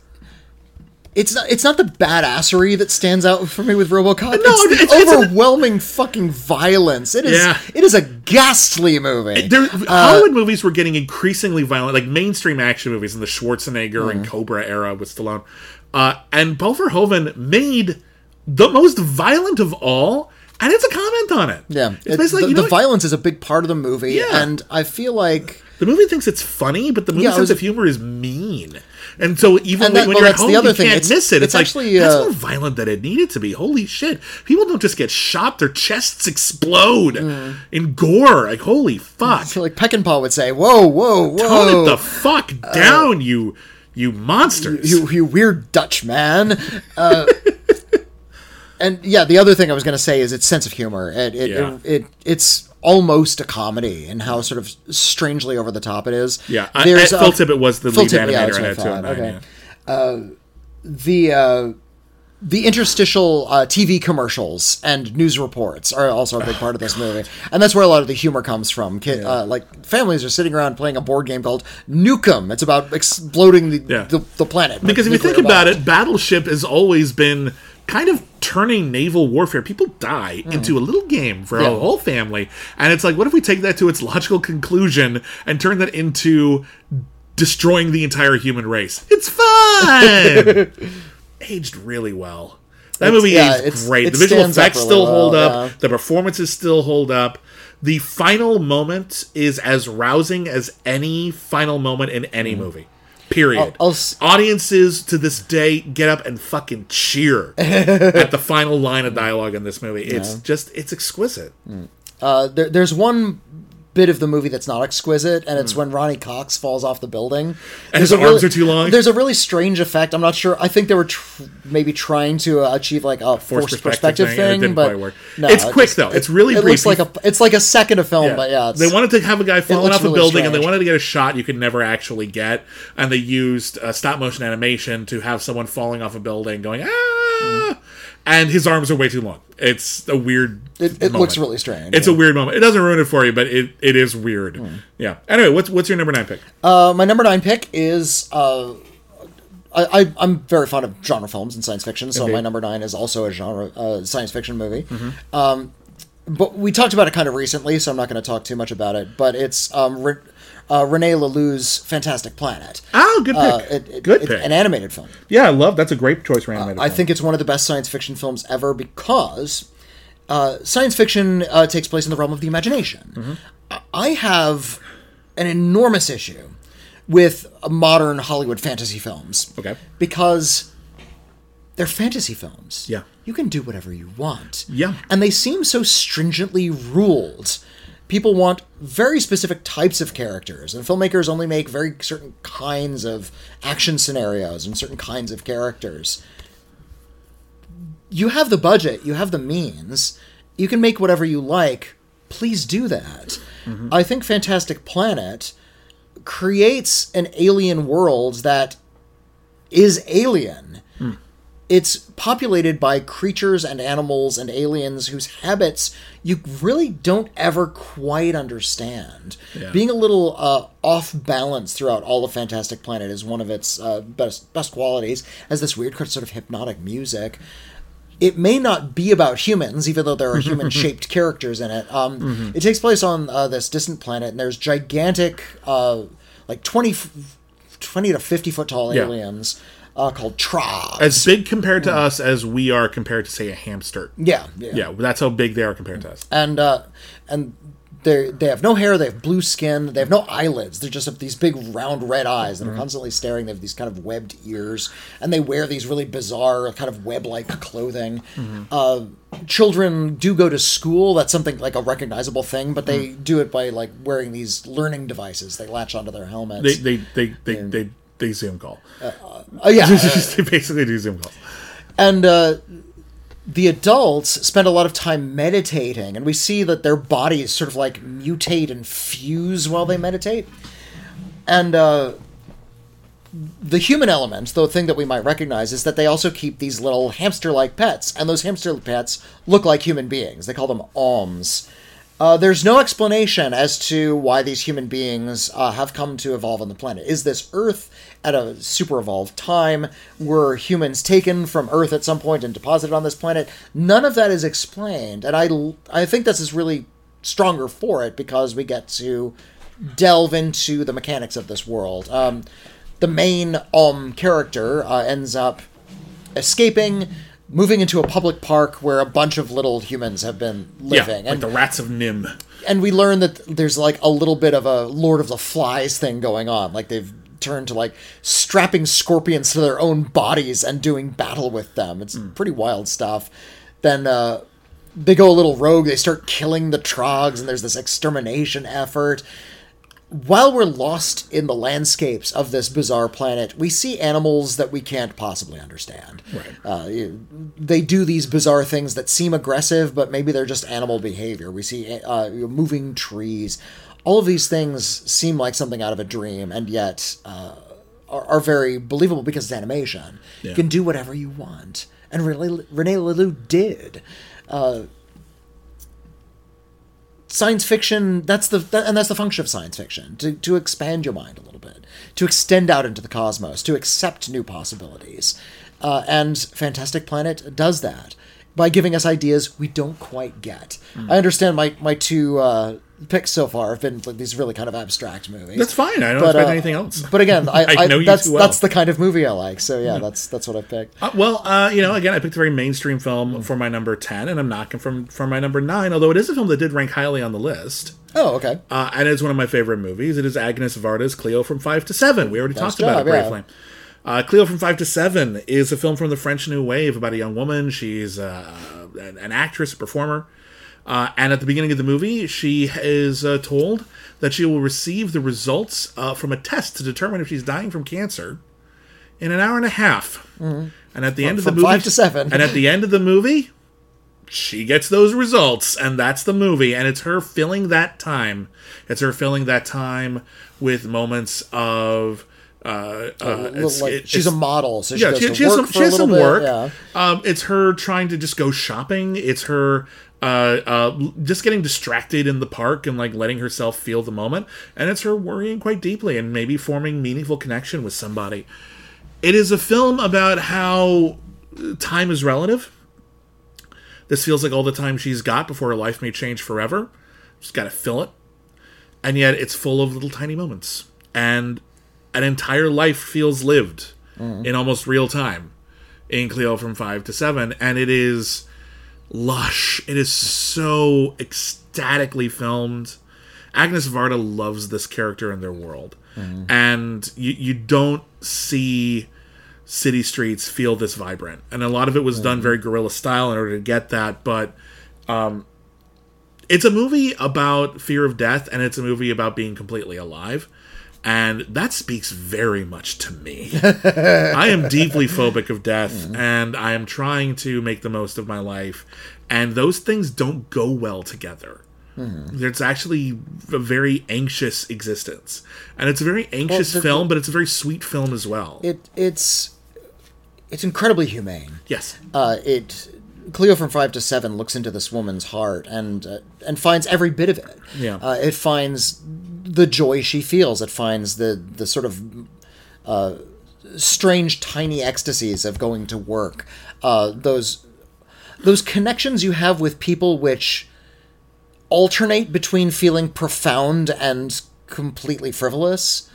B: it's not it's not the badassery that stands out for me with RoboCop. it's the
A: it's- it's an-
B: overwhelming fucking violence. It is
A: Yeah.
B: it is a ghastly movie.
A: there,
B: Uh,
A: Hollywood movies were getting increasingly violent, like mainstream action movies in the Schwarzenegger
B: Mm-hmm.
A: and Cobra era with Stallone. Uh, and Paul Verhoeven made the most violent of all, and it's a comment on it.
B: yeah,
A: it's
B: it-
A: basically
B: the,
A: you know
B: the violence is a big part of the movie,
A: Yeah.
B: and I feel like
A: The movie thinks it's funny, but the movie
B: Yeah,
A: sense
B: was-
A: of humor is mean. And so even
B: And
A: when,
B: that-
A: when
B: well,
A: you're at
B: that's the
A: home,
B: other
A: you
B: thing.
A: can't
B: It's-
A: miss it. It's,
B: it's
A: like
B: actually,
A: that's
B: uh,
A: more violent than it needed to be. Holy shit! People don't just get shot; their chests explode
B: Mm.
A: in gore. Like holy fuck!
B: Feel like Peckinpah would say, "Whoa, whoa, whoa,
A: Tone it the fuck down, you you monsters!
B: you, you weird Dutch man." Uh, and yeah, the other thing I was going to say is its sense of humor. It it,
A: Yeah.
B: it it it's almost a comedy and how sort of strangely over the top it is.
A: yeah, I,
B: there's
A: Phil Tippett was the
B: Phil
A: lead
B: Tippett, yeah,
A: animator
B: that's
A: in
B: what I. Okay.
A: yeah.
B: the uh, the interstitial uh, TV commercials and news reports are also a big part of this movie, and that's where a lot of the humor comes from. Kid, uh, like families are sitting around playing a board game called Nukem. It's about exploding the
A: Yeah.
B: the, the planet.
A: Because if you think about it, Battleship has always been kind of turning naval warfare. People die into a little game for
B: Mm. Yeah.
A: a whole family. And it's like, what if we take that to its logical conclusion and turn that into destroying the entire human race? It's fun! aged really well. That
B: It's-
A: movie
B: yeah,
A: aged
B: it's-
A: great. The visual effects
B: really
A: still
B: well,
A: hold up.
B: yeah.
A: The performances still hold up. The final moment is as rousing as any final moment in any movie. Period.
B: Mm. I'll- I'll s-
A: Audiences to this day get up and fucking cheer at the final line of dialogue in this movie. It's just it's exquisite.
B: uh, there, there's one bit of the movie that's not exquisite, and it's when Ronny Cox falls off the building.
A: Hmm. And his
B: There's a
A: arms are too long?
B: There's a really strange effect. I'm not sure. I think they were tr- maybe trying to uh, achieve like a forced,
A: perspective
B: perspective,
A: thing, and it
B: but. No,
A: It's
B: it
A: quick,
B: just-
A: though. It's really
B: It looks
A: brief.
B: like a. It's like a second of film, but yeah,
A: they wanted to have a guy falling
B: looks
A: off a
B: really
A: building, and they wanted to get a shot you could never actually get, and they used uh, stop motion animation to have someone falling off a building, going ah, and his arms are way too long. It's a weird.
B: It, it looks really strange.
A: It's
B: yeah.
A: a weird moment. It doesn't ruin it for you, but it, it is weird. Yeah. Anyway, what's what's your number nine pick?
B: Uh, my number nine pick is. Uh, I, I, I'm very fond of genre films and science fiction, so
A: Indeed.
B: my number nine is also a genre uh, science fiction movie.
A: Mm-hmm.
B: Um, but we talked about it kind of recently, so I'm not going to talk too much about it. But it's um, Re- uh, Rene Laloux's Fantastic Planet.
A: Oh, good pick.
B: Uh, it- it-
A: good
B: it's
A: pick.
B: an animated film.
A: yeah, I love. That's a great choice for animated.
B: I
A: film.
B: think it's one of the best science fiction films ever because uh, science fiction uh, takes place in the realm of the imagination.
A: Mm-hmm.
B: I- I have an enormous issue with modern Hollywood fantasy films.
A: Okay.
B: Because they're fantasy films.
A: Yeah.
B: You can do whatever you want.
A: Yeah.
B: And they seem so stringently ruled. People want very specific types of characters, and filmmakers only make very certain kinds of action scenarios and certain kinds of characters. You have the budget, you have the means, you can make whatever you like. Please do that. Mm-hmm. I think Fantastic Planet creates an alien world that is alien hmm. It's populated by creatures and animals and aliens whose habits you really don't ever quite understand.
A: Yeah.
B: Being a little uh, off balance throughout all of Fantastic Planet is one of its uh, best best qualities. As this weird sort of hypnotic music. It may not be about humans, even though there are human shaped characters in it. Um,
A: Mm-hmm.
B: It takes place on uh, this distant planet, and there's gigantic, uh, like 20, 20 to 50 foot tall
A: Yeah.
B: aliens uh, called Traags.
A: As big compared to us as we are compared to, say, a hamster.
B: yeah, yeah.
A: Yeah, that's how big they are compared to us.
B: and uh, and they they have no hair. They have blue skin. They have no eyelids. They're just have these big round red eyes that are constantly staring. They have these kind of webbed ears, and they wear these really bizarre kind of web like clothing. Uh, children do go to school. That's something like a recognizable thing, but they do it by like wearing these learning devices. They latch onto their helmets.
A: They they they they they, they Zoom call.
B: oh yeah,
A: they basically do Zoom calls.
B: and uh, the adults spend a lot of time meditating and we see that their bodies sort of like mutate and fuse while they meditate and uh, the human element the thing that we might recognize is that they also keep these little hamster-like pets and those hamster pets look like human beings they call them Oms uh, there's no explanation as to why these human beings uh, have come to evolve on the planet. Is this Earth at a super evolved time? Were humans taken from Earth at some point and deposited on this planet? None of that is explained, and I I think this is really stronger for it because we get to delve into the mechanics of this world. Um, the main um character uh, ends up escaping, moving into a public park where a bunch of little humans have been living,
A: yeah, like
B: and
A: the rats of NIMH.
B: and we learn that there's like a little bit of a Lord of the Flies thing going on. Like they've turned to like strapping scorpions to their own bodies and doing battle with them. It's pretty wild stuff. Then uh, they go a little rogue. They start killing the Traags, and there's this extermination effort. While we're lost in the landscapes of this bizarre planet, we see animals that we can't possibly understand.
A: Right.
B: Uh, they do these bizarre things that seem aggressive, but maybe they're just animal behavior. We see uh, moving trees. All of these things seem like something out of a dream, and yet uh, are, are very believable because it's animation. You can do whatever you want, and Rene, Rene Laloux did. Uh, science fiction that's the that, and that's the function of science fiction to, to expand your mind a little bit to extend out into the cosmos to accept new possibilities uh, and fantastic planet does that by giving us ideas we don't quite get i understand my my two uh, picks so far have been like, these really kind of abstract movies
A: That's fine. I don't
B: But,
A: expect
B: uh,
A: anything else.
B: but again i,
A: I
B: I,
A: know you
B: that's
A: well.
B: that's the kind of movie i like so yeah that's that's what i picked
A: Uh, well, uh, you know, again, I picked a very mainstream film for my number ten, and I'm knocking from for my number nine. Although it is a film that did rank highly on the list,
B: oh okay
A: uh, and it's one of my favorite movies. It is Agnes Varda's Cleo from Five to Seven. We already talked about
B: job,
A: it, Brave
B: yeah.
A: Uh, Cleo from Five to Seven is a film from the French New Wave about a young woman. She's uh, an, an actress, a performer. Uh, and at the beginning of the movie, she is uh, told that she will receive the results uh, from a test to determine if she's dying from cancer in an hour and a half. And at the end of the movie,
B: five to seven.
A: And at the end of the movie, she gets those results, and that's the movie. And it's her filling that time. It's her filling that time with moments of. Uh, uh,
B: like,
A: it-
B: she's a model so she
A: yeah, she, she has some, she has some
B: bit,
A: work.
B: yeah.
A: Um, it's her trying to just go shopping. It's her uh, uh, just getting distracted in the park and like letting herself feel the moment. And it's her worrying quite deeply and maybe forming meaningful connection with somebody. It is a film about how time is relative. This feels like all the time she's got before her life may change forever. She's got to fill it. And yet it's full of little tiny moments. And an entire life feels lived in almost real time in Cleo from 5 to 7. And it is lush. It is so ecstatically filmed. Agnes Varda loves this character and their world. And you, you don't see city streets feel this vibrant. And a lot of it was done very guerrilla style in order to get that. But um, it's a movie about fear of death, and it's a movie about being completely alive. And that speaks very much to me. I am deeply phobic of death, and I am trying to make the most of my life. And those things don't go well together. It's actually a very anxious existence, and it's a very anxious
B: the-
A: film, but it's a very sweet film as well.
B: it it's it's incredibly humane.
A: Yes.
B: Uh, it Cleo from Five to Seven looks into this woman's heart and uh, and finds every bit of it.
A: Yeah.
B: Uh, it finds the joy she feels. It finds the the sort of uh, strange, tiny ecstasies of going to work. Uh, those those connections you have with people, which alternate between feeling profound and completely frivolous.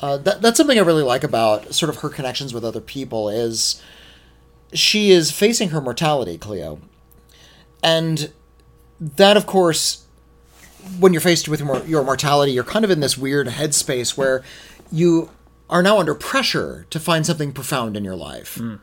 B: Uh, that, that's something I really like about sort of her connections with other people is she is facing her mortality, Cleo. And that, of course, when you're faced with mor- your mortality, you're kind of in this weird headspace where you are now under pressure to find something profound in your life. Mm.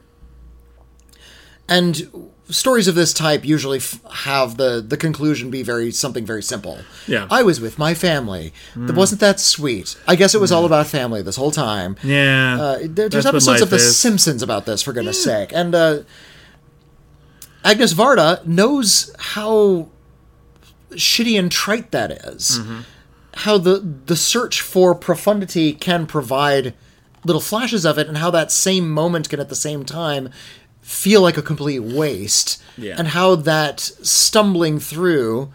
B: And stories of this type usually f- have the the conclusion be very something very simple.
A: Yeah.
B: I was with my family. That wasn't that sweet. I guess it was all about family this whole time.
A: Yeah.
B: Uh, there, there's episodes of The
A: is.
B: Simpsons about this, for goodness sake. And uh, Agnes Varda knows how shitty and trite that is.
A: Mm-hmm.
B: How the the search for profundity can provide little flashes of it, and how that same moment can at the same time feel like a complete waste.
A: Yeah.
B: And how that stumbling through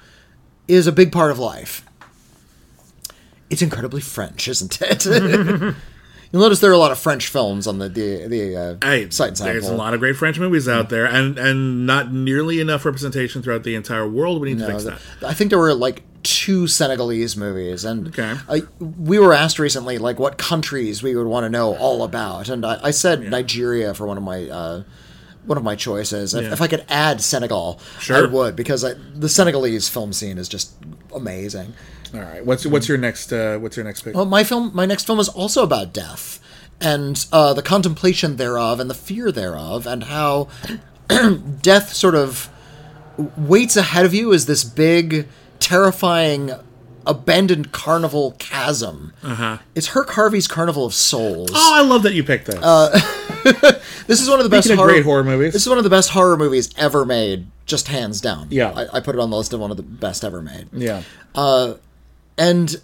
B: is a big part of life. It's incredibly French, isn't it? You'll notice there are a lot of French films on the the, the uh,
A: Hey,
B: site
A: there's a lot of great French movies out there, and and not nearly enough representation throughout the entire world. We need to fix
B: th-
A: that.
B: I think there were like two Senegalese movies, and
A: Okay.
B: I, we were asked recently like what countries we would want to know all about, and I, I said Nigeria for one of my uh, one of my choices. If,
A: Yeah.
B: if I could add Senegal,
A: sure.
B: I would because I, the Senegalese film scene is just amazing.
A: All right, what's what's your next uh, what's your next pick?
B: Well, my film, my next film is also about death and uh, the contemplation thereof and the fear thereof, and how death sort of waits ahead of you as this big, terrifying, abandoned carnival chasm. Uh-huh. It's Herk Harvey's Carnival of Souls.
A: oh, I love that you picked this.
B: this is one of the best
A: Speaking of
B: horror,
A: great horror movies.
B: This is one of the best horror movies ever made, just hands down.
A: Yeah.
B: I, I put it on the list of one of the best ever made.
A: yeah, uh,
B: and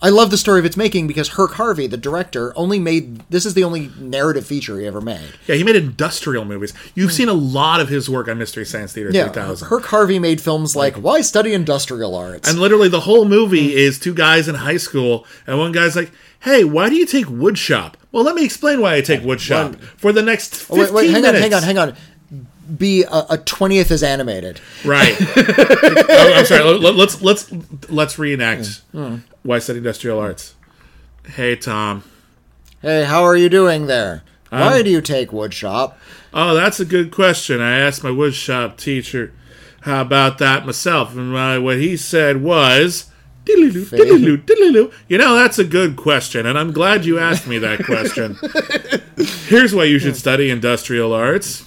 B: I love the story of its making because Herk Harvey, the director, only made this is the only narrative feature he ever made.
A: yeah. He made industrial movies. You've seen a lot of his work on Mystery Science Theater
B: Yeah,
A: 3000.
B: Herk Harvey made films like Why Study Industrial Arts?
A: And literally, the whole movie mm. is two guys in high school, and one guy's like, "Hey, why do you take wood shop?" Well, let me explain why I take wood shop for the next
B: Oh,
A: fifteen
B: wait, wait, hang
A: minutes.
B: on, hang on, hang on. Be a twentieth is animated.
A: Right. oh, I'm sorry. Let, let's let's let's reenact why study industrial arts. Hey, Tom.
B: Hey, how are you doing there?
A: Um,
B: Why do you take woodshop?
A: Oh, that's a good question. I asked my wood shop teacher how about that myself, and uh, what he said was. You know, that's a good question, and I'm glad you asked me that question. Here's why you should study industrial arts.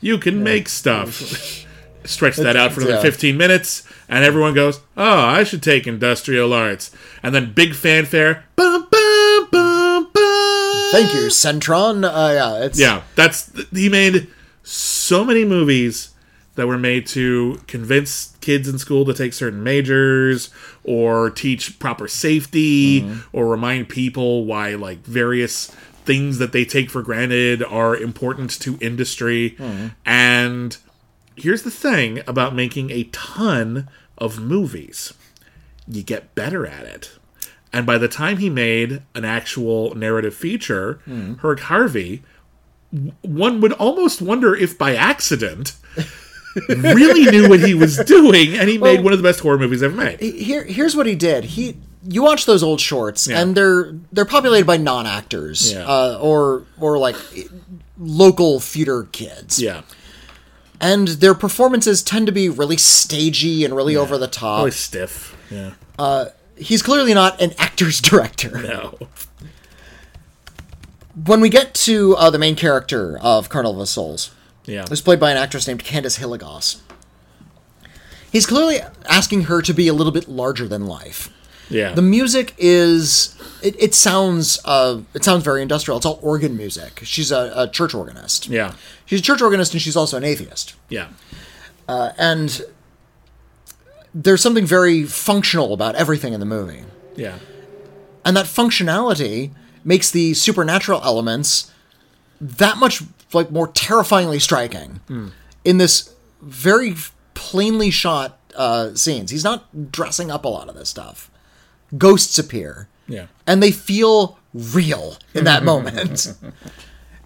A: You can make stuff. Stretch that out for another
B: Yeah.
A: 15 minutes, and everyone goes, Oh, I should take industrial arts. And then big fanfare. Bum, bum, bum, bum.
B: Thank you, Centron. Uh, yeah, it's
A: Yeah, that's he made so many movies that were made to convince kids in school to take certain majors or teach proper safety mm-hmm. or remind people why like various things that they take for granted are important to industry. Mm-hmm. And here's the thing about making a ton of movies. You get better at it. And by the time he made an actual narrative feature, mm. Herk Harvey, one would almost wonder if by accident really knew what he was doing, and he made one of the best horror movies ever made.
B: here here's what he did he you watch those old shorts
A: Yeah.
B: and they're they're populated by non-actors
A: Yeah.
B: uh, or or like local theater kids
A: Yeah,
B: and their performances tend to be really stagey and really over the top
A: really stiff. Yeah,
B: he's clearly not an actor's director
A: no,
B: when we get to uh, the main character of carnival of souls
A: yeah,
B: was played by an actress named Candice Hilligoss he's clearly asking her to be a little bit larger than life
A: yeah.
B: The music is it, it sounds uh it sounds very industrial. It's all organ music. She's a, a church organist.
A: yeah,
B: She's a church organist and she's also an atheist.
A: yeah,
B: Uh, and there's something very functional about everything in the movie.
A: yeah,
B: And that functionality makes the supernatural elements that much like more terrifyingly striking in this very plainly shot uh, scenes. He's not dressing up a lot of this stuff. Ghosts appear.
A: Yeah.
B: And they feel real in that moment.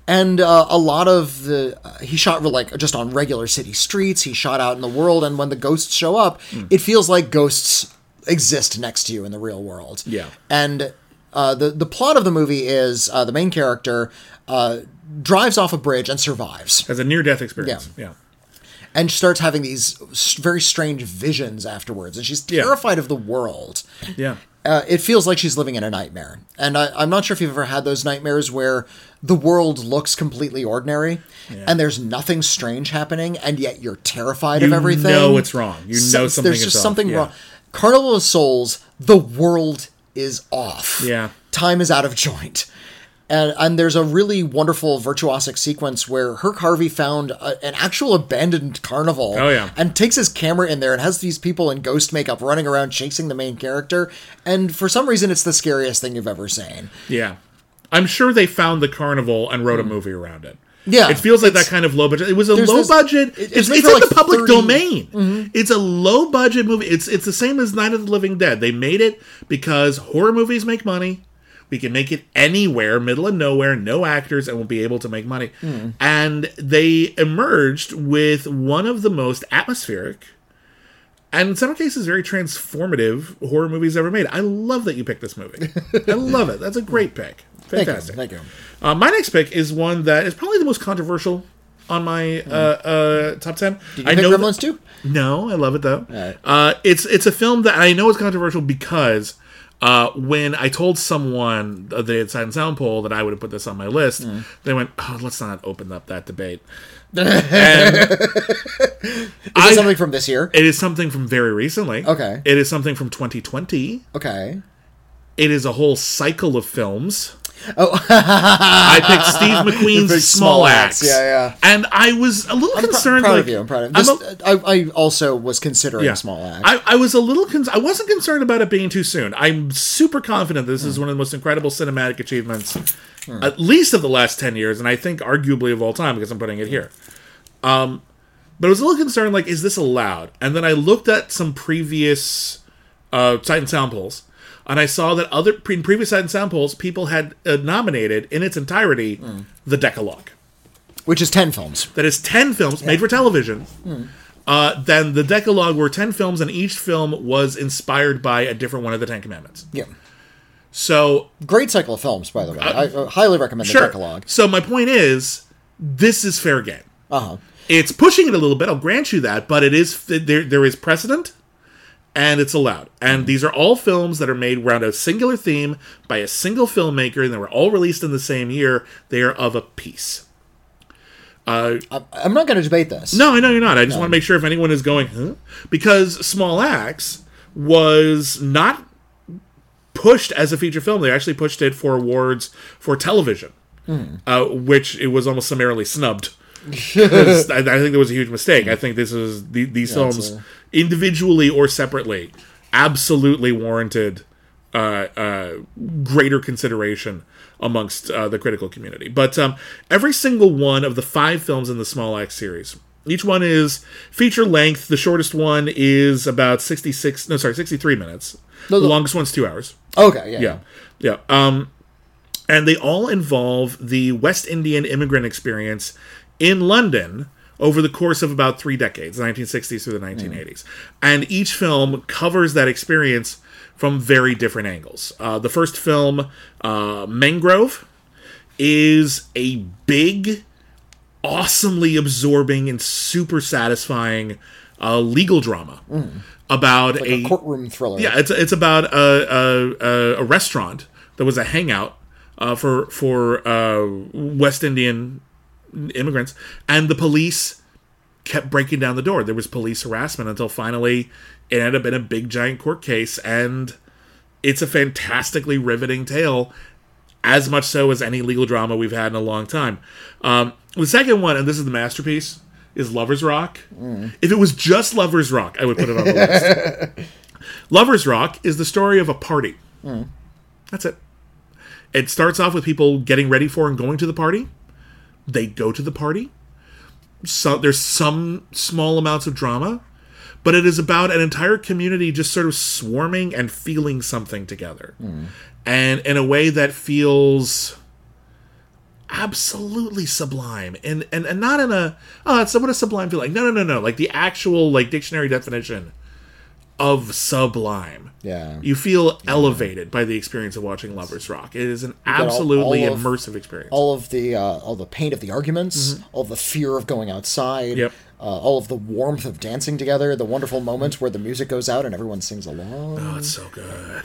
B: And uh, a lot of the uh, he shot like just on regular city streets. He shot out in the world, and when the ghosts show up, it feels like ghosts exist next to you in the real world.
A: Yeah.
B: And uh, the the plot of the movie is uh, the main character uh, drives off a bridge and survives,
A: Has a near death experience.
B: Yeah.
A: Yeah.
B: and starts having these very strange visions afterwards, and she's
A: Yeah.
B: terrified of the world.
A: Yeah.
B: Uh, it feels like she's living in a nightmare. And I, I'm not sure if you've ever had those nightmares where the world looks completely ordinary and there's nothing strange happening, and yet you're terrified of everything.
A: You know it's wrong. You know something
B: There's just
A: off.
B: something
A: Yeah.
B: wrong. Carnival of Souls, the world is off.
A: Yeah.
B: Time is out of joint. And, and there's a really wonderful virtuosic sequence where Herk Harvey found a, an actual abandoned carnival
A: Oh, yeah.
B: and takes his camera in there and has these people in ghost makeup running around chasing the main character. And for some reason, it's the scariest thing you've ever seen.
A: Yeah. I'm sure they found the carnival and wrote a mm. movie around it.
B: Yeah,
A: It feels like that kind of low budget. It was a low
B: this-
A: budget.
B: it-
A: it's
B: it's
A: it's in
B: like
A: the public
B: 30
A: domain. Mm-hmm. It's a low budget movie. It's it's the same as Night of the Living Dead. They made it because horror movies make money. We can make it anywhere, middle of nowhere, no actors, and we'll be able to make money. And they emerged with one of the most atmospheric and in some cases very transformative horror movies ever made. I love that you picked this movie. I love it. That's a great pick.
B: Thank you.
A: Fantastic.
B: Thank you.
A: Uh, my next pick is one that is probably the most controversial on my uh, uh, top ten.
B: Did you pick
A: that-
B: Gremlins too?
A: no, I love it though.
B: Alright.
A: Uh, it's it's a film that I know is controversial because uh, when I told someone they had Sight and Sound poll that I would have put this on my list,
B: Mm.
A: they went, "Oh, let's not open up that debate."
B: Is
A: I-
B: it something from this year?
A: It is something from very recently.
B: Okay.
A: It is something from 2020.
B: Okay.
A: It is a whole cycle of films.
B: Oh,
A: I picked Steve McQueen's Small Axe.
B: Yeah, yeah.
A: And I was a little
B: I'm pr-
A: concerned.
B: proud
A: like,
B: of you. I'm proud of you.
A: a-
B: This, I, I also was considering
A: Yeah.
B: Small Axe.
A: I, I was a little con- I wasn't concerned about it being too soon. I'm super confident this is one of the most incredible cinematic achievements, at least of the last ten years, and I think arguably of all time because I'm putting it here. Um, but I was a little concerned, like, is this allowed? And then I looked at some previous uh, Sight and Sound polls, and I saw that other in previous Sound people had uh, nominated in its entirety the Decalogue
B: which is 10 films.
A: that is 10 films made for television. Uh, then the Decalogue were 10 films, and each film was inspired by a different one of the Ten Commandments.
B: Yeah.
A: So,
B: Great cycle of films, by the way. I uh, highly recommend the
A: sure.
B: Decalogue.
A: So, my point is, this is fair game.
B: Uh huh.
A: It's pushing it a little bit, I'll grant you that, but it is there, there is precedent and it's allowed. And mm-hmm. these are all films that are made around a singular theme by a single filmmaker, and they were all released in the same year. They are of a piece.
B: Uh, I'm not going to debate this.
A: No, I know you're not. I just want to make sure if anyone is going, huh? Because Small Axe was not pushed as a feature film. They actually pushed it for awards for television, hmm. uh, which it was almost summarily snubbed. I, I think there was a huge mistake. I think this is the, these films,
B: a-
A: individually or separately, absolutely warranted uh, uh, greater consideration amongst uh, the critical community. But um, every single one of the five films in the Small Axe series, each one is feature length. The shortest one is about sixty-six. No, sorry, sixty-three minutes.
B: No,
A: the
B: no.
A: longest one's two hours.
B: Okay, yeah.
A: Yeah, yeah. Um, and they all involve the West Indian immigrant experience in London over the course of about three decades, the 1960s through the 1980s. And each film covers that experience from very different angles. Uh, the first film, uh, Mangrove, is a big, awesomely absorbing, and super satisfying uh, legal drama about
B: Like a courtroom thriller.
A: yeah, it's it's about a a, a, a restaurant that was a hangout uh, for for uh, West Indian immigrants, and the police kept breaking down the door. There was police harassment until finally it ended up in a big giant court case, and it's a fantastically riveting tale. As much so as any legal drama we've had in a long time. Um, the second one, and this is the masterpiece, is Lovers Rock. If it was just Lovers Rock, I would put it on the list. Lovers Rock is the story of a party. That's it. It starts off with people getting ready for and going to the party. They go to the party. So there's some small amounts of drama, but it is about an entire community just sort of swarming and feeling something together, mm. and in a way that feels absolutely sublime. And and, and not in a oh that's what a sublime feel like no no no no. Like the actual like dictionary definition of sublime
B: Yeah.
A: you feel elevated by the experience of watching lovers rock it is an absolutely
B: all of-
A: immersive experience
B: all of the uh, all the pain of the arguments, all the fear of going outside,
A: Mm-hmm. Yep.
B: uh, all of the warmth of dancing together, the wonderful moments where the music goes out and everyone sings along.
A: Oh, it's so good.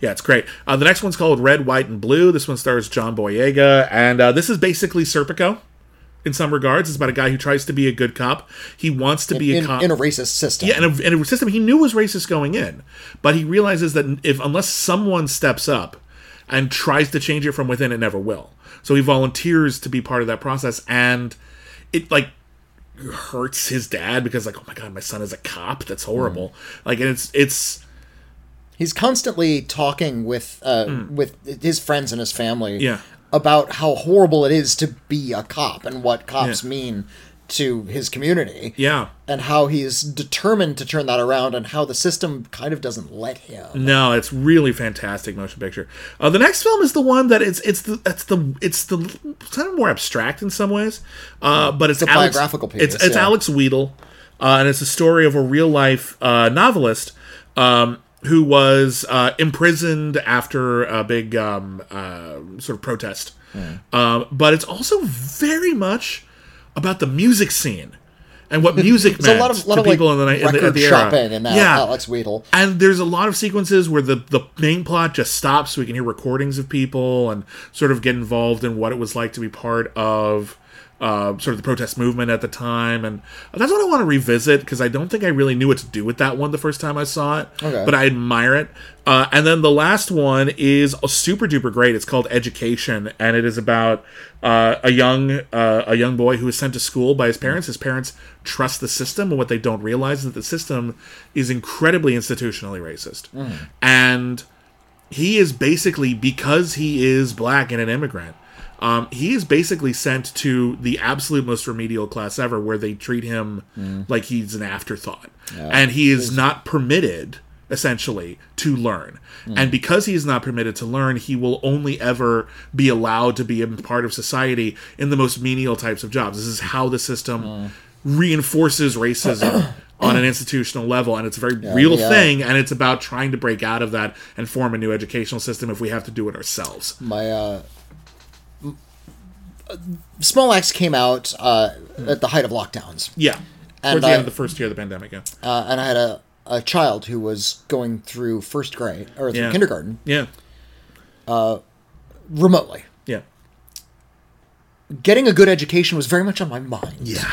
A: Yeah, it's great. Uh, the next one's called Red, White, and Blue. This one stars John Boyega, and uh, this is basically Serpico in some regards. It's about a guy who tries to be a good cop. He wants to be a
B: in,
A: cop
B: in a racist system.
A: Yeah, in a, in a system he knew was racist going in, but he realizes that if unless someone steps up and tries to change it from within, it never will. So he volunteers to be part of that process, and it like hurts his dad because like, oh my god, my son is a cop. That's horrible. Like, and it's it's
B: He's constantly talking with uh, with his friends and his family
A: Mm. Yeah.
B: About how horrible it is to be a cop and what cops
A: Yeah.
B: mean to his community.
A: yeah.
B: And how he's determined to turn that around and how the system kind of doesn't let him.
A: No, it's really fantastic motion picture. Uh, the next film is the one that it's it's the it's the it's the kind of more abstract in some ways, uh, but it's,
B: It's a
A: Alex,
B: biographical piece,
A: It's it's
B: yeah.
A: Alex Wheatle, uh, and it's a story of a real life uh, novelist um, who was uh, imprisoned after a big um, uh, sort of protest.
B: Hmm.
A: Um, but it's also very much about the music scene. And what music meant
B: a lot of, lot
A: to
B: of like
A: people in the night in the, at the
B: shopping and that
A: yeah,
B: Alex Wheatle.
A: and there's a lot of sequences where the the main plot just stops so we can hear recordings of people and sort of get involved in what it was like to be part of uh, sort of the protest movement at the time and that's what i want to revisit because i don't think i really knew what to do with that one the first time i saw it
B: Okay.
A: but i admire it. Uh, and then the last one is super duper great it's called education and it is about uh, a young uh, a young boy who is sent to school by his parents. His parents trust the system and what they don't realize is that the system is incredibly institutionally racist. And he is basically because he is black and an immigrant um, he is basically sent to the absolute most remedial class ever where they treat him like he's an afterthought. And he is not permitted essentially to learn. And because he is not permitted to learn he will only ever be allowed to be a part of society in the most menial types of jobs. This is how the system reinforces racism on an institutional level. And it's a very real
B: yeah.
A: thing. And it's about trying to break out of that and form a new educational system if we have to do it ourselves.
B: My uh, small axe came out uh at the height of lockdowns.
A: Yeah.
B: And
A: towards the
B: I-
A: end of the first year of the pandemic yeah.
B: Uh, and i had a a child who was going through first grade or through
A: Yeah.
B: kindergarten.
A: Yeah.
B: Remotely.
A: Yeah.
B: Getting a good education was very much on my mind.
A: Yeah.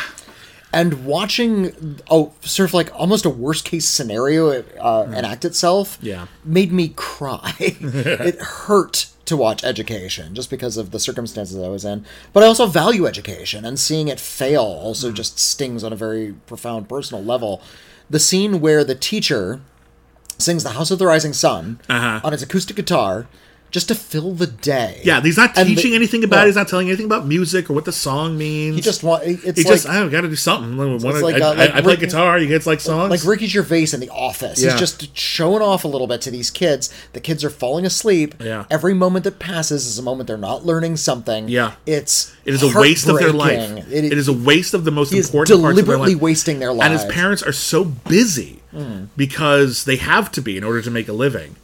B: And watching oh sort of like almost a worst case scenario uh, enact itself
A: Yeah.
B: made me cry. It hurt to watch education just because of the circumstances i was in but i also value education and seeing it fail also
A: Mm.
B: just stings on a very profound personal level the scene where the teacher sings the house of the rising sun
A: Uh-huh.
B: on his acoustic guitar just to fill the day
A: yeah he's not
B: And the-
A: teaching anything about
B: no.
A: it he's not telling anything about music or what the song means
B: he just want it's
A: he
B: like
A: just i gotta do something Wanna-
B: like,
A: I,
B: uh, like
A: I, I play guitar you kids like songs
B: like Ricky Gervais in The Office.
A: Yeah.
B: He's just showing off a little bit to these kids. The kids are falling asleep.
A: Yeah.
B: Every moment that passes is a moment they're not learning something.
A: Yeah.
B: It's
A: it is a waste of their life
B: heartbreaking.
A: it is a waste of the most important parts of their
B: deliberately
A: life
B: wasting their
A: and his parents are so busy because they have to be in order to make a living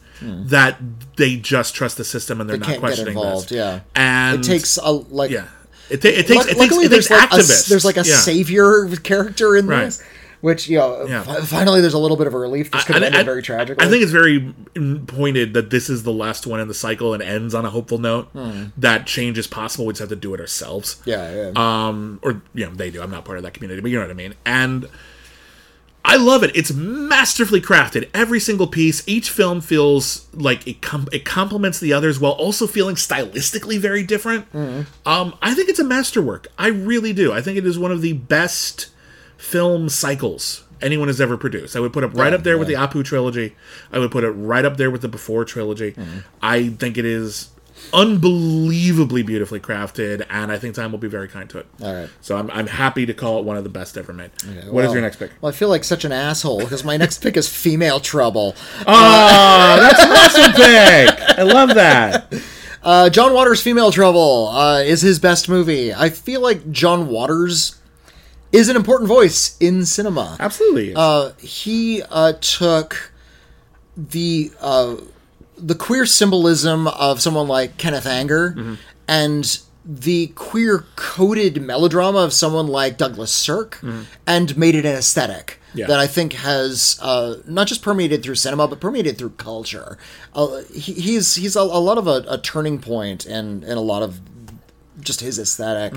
A: that they just trust the system and they're
B: They
A: not
B: can't get
A: questioning
B: involved.
A: this.
B: Yeah.
A: and
B: it takes a like.
A: yeah it, ta- it takes
B: Luck-
A: it takes
B: luckily,
A: it takes
B: there's like, a,
A: activists
B: there's like a
A: Yeah.
B: savior character in
A: Right.
B: this, which you know,
A: Yeah.
B: fi- finally there's a little bit of a relief. This could have
A: I-
B: ended
A: I-
B: very tragically.
A: I think it's very pointed that this is the last one in the cycle and ends on a hopeful note. That change is possible. We just have to do it ourselves.
B: Yeah, yeah.
A: Um, or you know, they do. I'm not part of that community, but you know what I mean. And I love it. It's masterfully crafted. Every single piece, each film feels like it com- it complements the others while also feeling stylistically very different. Um, I think it's a masterwork. I really do. I think it is one of the best film cycles anyone has ever produced. I would put it right
B: Yeah,
A: up there with the. Apu trilogy. I would put it right up there with the Before trilogy. I think it is unbelievably beautifully crafted, and I think time will be very kind to it.
B: All right.
A: So I'm, I'm happy to call it one of the best ever made. What is
B: Well-
A: your next pick?
B: Well, I feel like such an asshole because my next pick is Female Trouble.
A: Oh, that's an awesome pick. I love that.
B: Uh, John Waters' Female Trouble uh, is his best movie. I feel like John Waters is an important voice in cinema.
A: Absolutely.
B: Uh, he uh, took the uh, the queer symbolism of someone like Kenneth Anger and the queer coded melodrama of someone like Douglas Sirk and made it an aesthetic
A: Yeah.
B: that I think has uh, not just permeated through cinema but permeated through culture. Uh, he, he's he's a, a lot of a, a turning point in in a lot of just his esthetic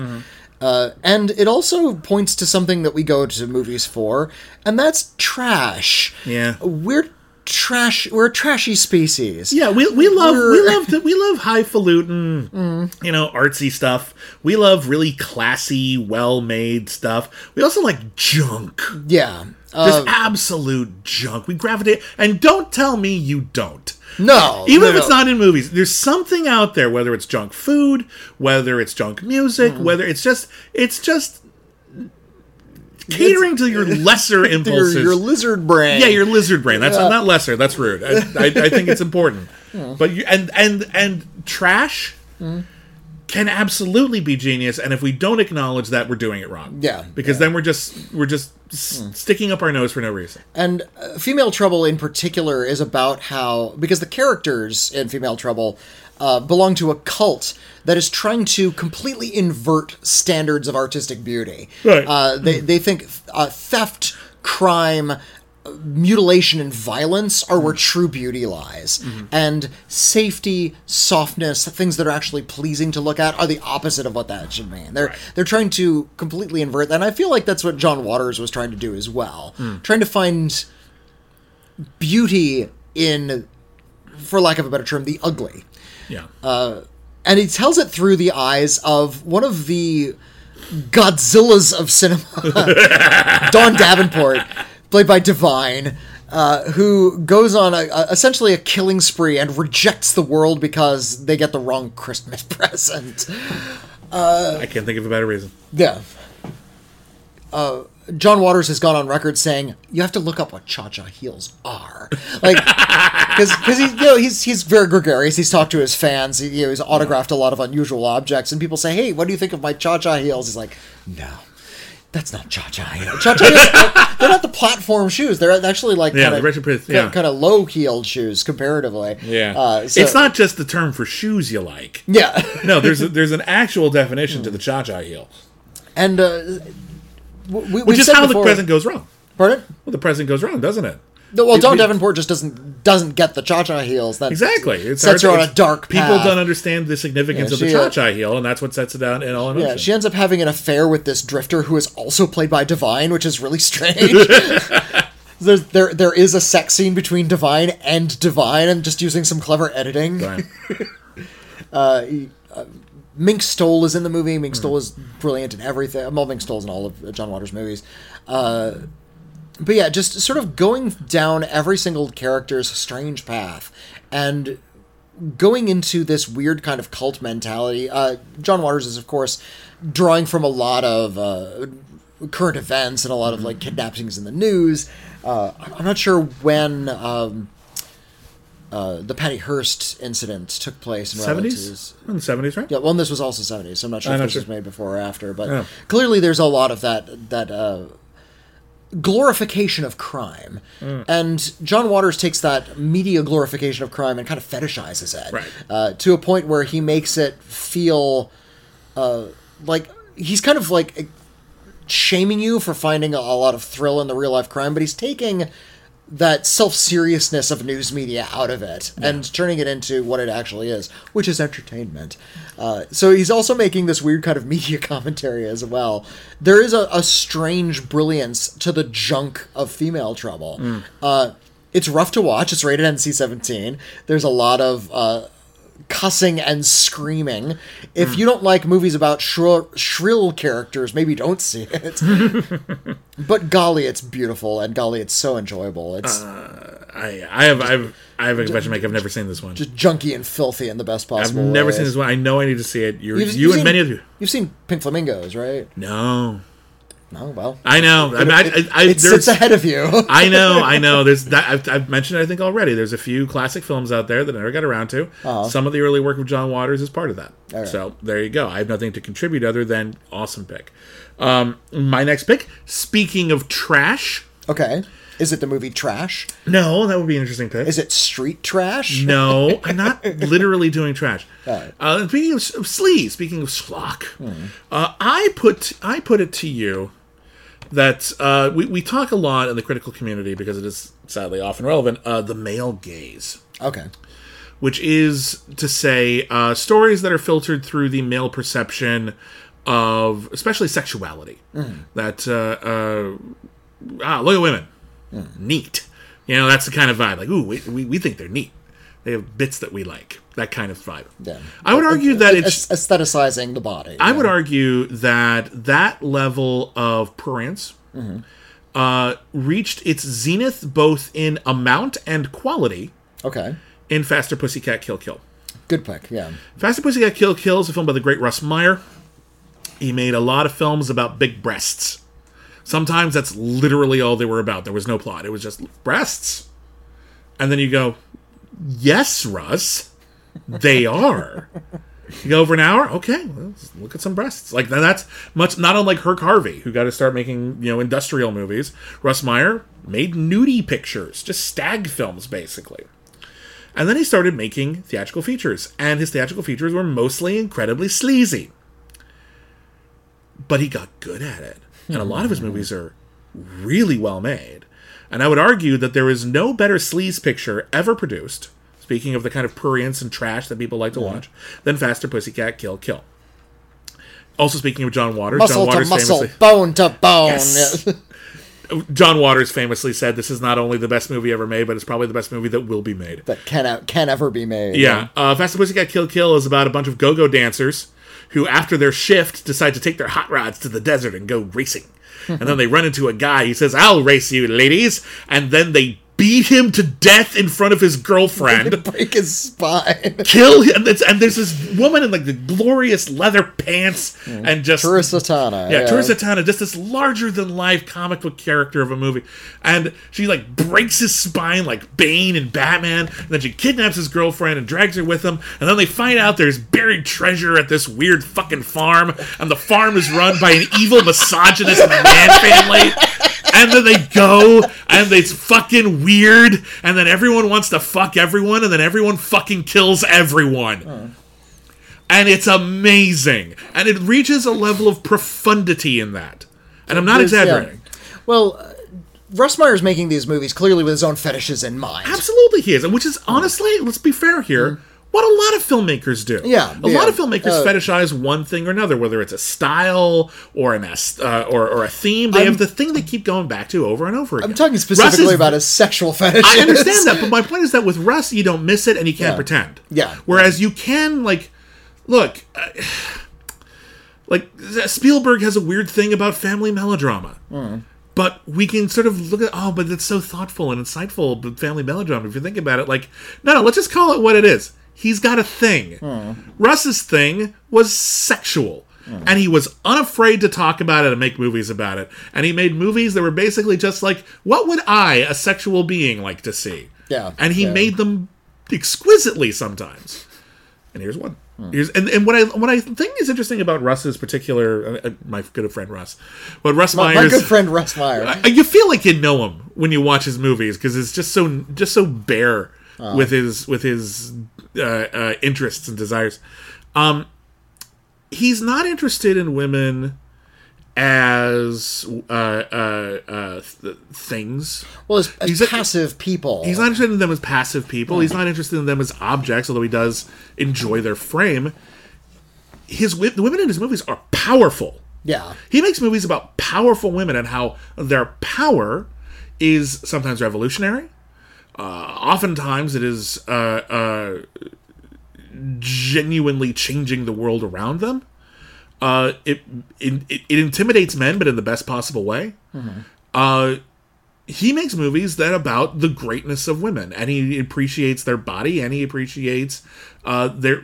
B: Uh, and it also points to something that we go to movies for, and that's trash.
A: Yeah.
B: we're trash. We're a trashy species.
A: Yeah, we, we love we
B: We're-
A: love the, we love highfalutin, you know, artsy stuff. We love really classy, well made stuff. We also like junk,
B: yeah. Uh,
A: just absolute junk. We gravitate, and don't tell me you don't.
B: no,
A: Even
B: no,
A: if it's
B: no.
A: not in movies, there's something out there. Whether it's junk food, whether it's junk music,
B: Mm.
A: whether it's just it's just catering to your lesser
B: your,
A: impulses.
B: your lizard brain.
A: Yeah, your lizard brain. That's not lesser. That's rude. I, I, I think it's important. But you, and and and trash can absolutely be genius. And if we don't acknowledge that, we're doing it wrong.
B: Yeah,
A: because then we're just we're just s- sticking up our nose for no reason.
B: And uh, Female Trouble in particular is about how, because the characters in Female Trouble uh, belong to a cult that is trying to completely invert standards of artistic beauty.
A: Right.
B: Uh, they, they think uh, theft, crime, mutilation, and violence are where true beauty lies. And safety, softness, things that are actually pleasing to look at are the opposite of what that should mean. They're,
A: Right.
B: they're trying to completely invert that. And I feel like that's what John Waters was trying to do as well. Trying to find beauty in, for lack of a better term, the ugly.
A: Yeah.
B: And he tells it through the eyes of one of the Godzillas of cinema, Dawn Davenport, played by Divine. Uh, who goes on a, a, essentially a killing spree and rejects the world because they get the wrong Christmas present.
A: I can't think of a better reason.
B: Yeah. Uh, John Waters has gone on record saying you have to look up what cha-cha heels are, like because he you know he's he's very gregarious. He's talked to his fans. He, you know, he's autographed a lot of unusual objects, and people say, "Hey, what do you think of my cha-cha heels?" He's like, "No." That's not cha-cha heels. Cha-cha heels, they're not the platform shoes. They're actually like
A: Yeah,
B: kind
A: Priest- yeah.
B: of kind of low-heeled shoes comparatively.
A: Yeah.
B: uh, so-
A: it's not just the term for shoes you like.
B: Yeah,
A: No, there's a, there's an actual definition to the cha cha heel,
B: and uh, we,
A: which is how the present goes wrong.
B: Pardon?
A: Well, the present goes wrong, doesn't it?
B: No, well, Dawn
A: it-
B: Davenport just doesn't doesn't get the cha-cha heels. That
A: Exactly. It's
B: sets her on a dark Path.
A: People don't understand the significance
B: Yeah,
A: of the
B: uh,
A: cha-cha heel, and that's what sets it down in all emotion.
B: Yeah, she ends up having an affair with this drifter who is also played by Divine, which is really strange. There's, there, there is a sex scene between Divine and Divine, and just using some clever editing.
A: Right.
B: Mink Stole is in the movie.
A: Hmm.
B: Mink Stole is brilliant in everything. Well, Mink Stole's in all of John Waters' movies. Uh, but yeah, just sort of going down every single character's strange path and going into this weird kind of cult mentality. Uh, John Waters is, of course, drawing from a lot of uh, current events and a lot of like kidnappings in the news. Uh, I'm not sure when. Um, uh, the Patty Hearst incident took place in.
A: Seventies, in the seventies, right?
B: Yeah, well, this was also seventies, so I'm not sure
A: I'm
B: if
A: not
B: this
A: sure.
B: was made before or after, but
A: Yeah.
B: clearly there's a lot of that that uh, glorification of crime,
A: Mm.
B: and John Waters takes that media glorification of crime and kind of fetishizes it
A: Right.
B: uh, to a point where he makes it feel uh, like he's kind of like shaming you for finding a, a lot of thrill in the real life crime, but he's taking that self seriousness of news media out of it and turning it into what it actually is, which is entertainment. Uh, so he's also making this weird kind of media commentary as well. There is a, a strange brilliance to the junk of female trouble. Uh, it's rough to watch. It's rated NC 17. There's a lot of. Uh, cussing and screaming. If hmm. you don't like movies about shrill, shrill characters, maybe don't see it. but golly, it's beautiful, and golly, it's so enjoyable. It's uh,
A: I, I have, I have, I have a confession to make. I've never seen this one.
B: Just junky and filthy in the best possible.
A: I've never
B: ways.
A: seen this one. I know I need to see it. You're,
B: You've-
A: you
B: you've
A: and
B: seen-
A: many of you.
B: You've seen Pink Flamingos, right?
A: No,
B: Oh well.
A: I know. I, mean, I, I, I,
B: it sits ahead of you.
A: I know, I know. There's that I've, I've mentioned. it, I think already. There's a few classic films out there that I never got around to.
B: Uh-huh.
A: Some of the early work of John Waters is part of that.
B: Right.
A: So there you go. I have nothing to contribute other than awesome pick. Um, my next pick. Speaking of trash,
B: okay. Is it the movie Trash?
A: no, that would be an interesting pick.
B: Is it Street Trash?
A: No, I'm not literally doing trash.
B: Alright.
A: Uh, speaking of, of sleaze, speaking of schlock, uh, I put I put it to you that uh, we we talk a lot in the critical community because it is sadly often relevant. Uh, the male gaze,
B: Okay.
A: which is to say uh, stories that are filtered through the male perception of especially sexuality. That uh, uh, ah, look at women, neat. You know, that's the kind of vibe. Like, ooh, we, we, we think they're neat. They have bits that we like. That kind of vibe.
B: Yeah.
A: I would argue that it's.
B: Aestheticizing the body.
A: I would argue that that level of prurience uh, reached its zenith both in amount and quality
B: Okay.
A: in Faster Pussycat Kill Kill.
B: Good pick. Yeah.
A: Faster Pussycat Kill Kill is a film by the great Russ Meyer. He made a lot of films about big breasts. Sometimes that's literally all they were about. There was no plot. It was just breasts. And then you go, yes, Russ, they are. You go over an hour, okay, well, let's look at some breasts. Like that's much not unlike Herk Harvey, who got to start making you know industrial movies. Russ Meyer made nudie pictures, just stag films, basically. And then he started making theatrical features, and his theatrical features were mostly incredibly sleazy. But he got good at it. And a lot of his movies are really well made. And I would argue that there is no better sleaze picture ever produced, speaking of the kind of prurience and trash that people like to watch, than Faster Pussycat Kill Kill. Also, speaking of John Waters,
B: Muscle
A: John
B: to
A: Waters
B: muscle,
A: famously,
B: bone to bone.
A: Yes. John Waters famously said, "This is not only the best movie ever made, but it's probably the best movie that will be made."
B: that can can ever be made.
A: Yeah, uh, Faster Pussycat Kill Kill is about a bunch of go-go dancers who, after their shift, decide to take their hot rods to the desert and go racing. And then they run into a guy. He says, "I'll race you, ladies," and then they beat him to death in front of his girlfriend.
B: Break his spine.
A: Kill him, and, and there's this woman in like the glorious leather pants mm. and just
B: Tura Satana.
A: yeah, Tura Satana, just this larger than life comic book character of a movie. And she like breaks his spine like Bane and Batman, and then she kidnaps his girlfriend and drags her with him, and then they find out there's buried treasure at this weird fucking farm, and the farm is run by an evil misogynist man family. And then they go, and it's fucking weird, and then everyone wants to fuck everyone, and then everyone fucking kills everyone. And it's amazing. And it reaches a level of profundity in that. And i'm not
B: There's- yeah.
A: exaggerating.
B: Well, uh, Russ Meyer's making these movies clearly with his own fetishes in mind.
A: absolutely he is which is honestly let's be fair here what a lot of filmmakers do
B: Yeah,
A: a
B: yeah.
A: lot of filmmakers
B: Uh,
A: fetishize one thing or another whether it's a style or an uh, or, or a theme they have the thing they keep going back to over and over again
B: I'm talking specifically
A: is-
B: about a sexual fetish.
A: I understand that, but my point is that with Russ, you don't miss it and you can't
B: Yeah.
A: pretend.
B: Yeah.
A: Whereas you can, like, look, uh, like Spielberg has a weird thing about family melodrama.
B: Hmm.
A: But we can sort of look at oh, but it's so thoughtful and insightful. But family melodrama, if you think about it, like no, no, let's just call it what it is. He's got a thing. Russ's thing was sexual. And he was unafraid to talk about it and make movies about it. And he made movies that were basically just like, what would I, a sexual being, like to see?
B: Yeah,
A: And he
B: yeah.
A: made them exquisitely sometimes. And here's one.
B: Hmm.
A: Here's and, and what I what I think is interesting about Russ's particular uh, uh, my good friend Russ, but Russ
B: My, my good friend Russ Meyer.
A: uh, you feel like you know him when you watch his movies because it's just so just so bare
B: Uh.
A: with his with his uh, uh, interests and desires. Um, he's not interested in women as uh, uh, uh, th- things.
B: well, as, as
A: he's
B: passive people.
A: He's not interested in them as passive people. He's not interested in them as objects, although he does enjoy their frame. His the women in his movies are powerful.
B: Yeah.
A: He makes movies about powerful women and how their power is sometimes revolutionary. Uh, oftentimes, it is uh, uh, genuinely changing the world around them. Uh, it, it it intimidates men, but in the best possible way. Uh, he makes movies that about the greatness of women, and he appreciates their body, and he appreciates uh, their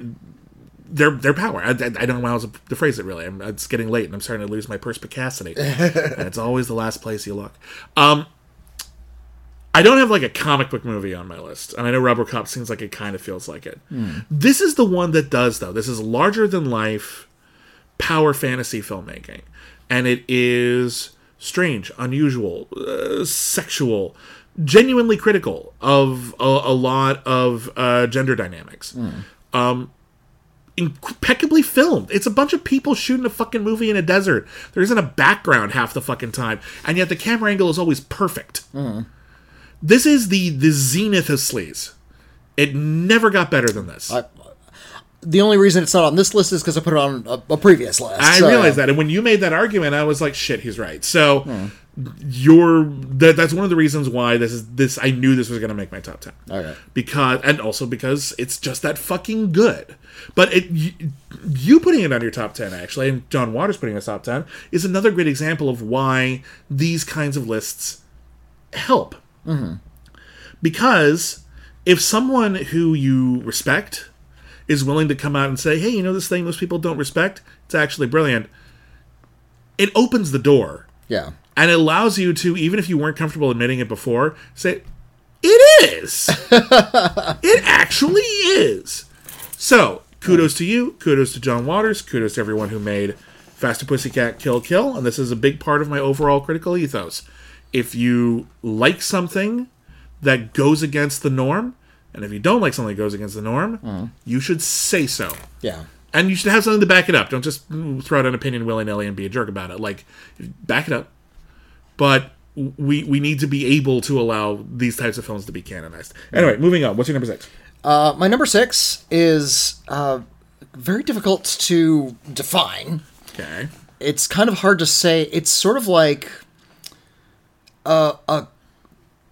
A: their their power. I, I, I don't know how else to phrase it really. I'm, it's getting late, and I'm starting to lose my perspicacity, and it's always the last place you look. Um, I don't have like a comic book movie on my list, and I know RoboCop seems like it kind of feels like it. This is the one that does though. This is larger than life power fantasy filmmaking, and it is strange, unusual, uh, sexual, genuinely critical of a, a lot of uh, gender dynamics. Um, impeccably filmed. It's a bunch of people shooting a fucking movie in a desert. There isn't a background half the fucking time, and yet the camera angle is always perfect. This is the the zenith of sleaze. It never got better than this. I,
B: The only reason it's not on this list is because I put it on a, a previous list. so-
A: realized that, and when you made that argument, I was like, "Shit, he's right." So, you're that, that's one of the reasons why this is this. I knew this was going to make my top ten.
B: Okay.
A: because and also because it's just that fucking good. But it you, you putting it on your top ten actually, and John Waters putting it top ten is another great example of why these kinds of lists help. Mm-hmm. Because if someone who you respect is willing to come out and say, "Hey, you know this thing most people don't respect? It's actually brilliant." It opens the door
B: Yeah.
A: and it allows you to even if you weren't comfortable admitting it before say it is it actually is so kudos to you kudos to john waters kudos to everyone who made faster pussycat kill kill and this is a big part of my overall critical ethos if you like something that goes against the norm and if you don't like something that goes against the norm you should say so
B: Yeah.
A: and you should have something to back it up. Don't just mm, throw out an opinion willy nilly and be a jerk about it. Like, back it up. But we we need to be able to allow these types of films to be canonized. Anyway, moving on. What's your number six?
B: Uh, my number six is uh, very difficult to define.
A: Okay.
B: It's kind of hard to say. It's sort of like a, a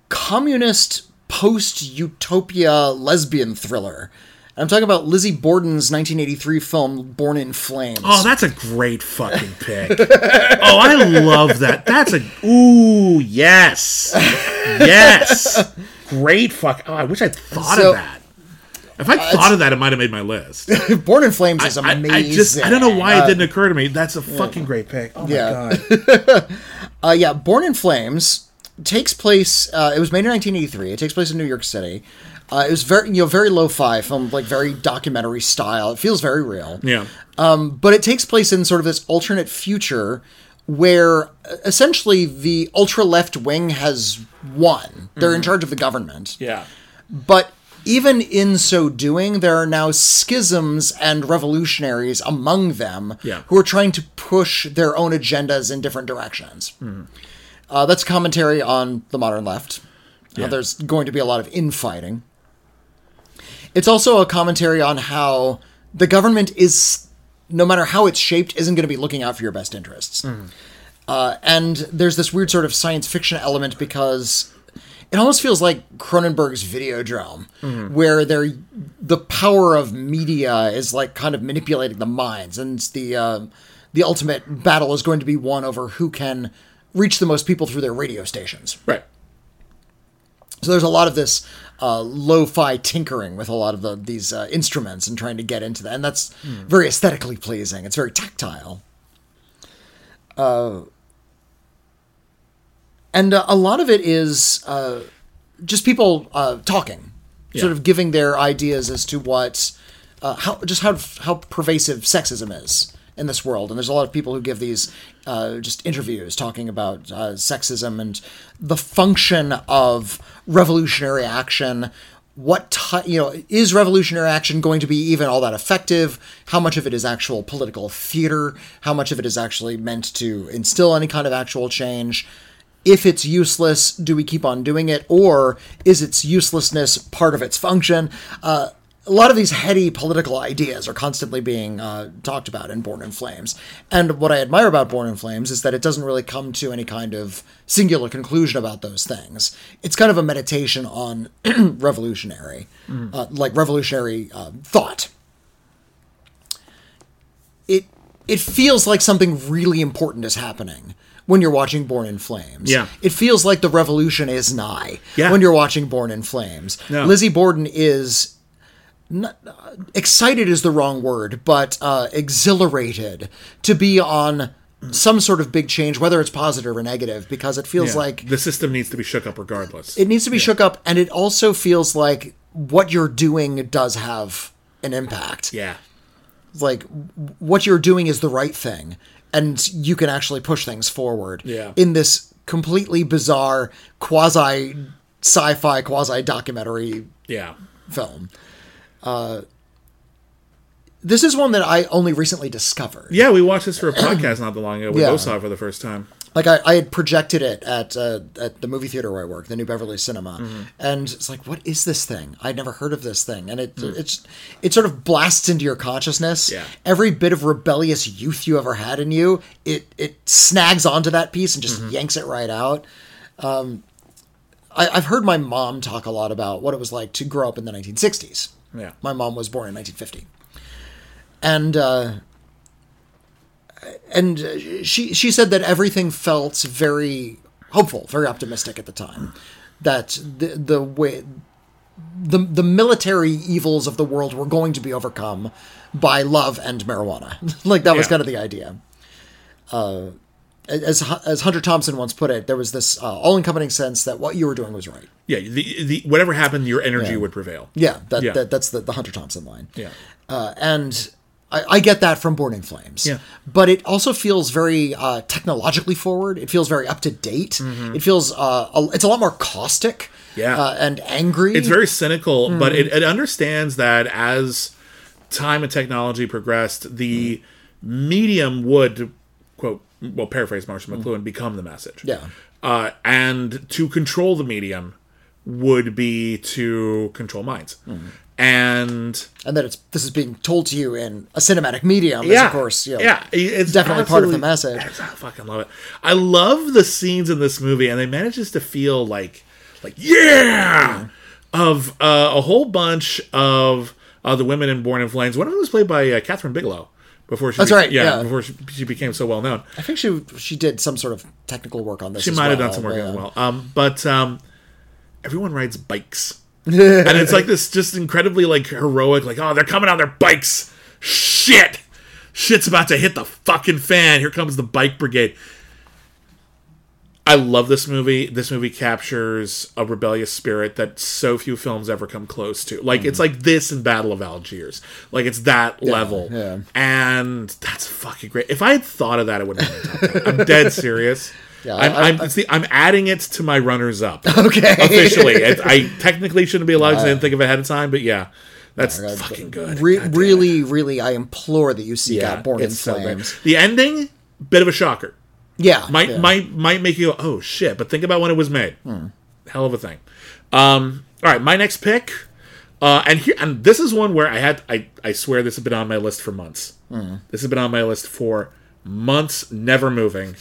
B: communist post utopia lesbian thriller. I'm talking about Lizzie Borden's 1983 film Born in Flames.
A: Oh, that's a great fucking pick. oh, I love that. That's a ooh yes, yes, great fuck. Oh, I wish I'd thought
B: So-
A: of that. If I would thought of that, it might have made my list.
B: Born in Flames is
A: I,
B: amazing.
A: I just I don't know why
B: Uh,
A: it didn't occur to me. That's a fucking great pick. Oh my
B: Yeah.
A: god.
B: Uh, yeah, Born in Flames takes place. Uh, it was made in 1983. It takes place in New York City. Uh, it was very, you know, very lo-fi, filmed like very documentary style. It feels very real.
A: Yeah.
B: but it takes place in sort of this alternate future where uh, essentially the ultra left wing has won. They're in charge of the government.
A: Yeah.
B: But even in so doing, there are now schisms and revolutionaries among them
A: Yeah.
B: who are trying to push their own agendas in different directions. Uh, that's commentary on the modern left. How
A: Yeah.
B: there's going to be a lot of infighting. It's also a commentary on how the government is, no matter how it's shaped, isn't going to be looking out for your best interests. Uh, and there's this weird sort of science fiction element because it almost feels like Cronenberg's Videodrome, where they're, the power of media is like kind of manipulating the minds, and the uh, the ultimate battle is going to be won over who can reach the most people through their radio stations.
A: Right.
B: So there's a lot of this uh, lo-fi tinkering with a lot of the, these uh, instruments and trying to get into that, and that's very aesthetically pleasing. It's very tactile. Uh, and uh, a lot of it is uh, just people uh, talking, sort of giving their ideas as to what, uh, how just how how pervasive sexism is in this world. And there's a lot of people who give these uh, just interviews talking about uh, sexism and the function of revolutionary action. What ty- you know is revolutionary action going to be even all that effective? How much of it is actual political theater? How much of it is actually meant to instill any kind of actual change? If it's useless, do we keep on doing it, or is its uselessness part of its function? Uh, a lot of these heady political ideas are constantly being uh, talked about in Born in Flames. And what I admire about Born in Flames is that it doesn't really come to any kind of singular conclusion about those things. It's kind of a meditation on revolutionary, uh, like revolutionary uh, thought. It it feels like something really important is happening when you're watching Born in Flames.
A: Yeah.
B: It feels like the revolution is nigh
A: Yeah.
B: when you're watching Born in Flames.
A: No.
B: Lizzie Borden is not, excited is the wrong word, but uh, exhilarated to be on some sort of big change, whether it's positive or negative, because it feels
A: Yeah.
B: like
A: the system needs to be shook up regardless.
B: it needs to be shook up, and it also feels like what you're doing does have an impact.
A: yeah.
B: Like what you're doing is the right thing, and you can actually push things forward.
A: Yeah.
B: In this completely bizarre quasi sci-fi, quasi documentary
A: Yeah.
B: film. Uh, this is one that I only recently discovered.
A: Yeah, we watched this for a podcast not that long ago. We
B: Yeah.
A: both saw it for the first time.
B: Like I, I had projected it at uh, at the movie theater where I work, the New Beverly Cinema,
A: Mm-hmm.
B: and it's like, what is this thing? I'd never heard of this thing, and it
A: Mm.
B: it's it sort of blasts into your consciousness.
A: Yeah.
B: Every bit of rebellious youth you ever had in you, it it snags onto that piece and just
A: Mm-hmm.
B: yanks it right out. Um, I, I've heard my mom talk a lot about what it was like to grow up in the 1960s.
A: Yeah.
B: My mom was born in 1950, and uh, and she she said that everything felt very hopeful, very optimistic at the time. That the the way the the military evils of the world were going to be overcome by love and marijuana. like that was
A: Yeah.
B: kind of the idea. Uh, as as Hunter Thompson once put it, there was this uh, all-encompassing sense that what you were doing was right.
A: Yeah, the, the whatever happened, your energy
B: Yeah.
A: would prevail.
B: Yeah, that,
A: Yeah.
B: that that's the, the Hunter Thompson line.
A: Yeah.
B: uh, and I, I get that from Born in Flames.
A: Yeah.
B: but it also feels very uh, technologically forward. It feels very up to date. It feels uh, a, it's a lot more caustic.
A: Mm-hmm. Yeah.
B: uh, and angry.
A: It's very cynical, but
B: Hmm.
A: it, it understands that as time and technology progressed, the medium would quote well paraphrase Marshall McLuhan become the message.
B: Yeah.
A: Uh, and to control the medium would be to control minds.
B: Hmm.
A: And
B: and that it's this is being told to you in a cinematic medium. is
A: yeah,
B: of course, you know,
A: yeah, it's
B: definitely part of the message.
A: I fucking love it. I love the scenes in this movie, and they manages to feel like, like yeah, of uh, a whole bunch of uh, the women in Born in Flames. One of them was played by uh, Kathryn Bigelow before she.
B: That's
A: be-
B: right,
A: Yeah,
B: yeah.
A: before she, she became so well known.
B: I think she she did some sort of technical work on this.
A: She might have done some work
B: but,
A: as well. Um, but um, everyone rides bikes. And it's like this just incredibly like heroic, like, oh, they're coming on their bikes. Shit. Shit's about to hit the fucking fan. Here comes the bike brigade. I love this movie. This movie captures a rebellious spirit that so few films ever come close to. Like it's mm-hmm. like this in Battle of Algiers. Like it's that level.
B: yeah.
A: And that's fucking great. If I had thought of that, it would have been top 10. I'm dead serious.
B: Yeah,
A: I'm,
B: I-
A: I'm, see, I'm adding it to my runners up
B: Okay.
A: officially. It, I technically shouldn't be allowed because I didn't think of it ahead of time, but yeah, that's fucking good.
B: Re-
A: God damn it.
B: really, really, I implore that you seek
A: yeah,
B: out Born in
A: it's so good.
B: Flames.
A: The ending, bit of a shocker.
B: Yeah,
A: Might
B: yeah.
A: might might make you go, oh shit, but think about when it was made.
B: Hmm.
A: Hell of a thing. Um, all right, my next pick, uh, and here and this is one where I had I I swear this has been on my list for months.
B: Hmm.
A: This has been on my list for months, never moving.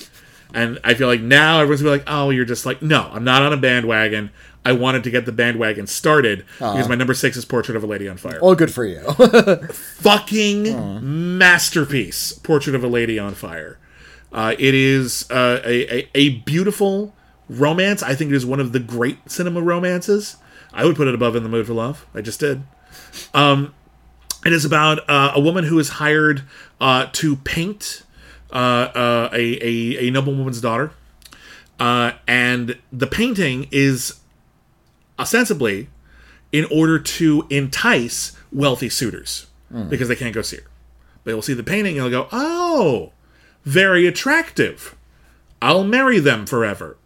A: And I feel like now everyone's gonna be like, oh, you're just like, no, I'm not on a bandwagon. I wanted to get the bandwagon started because my number six is Portrait of a Lady on Fire.
B: All good for you.
A: Fucking masterpiece, Portrait of a Lady on Fire. Uh, it is uh, a, a, a beautiful romance. I think it is one of the great cinema romances. I would put it above In the Mood for Love. I just did. Um, it is about uh, a woman who is hired uh, to paint uh, uh, a, a, a noblewoman's daughter. Uh, and the painting is ostensibly in order to entice wealthy suitors because they can't go see her. They will see the painting and they'll go, oh, very attractive. I'll marry them forever.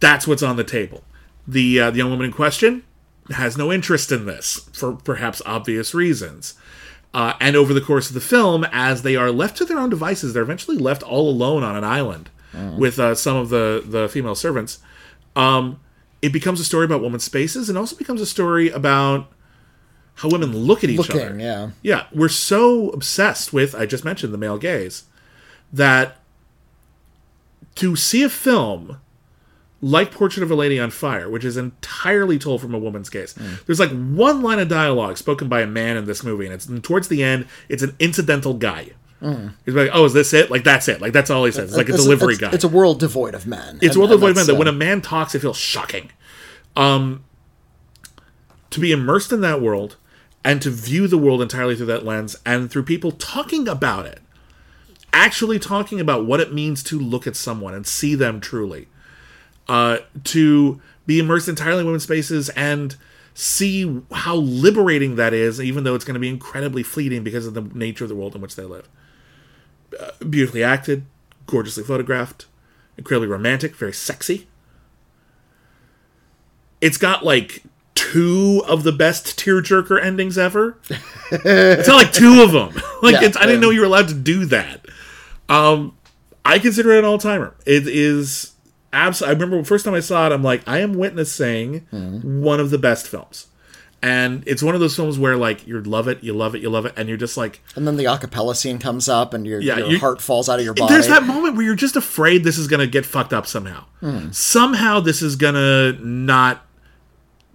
A: That's what's on the table. The, uh, the young woman in question has no interest in this for perhaps obvious reasons. Uh, and over the course of the film, as they are left to their own devices, they're eventually left all alone on an island with uh, some of the, the female servants. Um, it becomes a story about women's spaces and also becomes a story about how women look at each
B: Looking,
A: other.
B: yeah.
A: Yeah, we're so obsessed with, I just mentioned the male gaze, that to see a film like Portrait of a Lady on Fire, which is entirely told from a woman's gaze. There's like one line of dialogue spoken by a man in this movie, and it's and towards the end, it's an incidental guy. He's like, "Oh, is this it? Like that's it? Like that's all he says. It's like a delivery
B: it's,
A: guy.
B: It's a world devoid of men.
A: It's
B: And-
A: a world devoid of men that
B: uh,
A: when a man talks, it feels shocking. Um, to be immersed in that world and to view the world entirely through that lens and through people talking about it, actually talking about what it means to look at someone and see them truly, uh, to be immersed entirely in women's spaces and see how liberating that is, even though it's going to be incredibly fleeting because of the nature of the world in which they live. Uh, beautifully acted, gorgeously photographed, incredibly romantic, very sexy. It's got like two of the best tearjerker endings ever. it's not like two of them. like
B: Yeah,
A: it's, I didn't know you were allowed to do that. Um, I consider it an all timer. It is absolutely. I remember the first time I saw it, I'm like, I am witnessing
B: Mm-hmm.
A: one of the best films. And it's one of those films where like you love it, you love it, you love it, and you're just like,
B: And then the acapella scene comes up, and your,
A: Yeah,
B: your
A: you-
B: heart falls out of your body.
A: there's that moment where you're just afraid this is gonna get fucked up somehow. Somehow this is gonna not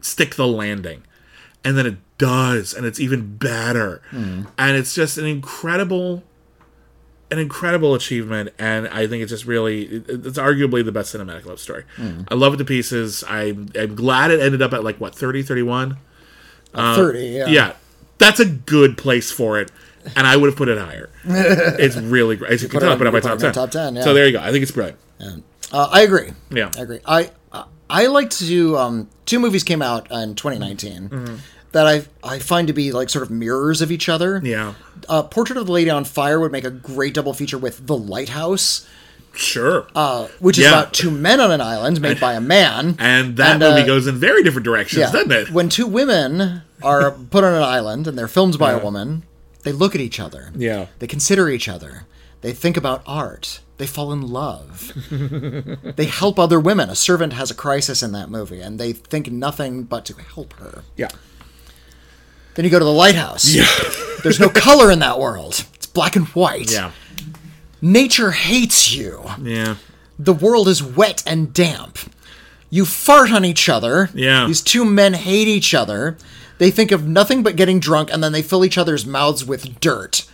A: stick the landing, and then it does, and it's even better, and it's just an incredible, an incredible achievement, and I think it's just really it's arguably the best cinematic love story. I love it to pieces. I'm, I'm glad it ended up at like what 30, 31.
B: Thirty. Yeah.
A: Yeah, that's a good place for it, and I would have put it higher. it's really great. As you can
B: put it
A: tell, I put it on my
B: you
A: top ten.
B: top 10, yeah.
A: So there you go. I think it's brilliant.
B: Uh, I agree.
A: Yeah.
B: I agree. I uh, I like to um, two movies came out in 2019 that I I find to be like sort of mirrors of each other.
A: Yeah,
B: Uh, Portrait of the Lady on Fire would make a great double feature with The Lighthouse,
A: sure.
B: uh, which is
A: Yeah.
B: about two men on an island made by a man.
A: and that
B: and,
A: movie
B: uh,
A: goes in very different directions,
B: yeah,
A: doesn't it?
B: when two women are put on an island and they're filmed by a woman, they look at each other.
A: Yeah.
B: They consider each other. They think about art. They fall in love. they help other women. A servant has a crisis in that movie, and they think nothing but to help her.
A: yeah,
B: Then you go to the lighthouse. There's no color in that world. It's black and white.
A: yeah,
B: Nature hates you.
A: yeah.
B: The world is wet and damp. You fart on each other.
A: Yeah.
B: These two men hate each other. They think of nothing but getting drunk, and then they fill each other's mouths with dirt.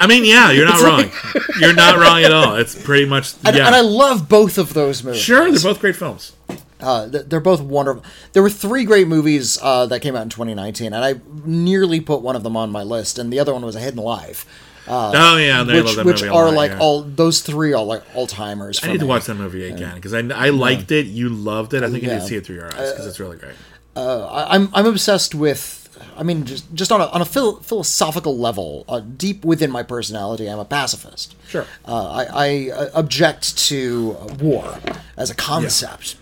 A: I mean, yeah, you're not wrong. you're not wrong at all. It's pretty much
B: And,
A: yeah.
B: and I love both of those movies.
A: sure, they're both great films.
B: Uh, they're both wonderful. There were three great movies uh, that came out in 2019, and I nearly put one of them on my list, and the other one was A Hidden Life,
A: oh yeah,
B: which
A: that
B: which
A: movie
B: are
A: lot,
B: like
A: yeah.
B: all those three are like all timers.
A: I need to watch that movie again because I, I liked it. You loved it. I think you need to see it through your eyes because it's really great.
B: I- I'm I'm obsessed with. I mean, just just on a on a phil- philosophical level, uh, deep within my personality, I'm a pacifist.
A: Sure.
B: Uh, I, I uh, object to uh, war as a concept,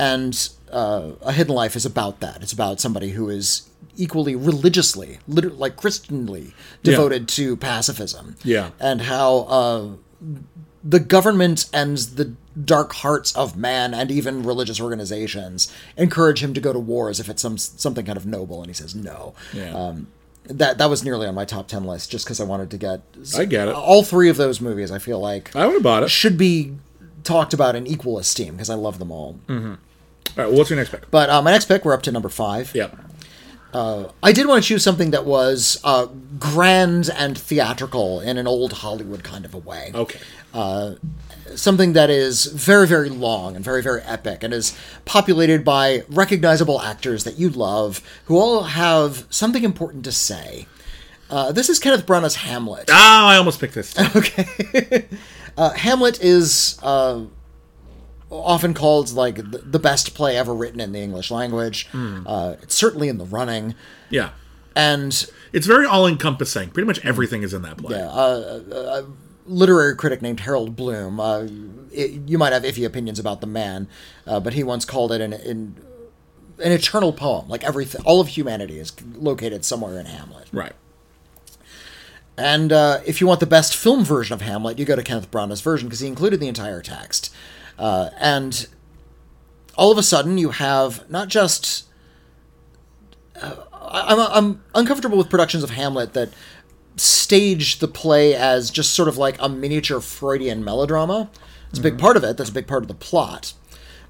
B: and uh, a hidden life is about that. It's about somebody who is equally religiously, liter- like Christianly, devoted to pacifism.
A: Yeah.
B: and how uh, the government and the dark hearts of man and even religious organizations encourage him to go to war as if it's some something kind of noble, and he says no.
A: Yeah.
B: Um, that that was nearly on my top ten list, just because I wanted to get.
A: I get it.
B: All three of those movies, I feel like
A: I would have bought it.
B: should be talked about in equal esteem because I love them all.
A: All right, well, what's your next pick?
B: But uh, my next pick, we're up to number five.
A: Yeah.
B: I did want to choose something that was uh, grand and theatrical in an old Hollywood kind of a way.
A: Okay.
B: Something that is very, very long and very, very epic and is populated by recognizable actors that you love who all have something important to say. Uh, this is Kenneth Branagh's Hamlet.
A: Oh, I almost picked this.
B: Okay. uh, Hamlet is uh, often called like the, best play ever written in the English language. Uh, it's certainly in the running.
A: yeah.
B: And
A: It's very all encompassing. Pretty much everything is in that play.
B: yeah, A literary critic named Harold Bloom. Uh, it, you might have iffy opinions about the man, uh, but he once called it an, an an eternal poem. Like everything, all of humanity is located somewhere in Hamlet.
A: Right.
B: And uh, if you want the best film version of Hamlet, you go to Kenneth Branagh's version because he included the entire text. Uh, and all of a sudden, you have not just. Uh, I'm, I'm uncomfortable with productions of Hamlet that stage the play as just sort of like a miniature Freudian melodrama. It's a big part of it, that's a big part of the plot.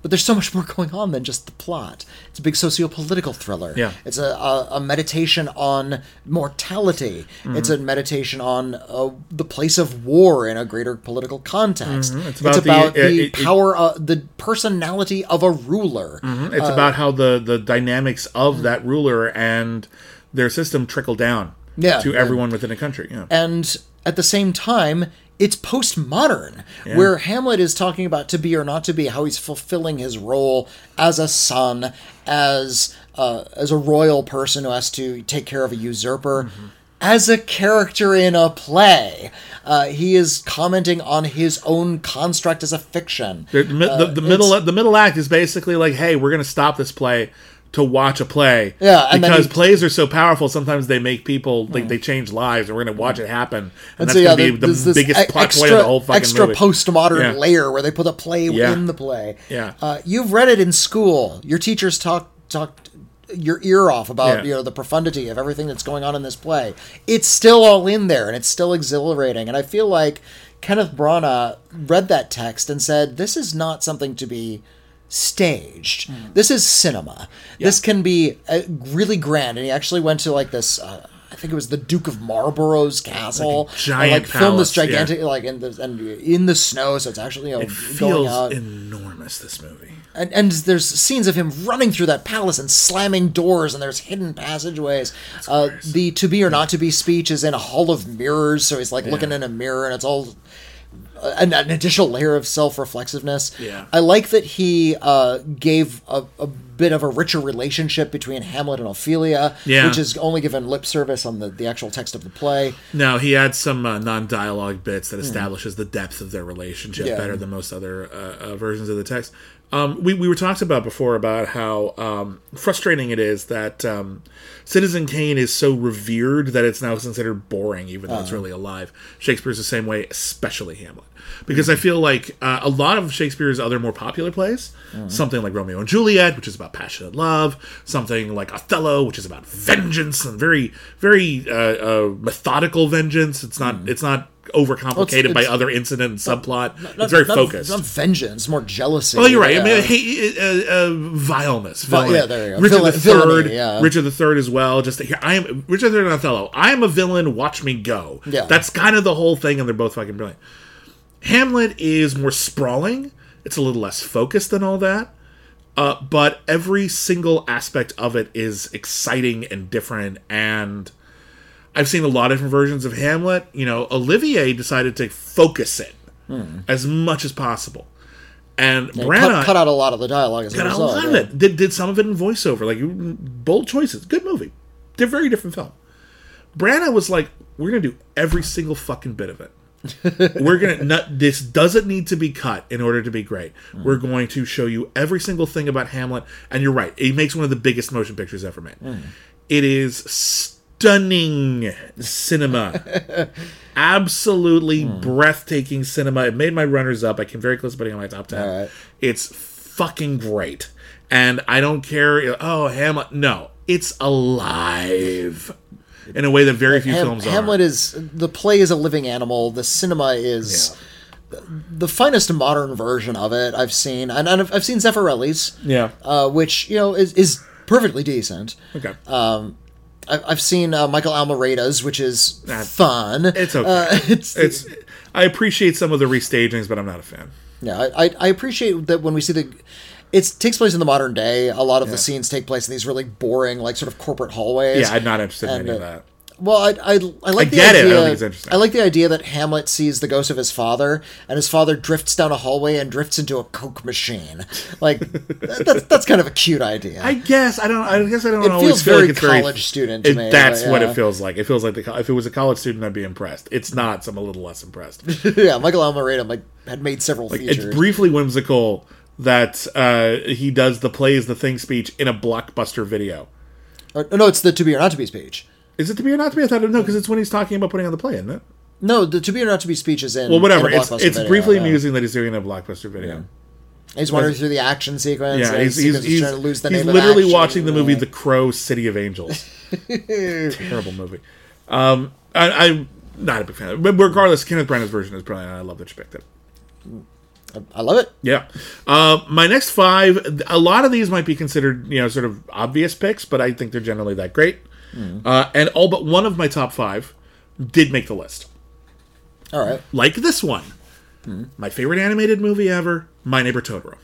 B: But there's so much more going on than just the plot. It's a big socio-political thriller.
A: Yeah.
B: It's a, a, a meditation on mortality.
A: Mm-hmm.
B: It's a meditation on uh, the place of war in a greater political context.
A: Mm-hmm. It's
B: It's
A: about
B: about,
A: the-
B: the,
A: it- it-
B: power, uh, the personality of a ruler.
A: It's about how the the dynamics of that ruler and their system trickle down
B: Yeah,
A: to
B: yeah.
A: everyone within a country. Yeah.
B: and at the same time it's postmodern where hamlet is talking about to be or not to be how he's fulfilling his role as a son as uh, as a royal person who has to take care of a usurper.
A: Mm-hmm.
B: as a character in a play. Uh, he is commenting on his own construct as a fiction.
A: The, the, the, the middle the middle act is basically like, hey, we're going to stop this play to watch a play.
B: Yeah, and
A: because
B: he-
A: plays are so powerful. Sometimes they make people like they change lives, and we're going to watch it happen. And, that's
B: so,
A: going to
B: there-
A: be the biggest plot
B: extra,
A: point of the whole fucking
B: extra
A: movie.
B: postmodern
A: Yeah.
B: layer where they put a play
A: Yeah.
B: in the play.
A: Yeah.
B: uh, you've read it in school. Your teachers talk talked your ear off about
A: Yeah.
B: you know the profundity of everything that's going on in this play. It's still all in there, and it's still exhilarating. And I feel like Kenneth Branagh read that text and said, "This is not something to be." Staged this is cinema this can be uh, really grand and he actually went to like this uh, I think it was the Duke of Marlborough's castle.
A: Like giant
B: and, like filmed this
A: palace, yeah.
B: gigantic like in the and in the snow, so it's actually you know
A: It
B: going
A: feels enormous. This movie.
B: and, and there's scenes of him running through that palace and slamming doors, and there's hidden passageways. Uh, the to be or not to be speech is in a hall of mirrors, so he's like looking in a mirror, and it's all an, an additional layer of self-reflexiveness.
A: Yeah.
B: I like that he uh, gave a, a bit of a richer relationship between Hamlet and Ophelia,
A: Yeah.
B: which is only given lip service on the, the actual text of the play.
A: No, he adds some uh, non-dialogue bits that establishes the depth of their relationship
B: Yeah.
A: better than most other uh, uh, versions of the text. Um, we, we were talked about before about how um, frustrating it is that um, Citizen Kane is so revered that it's now considered boring, even though it's really alive. Shakespeare's the same way, especially Hamlet, because I feel like uh, a lot of Shakespeare's other more popular plays, something like Romeo and Juliet, which is about passionate love, something like Othello, which is about vengeance and very very uh, uh, methodical vengeance. It's not it's not overcomplicated by
B: it's-
A: other incident and subplot. it's very
B: not,
A: focused.
B: Not vengeance, more jealousy.
A: Oh, you're right. I mean, hey, uh, uh, vileness.
B: Vi- yeah, there you go.
A: Richard the
B: villainy,
A: Third.
B: yeah.
A: Richard the Third as well. Just here, I am Richard the Third and Othello. I am a villain. Watch me go.
B: Yeah.
A: that's kind of the whole thing, and they're both fucking brilliant. Hamlet is more sprawling. It's a little less focused than all that. Uh, but every single aspect of it is exciting and different and I've seen a lot of different versions of Hamlet. You know, Olivier decided to focus it as much as possible. And
B: Cut,
A: Branagh
B: cut out a lot of the dialogue as a
A: got a lot of it. Did, did some of it in voiceover. Like, bold choices. Good movie. They're very different film. Branagh was like, we're going to do every single fucking bit of it. we're gonna not this doesn't need to be cut in order to be great hmm. we're going to show you every single thing about hamlet and you're right It makes one of the biggest motion pictures ever made hmm. it is stunning cinema. Absolutely breathtaking cinema. It made my runners up. I came very close to putting it on my top 10
B: All right.
A: it's fucking great. And i don't care oh hamlet no it's alive in a way that very few
B: Ham-
A: films are.
B: Hamlet is the play is a living animal. The cinema is the finest modern version of it I've seen, and I've, I've seen Zeffirelli's,
A: yeah.
B: uh, which you know is is perfectly decent.
A: okay.
B: I've, I've seen uh, Michael Almereyda's, which is
A: Nah,
B: fun.
A: It's okay.
B: Uh, it's,
A: it's I appreciate some of the restagings, but I'm not a fan.
B: yeah. I, I, appreciate that when we see the. It takes place in the modern day. A lot of the scenes take place in these really boring, like sort of corporate hallways.
A: Yeah, I'm not interested in
B: And,
A: any of
B: uh,
A: that.
B: Well, I, I, I like
A: I
B: the
A: get it. I
B: idea.
A: think it's interesting.
B: I like the idea that Hamlet sees the ghost of his father, and his father drifts down a hallway and drifts into a coke machine. Like that's that's kind of a cute idea.
A: I guess I don't. I guess I don't
B: It
A: always
B: feels
A: feel
B: very
A: like it's very
B: college student to
A: it-
B: me,
A: That's
B: but
A: what it feels like. It feels like the, if it was a college student, I'd be impressed. It's not. So I'm a little less impressed.
B: yeah, Michael Almereyda like had made several
A: it's
B: features.
A: briefly whimsical that uh, he does the plays the thing speech in a blockbuster video.
B: Or- no, it's the to be or not to be speech.
A: Is it to be or not to be? I thought no, because it's when he's talking about putting on the play, isn't it?
B: No, the to be or not to be speech is in.
A: Well, whatever.
B: in
A: It's it's
B: video,
A: briefly
B: yeah.
A: amusing that he's doing a blockbuster video.
B: He's wandering through the action sequence.
A: Yeah, he's,
B: he's,
A: he's,
B: trying to lose the
A: he's
B: name
A: literally
B: action,
A: watching the movie
B: yeah.
A: The Crow City of Angels. Terrible movie. Um, I, I'm not a big fan of it. But regardless, Kenneth Branagh's version is brilliant. I love that you picked it.
B: I love it.
A: Yeah. Uh, my next five, a lot of these might be considered, you know, sort of obvious picks, but I think they're generally that great. Uh, and all but one of my top five did make the list.
B: All right.
A: Like this one. My favorite animated movie ever, My Neighbor Totoro.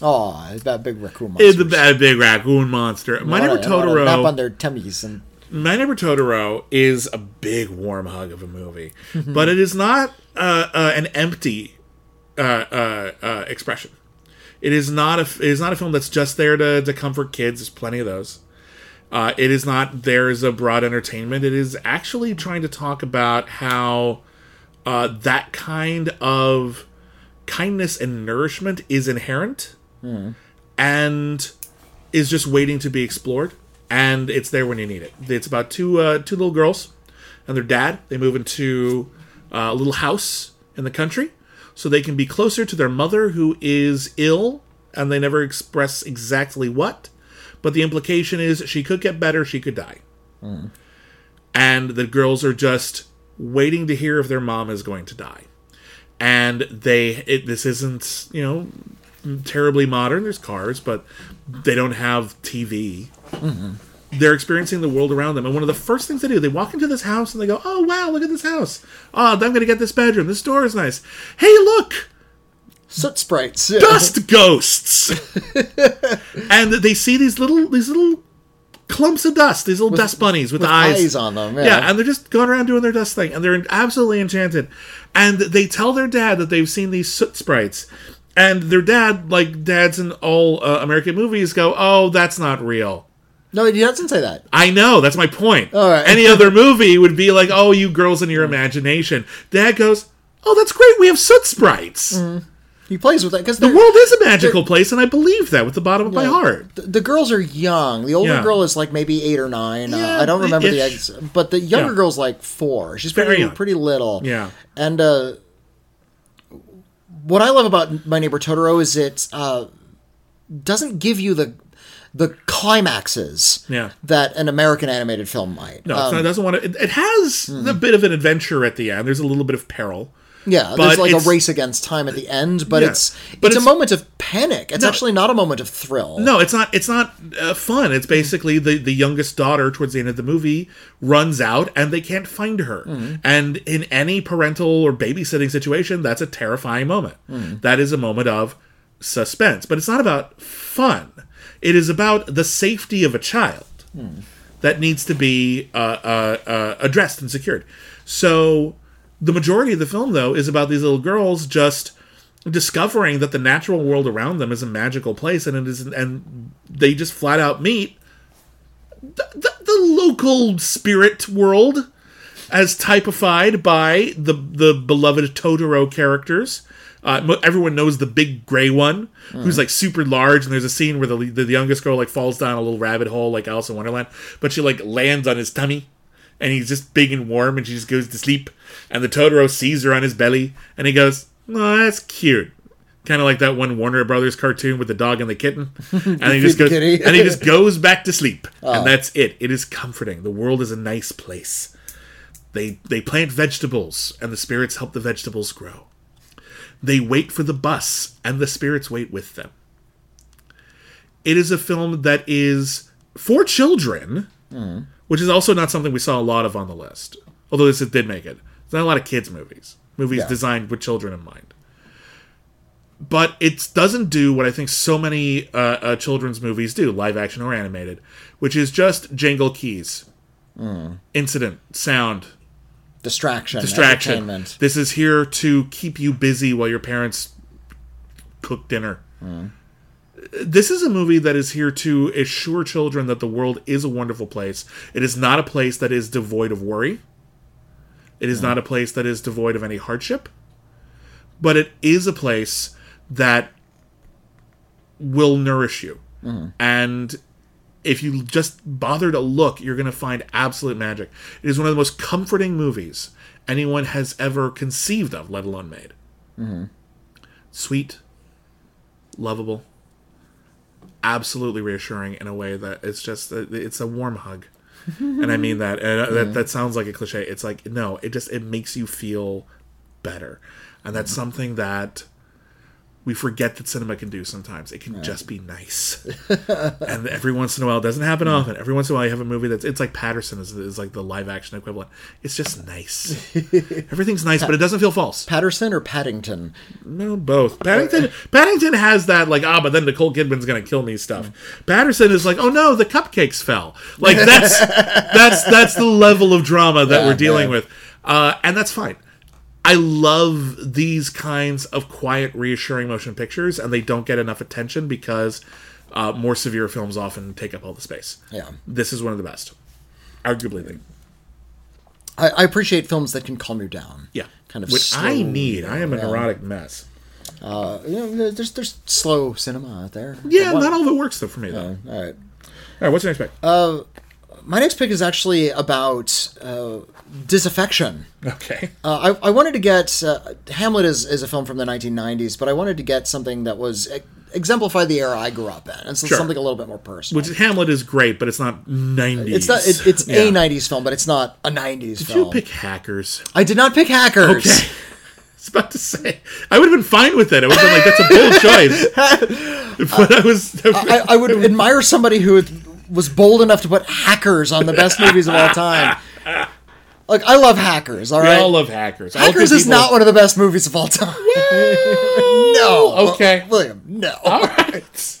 B: Oh, it's that big raccoon
A: It's
B: monster.
A: the bad big raccoon monster. My Neighbor Totoro.
B: on their tummies and
A: My Neighbor Totoro is a big warm hug of a movie, but it is not uh, uh, an empty uh, uh, uh, expression. It is not a it is not a film that's just there to, to comfort kids. There's plenty of those. Uh, it is not there as a broad entertainment. It is actually trying to talk about how uh, that kind of kindness and nourishment is inherent and is just waiting to be explored and it's there when you need it. It's about two uh, two little girls and their dad. They move into uh, a little house in the country so they can be closer to their mother who is ill and they never express exactly what but the implication is she could get better she could die. And the girls are just waiting to hear if their mom is going to die. And they it, this isn't you know terribly modern there's cars but they don't have tv they're experiencing the world around them. And one of the first things they do they walk into this house and they go oh wow look at this house. Oh i'm gonna get this bedroom. This door is nice. Hey look
B: soot sprites.
A: dust ghosts and they see these little these little clumps of dust these little dust bunnies with,
B: with
A: eyes.
B: eyes on them, yeah.
A: yeah and they're just going around doing their dust thing and they're absolutely enchanted and they tell their dad that they've seen these soot sprites and their dad like dads in all uh, american movies go oh that's not real
B: No, he doesn't say that.
A: I know, that's my point.
B: All right.
A: Any other movie would be like, oh, you girls in your imagination. Dad goes, oh, that's great, we have soot sprites.
B: He plays with that because
A: The world is a magical place, and I believe that with the bottom of my heart.
B: The, the girls are young. The older
A: Yeah.
B: girl is like maybe eight or nine.
A: Yeah,
B: uh, I don't remember the eggs, but the younger
A: Yeah.
B: girl's like four. She's
A: Very
B: pretty
A: young.
B: pretty little.
A: Yeah.
B: And uh, what I love about My Neighbor Totoro is it uh, doesn't give you the the climaxes
A: Yeah.
B: that an American animated film might.
A: No,
B: Um,
A: not, it doesn't want to. It, it has a bit of an adventure at the end. There's a little bit of peril.
B: Yeah,
A: But
B: there's like a race against time at the end, but
A: Yeah.
B: it's
A: But
B: it's,
A: it's-
B: a moment of panic. It's
A: No.
B: actually not a moment of thrill.
A: No, it's not. It's not uh, fun. It's basically the the youngest daughter towards the end of the movie runs out and they can't find her. And in any parental or babysitting situation, that's a terrifying moment. That is a moment of suspense. But it's not about fun. It is about the safety of a child that needs to be uh, uh, uh, addressed and secured. So the majority of the film, though, is about these little girls just discovering that the natural world around them is a magical place, and it is, and they just flat out meet the, the, the local spirit world as typified by the the beloved Totoro characters. Uh, everyone knows the big gray one who's like super large, and there's a scene where the the youngest girl like falls down a little rabbit hole like Alice in Wonderland, but she like lands on his tummy, and he's just big and warm, and she just goes to sleep, and the Totoro sees her on his belly, and he goes, "Oh, that's cute." Kind of like that one Warner Brothers cartoon with the dog and the kitten, and he just goes, and he just goes back to sleep, and oh. that's it. It is comforting. The world is a nice place. They they plant vegetables, and the spirits help the vegetables grow. They wait for the bus, and the spirits wait with them. It is a film that is for children, hmm. Which is also not something we saw a lot of on the list. Although this did make it. It's not a lot of kids' movies, movies
B: Yeah.
A: designed with children in mind. But it doesn't do what I think so many uh, uh, children's movies do, live action or animated, which is just jangle keys, incident, sound,
B: Distraction,
A: distraction. This is here to keep you busy while your parents cook dinner. This is a movie that is here to assure children that the world is a wonderful place. It is not a place that is devoid of worry. It is hmm. not a place that is devoid of any hardship. But it is a place that will nourish you. Hmm. And if you just bother to look, you're going to find absolute magic. It is one of the most comforting movies anyone has ever conceived of, let alone made. Hmm. Sweet, lovable, absolutely reassuring in a way that it's just it's a warm hug, and I mean that. And uh, that that sounds like a cliche. It's like no, it just it makes you feel better, and that's something that we forget that cinema can do sometimes. It can just be nice, and every once in a while, it doesn't happen often. Every once in a while, you have a movie that's it's like Paterson is, is like the live action equivalent. It's just nice. Everything's nice, but it doesn't feel false.
B: Paterson or Paddington?
A: No, both. Paddington Paddington has that like ah, but then Nicole Kidman's gonna kill me stuff. Paterson is like oh no, the cupcakes fell. Like that's that's that's the level of drama that
B: Yeah,
A: we're dealing
B: yeah.
A: with, uh, and that's fine. I love these kinds of quiet, reassuring motion pictures, and they don't get enough attention because uh, more severe films often take up all the space.
B: Yeah.
A: This is one of the best, arguably the
B: I, I appreciate films that can calm you down.
A: yeah,
B: Kind of
A: which I need. I am a neurotic mess.
B: Uh, you know, there's there's slow cinema out there.
A: Yeah, not all of it works though for me though.
B: All right.
A: All right, what's your next pick?
B: My next pick is actually about uh, disaffection.
A: okay.
B: Uh, I, I wanted to get uh, Hamlet is, is a film from the 1990s, but I wanted to get something that was exemplified the era I grew up in, and so
A: Sure.
B: something a little bit more personal.
A: Which Hamlet is great, but it's not nineties.
B: it's not. It, it's
A: Yeah.
B: a 90s film, but it's not a 90s
A: Did
B: film.
A: you pick hackers?
B: I did not pick Hackers.
A: Okay. I was about to say I would have been fine with it. I would have been like, "That's a bold choice." But I was.
B: I, I would admire somebody who was bold enough to put Hackers on the best movies of all time. Like I love Hackers. All
A: we
B: right.
A: all love hackers.
B: Hackers is
A: people-
B: not one of the best movies of all time. no.
A: Okay.
B: William, no.
A: All right.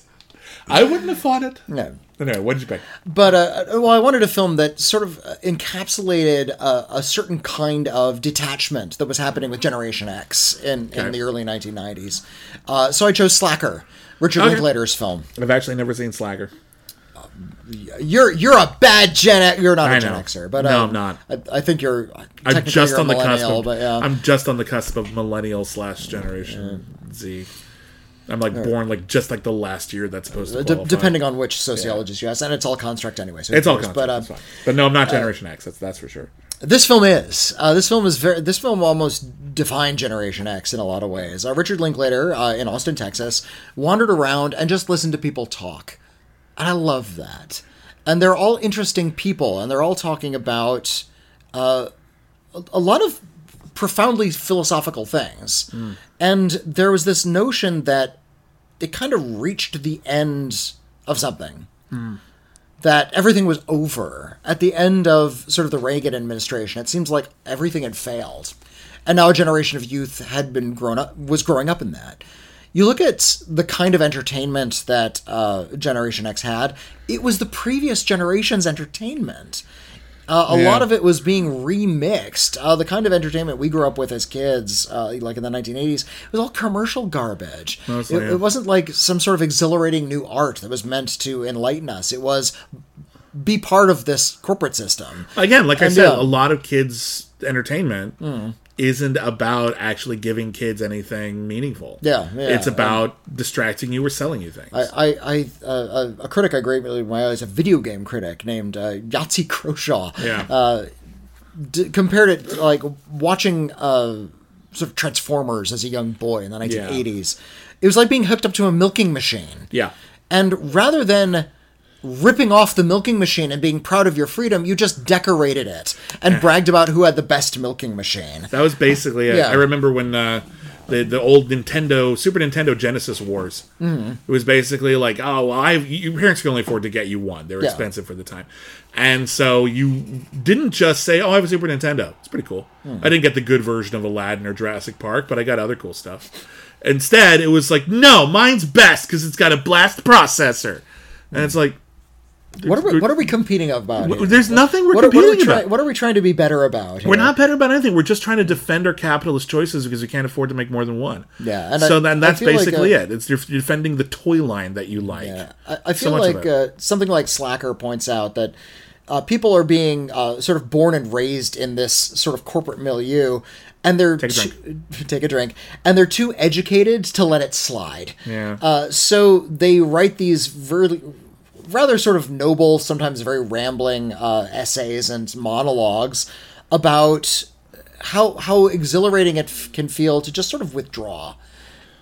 A: I wouldn't have thought it.
B: No.
A: Anyway, what did you pick?
B: But uh, well, I wanted a film that sort of uh, encapsulated uh, a certain kind of detachment that was happening with Generation X in, in the early 1990s. Uh, so I chose Slacker, Richard
A: Okay.
B: Linklater's film.
A: I've actually never seen Slacker.
B: You're you're a bad Gen X. You're not a Gen. Xer, but
A: No,
B: uh,
A: I'm not.
B: I, I think you're.
A: I'm just
B: you're a
A: on the cusp. Of,
B: but yeah.
A: I'm just on the cusp of millennial slash generation Z. I'm like born like just like the last year that's supposed to
B: Uh,
A: qualify.
B: depending on which sociologist you ask, and it's all construct anyway. So
A: It's all
B: cares? But uh,
A: fine. But no, I'm not Generation X. That's that's for sure.
B: This film is. Uh, this film is very. This film almost defined Generation X in a lot of ways. Uh, Richard Linklater uh, in Austin, Texas, wandered around and just listened to people talk, and I love that. And they're all interesting people, and they're all talking about uh, a, lot of profoundly philosophical things. And there was this notion that it kind of reached the end of something that everything was over at the end of sort of the Reagan administration. It seems like everything had failed, and now a generation of youth had been grown up was growing up in that. You look at the kind of entertainment that uh, Generation X had; it was the previous generation's entertainment. Uh, a
A: Yeah.
B: lot of it was being remixed. Uh, the kind of entertainment we grew up with as kids, uh, like in the 1980s, it was all commercial garbage.
A: Mostly,
B: it,
A: yeah.
B: it wasn't like some sort of exhilarating new art that was meant to enlighten us. It was be part of this corporate system.
A: Again, like I said,
B: uh,
A: a lot of kids' entertainment
B: Hmm.
A: isn't about actually giving kids anything meaningful.
B: Yeah, yeah,
A: it's about distracting you or selling you things.
B: I, I, I uh, a critic I greatly admire is a video game critic named uh, Yahtzee Croshaw.
A: yeah,
B: uh, d- compared it to, like watching uh, sort of Transformers as a young boy in the 1980s. It was like being hooked up to a milking machine.
A: yeah.
B: And rather than ripping off the milking machine and being proud of your freedom, you just decorated it and bragged about who had the best milking machine.
A: That was basically it.
B: Yeah.
A: I remember when uh, the the old Nintendo Super Nintendo Genesis Wars.
B: Mm-hmm.
A: It was basically like, oh, well, I your parents can only afford to get you one. They were
B: Yeah.
A: expensive for the time, and so you didn't just say, oh, I have a Super Nintendo. It's pretty cool.
B: Hmm.
A: I didn't get the good version of Aladdin or Jurassic Park, but I got other cool stuff. Instead, it was like, no, mine's best because it's got a blast processor, and it's like.
B: What are we, what are we competing about? here?
A: There's nothing we're
B: What, are- what are
A: competing
B: we try,
A: about.
B: what are we trying to be better about?
A: We're not better about anything. We're just trying to defend our capitalist choices because we can't afford to make more than one.
B: Yeah, and
A: so
B: I-
A: then that's
B: feel like,
A: basically
B: uh,
A: it. It's you're defending the toy line that you like.
B: Yeah, I, I
A: So
B: feel
A: much
B: like uh, something like Slacker points out that uh, people are being uh, sort of born and raised in this sort of corporate milieu, and they're
A: Take a
B: too- take a drink, and they're too educated to let it slide.
A: Yeah.
B: Uh, so they write these really rather sort of noble, sometimes very rambling uh, essays and monologues about how how exhilarating it f- can feel to just sort of withdraw.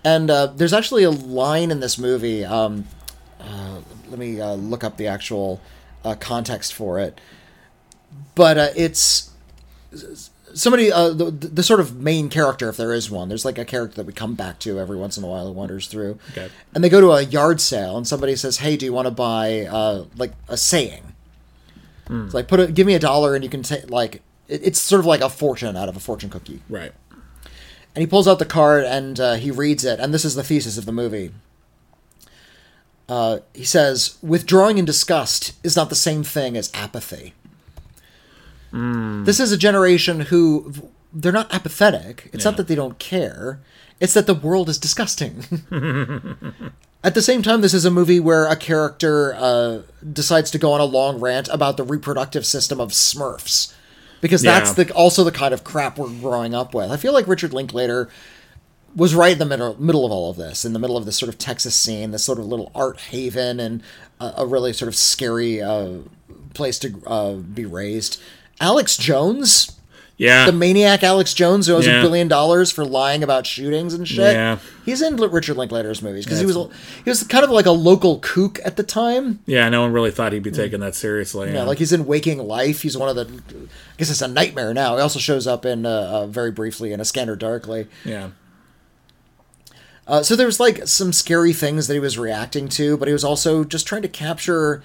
B: And uh, there's actually a line in this movie. Um, uh, let me uh, look up the actual uh, context for it. But uh, it's somebody uh, the, the sort of main character if there is one there's like a character that we come back to every once in a while who wanders through.
A: Okay.
B: and they go to a yard sale and somebody says hey do you want to buy uh, like a saying? It's like put a give me a dollar and you can take like it, it's sort of like a fortune out of a fortune cookie.
A: Right.
B: and he pulls out the card and uh, he reads it and this is the thesis of the movie. Uh, he says withdrawing in disgust is not the same thing as apathy this is a generation who they're not apathetic. It's
A: Yeah.
B: not that they don't care. It's that the world is disgusting. At the same time this is a movie where a character uh, decides to go on a long rant about the reproductive system of smurfs. Because that's the also the kind of crap we're growing up with. I feel like richard linklater was right in the middle middle of all of this, in the middle of this sort of Texas scene, this sort of little art haven, and a, a really sort of scary uh, place to uh, be raised. Alex Jones,
A: Yeah.
B: the maniac Alex Jones, who owes
A: Yeah.
B: a billion dollars for lying about shootings and shit.
A: Yeah.
B: He's in Richard Linklater's movies because he was a- he was kind of like a local kook at the time.
A: yeah. No one really thought he'd be taken that seriously.
B: Yeah, like he's in Waking Life. He's one of the. I guess it's a nightmare now. He also shows up in uh, uh, very briefly in A Scanner Darkly.
A: yeah.
B: Uh, so there was like some scary things that he was reacting to, but he was also just trying to capture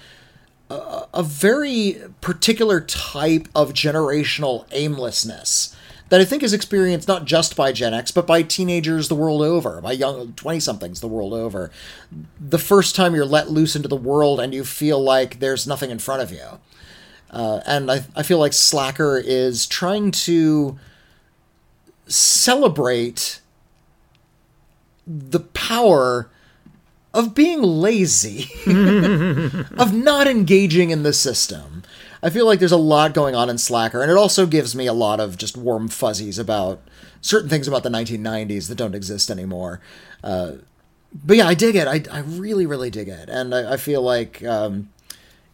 B: a, very particular type of generational aimlessness that I think is experienced not just by Gen X, but by teenagers the world over, by young 20 somethings the world over. The first time you're let loose into the world and you feel like there's nothing in front of you. Uh, and I, I feel like Slacker is trying to celebrate the power of being lazy, of not engaging in the system. I feel like there's a lot going on in Slacker, and it also gives me a lot of just warm fuzzies about certain things about the 1990s that don't exist anymore. Uh, but yeah, I dig it. I, I really, really dig it. And I, I feel like um,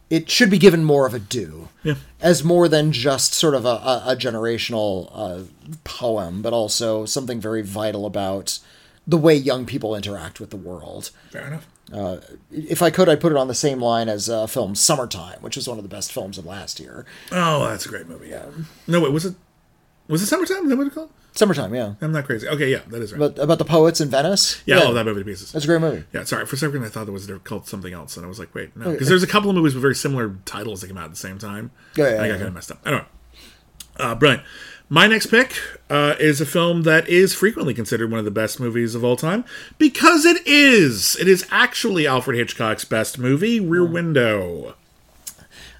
B: it should be given more of a due
A: Yeah.
B: as more than just sort of a, a, a generational uh, poem, but also something very vital about the way young people interact with the world.
A: Fair enough.
B: If I could, I'd put it on the same line as uh, film Summertime, which is one of the best films of last year.
A: Oh, that's a great movie. Yeah. No, wait. Was it? Was it summertime? Is that what it's called?
B: Summertime, yeah.
A: I'm not crazy. Okay, yeah, that is right.
B: But about the poets in Venice.
A: yeah, I love that movie to pieces.
B: That's a great movie.
A: Yeah, sorry. For a second, I thought it was they're called something else, and I was like, wait, no, because there's a couple of movies with very similar titles that came out at the same time.
B: Yeah, yeah,
A: I got
B: yeah.
A: kind of messed up. Anyway, uh, brilliant. My next pick uh, is a film that is frequently considered one of the best movies of all time because it is. It is actually Alfred Hitchcock's best movie, Rear Window.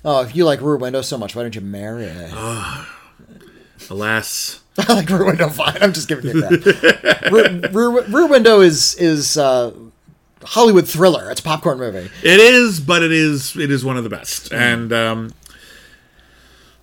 B: Oh, if you like Rear Window so much, why don't you marry it?
A: Alas,
B: I like Rear Window fine. I'm just giving you that. Rear, Rear, Rear Window is is uh, Hollywood thriller. It's a popcorn movie.
A: it is, but it is it is one of the best. And um,